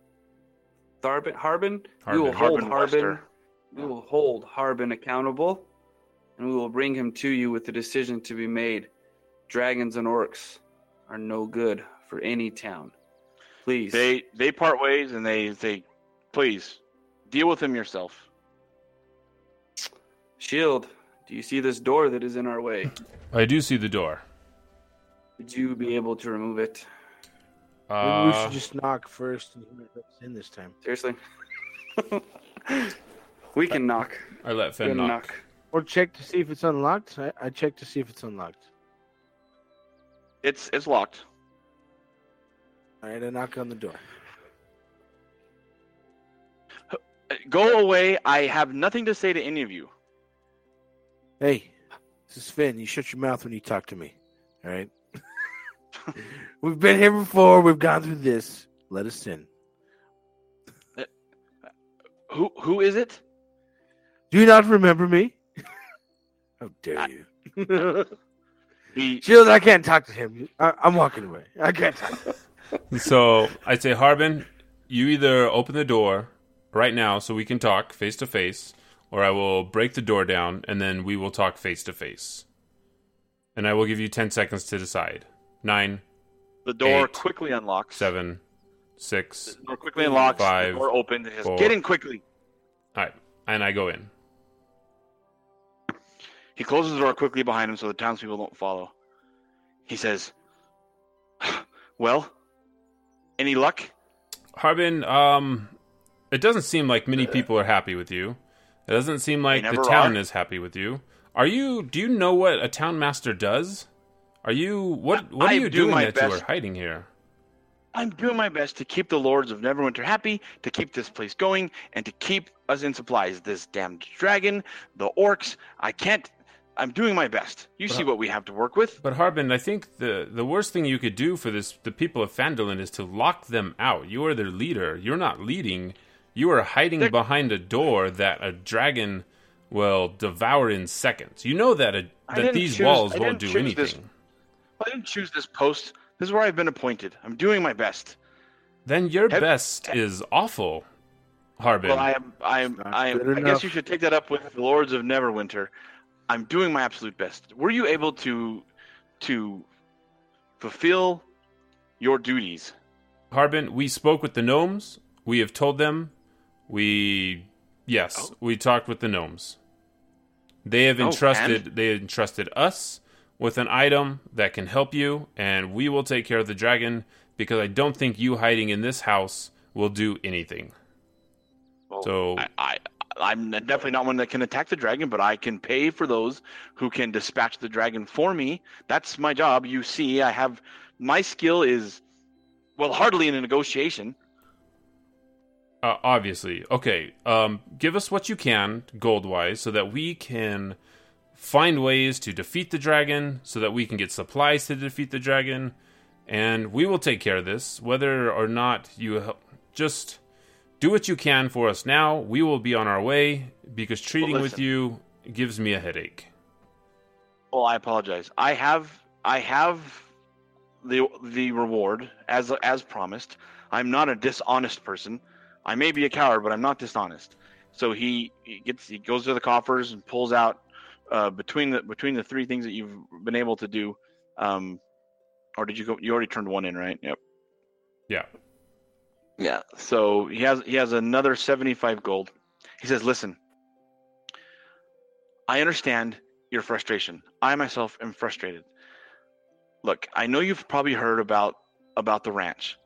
Tharbin, Harbin? We will Harbin. hold Harbin Harbin. We will hold Harbin accountable, and we will bring him to you with the decision to be made. Dragons and orcs are no good for any town. Please. They they part ways and they say, please deal with him yourself. Shield, do you see this door that is in our way? I do see the door. Would you be able to remove it? Maybe we Uh, should just knock first and in this time. Seriously? we can knock. I let We Fen knock. knock. Or check to see if it's unlocked. I, I check to see if it's unlocked. It's it's locked. All right, I knock on the door. Uh, Go away. I have nothing to say to any of you. Hey, this is Finn. You shut your mouth when you talk to me. All right. We've been here before. We've gone through this. Let us in. Who who is it? Do you not remember me? How dare I- you? He Shield, I can't talk to him. I, I'm walking away. I can't talk. So I say, Harbin, you either open the door right now so we can talk face to face, or I will break the door down and then we will talk face to face. And I will give you 10 seconds to decide. Nine, the door Eight. quickly unlocks. seven, six. The door quickly unlocks. Five, the door opens. Four. Get in quickly. All right. And I go in. He closes the door quickly behind him so the townspeople don't follow. He says, "Well, any luck?" Harbin, um, it doesn't seem like many people are happy with you. It doesn't seem like the town are. is happy with you. Are you? Do you know what a town master does? Are you? What? What I are you do doing my that you are hiding here? I'm doing my best to keep the lords of Neverwinter happy, to keep this place going, and to keep us in supplies. This damned dragon, the orcs. I can't. I'm doing my best. You see what we have to work with. But Harbin, I think the the worst thing you could do for this the people of Phandalin is to lock them out. You are their leader. You're not leading. You are hiding They're- behind a door that a dragon will devour in seconds. You know that a, I that these choose- walls I won't didn't do choose this. I didn't choose this post. This is where I've been appointed. I'm doing my best. Then your Have- best is awful, Harbin. Well, I am. I am. I am. good I enough. guess you should take that up with the lords of Neverwinter. I'm doing my absolute best. Were you able to to fulfill your duties? Harbin, we spoke with the gnomes. We have told them. We yes, Oh. we talked with the gnomes. They have Oh, entrusted they entrusted us with an item that can help you, and we will take care of the dragon because I don't think you hiding in this house will do anything. Well, So- I, I I'm definitely not one that can attack the dragon, but I can pay for those who can dispatch the dragon for me. That's my job. You see, I have my skill is well hardly in a negotiation. Uh, obviously, okay. Um, give us what you can gold wise, so that we can find ways to defeat the dragon, so that we can get supplies to defeat the dragon, and we will take care of this. Whether or not you help, just do what you can for us now. We will be on our way because treating with you gives me a headache. Well, I apologize. I have I have the the reward as as promised. I'm not a dishonest person. I may be a coward, but I'm not dishonest. So he, he gets he goes to the coffers and pulls out uh, between the between the three things that you've been able to do. Um, or did you go? You already turned one in, right? Yep. Yeah. Yeah. So he has he has another 75 gold. He says, "Listen, I understand your frustration. I myself am frustrated. Look, I know you've probably heard about about the ranch.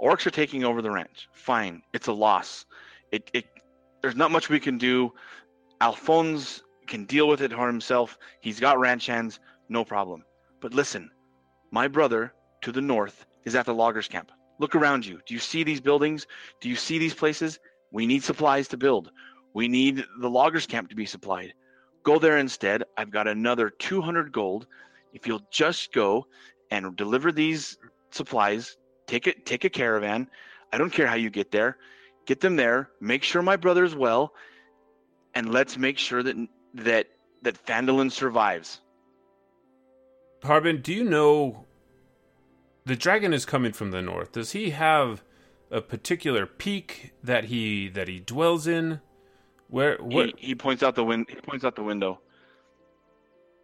Orcs are taking over the ranch. Fine, it's a loss. It it there's not much we can do. Alfonse can deal with it for himself. He's got ranch hands, no problem. But listen, my brother to the north is at the loggers camp. Look around you. Do you see these buildings? Do you see these places? We need supplies to build. We need the loggers camp to be supplied. Go there instead. I've got another 200 gold. If you'll just go and deliver these supplies, take it take a caravan. I don't care how you get there. Get them there. Make sure my brother's well and let's make sure that that that Phandalin survives. Harbin, do you know the dragon is coming from the north? Does he have a particular peak that he that he dwells in? Where what He, he points out the win. He points out the window.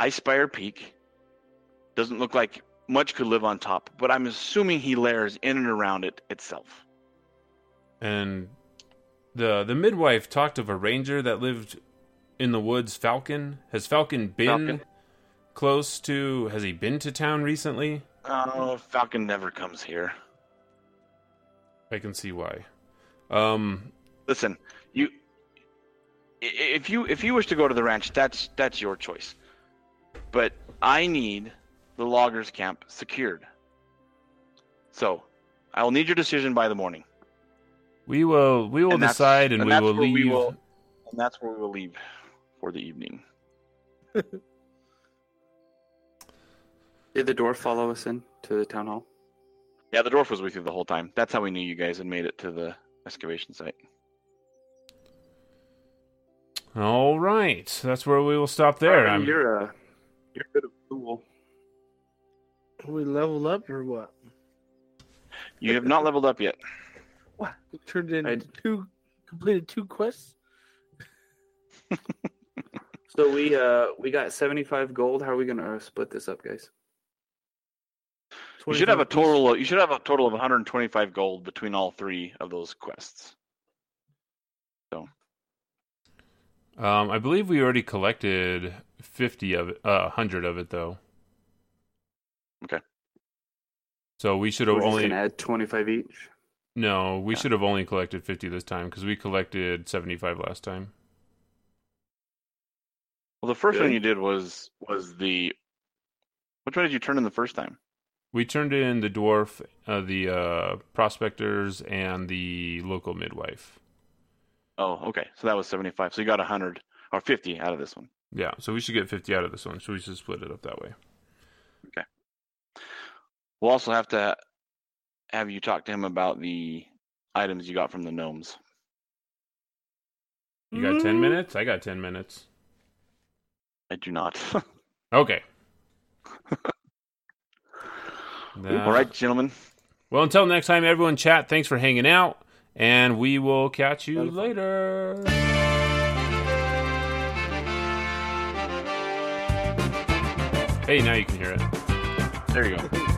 Icespire Peak doesn't look like much could live on top, but I'm assuming he lairs in and around it itself. and the the midwife talked of a ranger that lived in the woods, Falcon. Has Falcon been Falcon. close to has he been to town recently? Oh, Falcon never comes here. I can see why. Um Listen, you if you if you wish to go to the ranch, that's that's your choice. But I need the loggers camp secured. So, I will need your decision by the morning, we will we will And that's- decide and, and we that's will where leave we will- and that's where we will leave for the evening. Did the dwarf follow us in to the town hall? Yeah, the dwarf was with you the whole time. That's how we knew you guys had made it to the excavation site. All right. That's where we will stop there. Harbin, I'm, you're a you're a bit of a fool. We level up or what? You have not leveled up yet. What? We turned in I- two, completed two quests. So we uh we got seventy five gold. How are we gonna uh, split this up, guys? You should have a total. Of, you should have a total of 125 gold between all three of those quests. um I believe we already collected 50 of it, uh 100 of it though. Okay. So we should We're have only gonna add twenty five each. No, we Yeah. should have only collected 50 this time cuz we collected 75 last time. Well, the first one you did was was the. Which one did you turn in the first time? We turned in the dwarf, uh, the uh, prospectors, and the local midwife. Oh, okay. So that was 75. So you got 100 or 50 out of this one. Yeah, so we should get 50 out of this one. So we should split it up that way. Okay. We'll also have to have you talk to him about the items you got from the gnomes. You got 10 minutes? I got 10 minutes. I do not. Okay. All right, gentlemen. Well, until next time, everyone, chat. Thanks for hanging out, and we will catch you later. Hey, now you can hear it. There you go.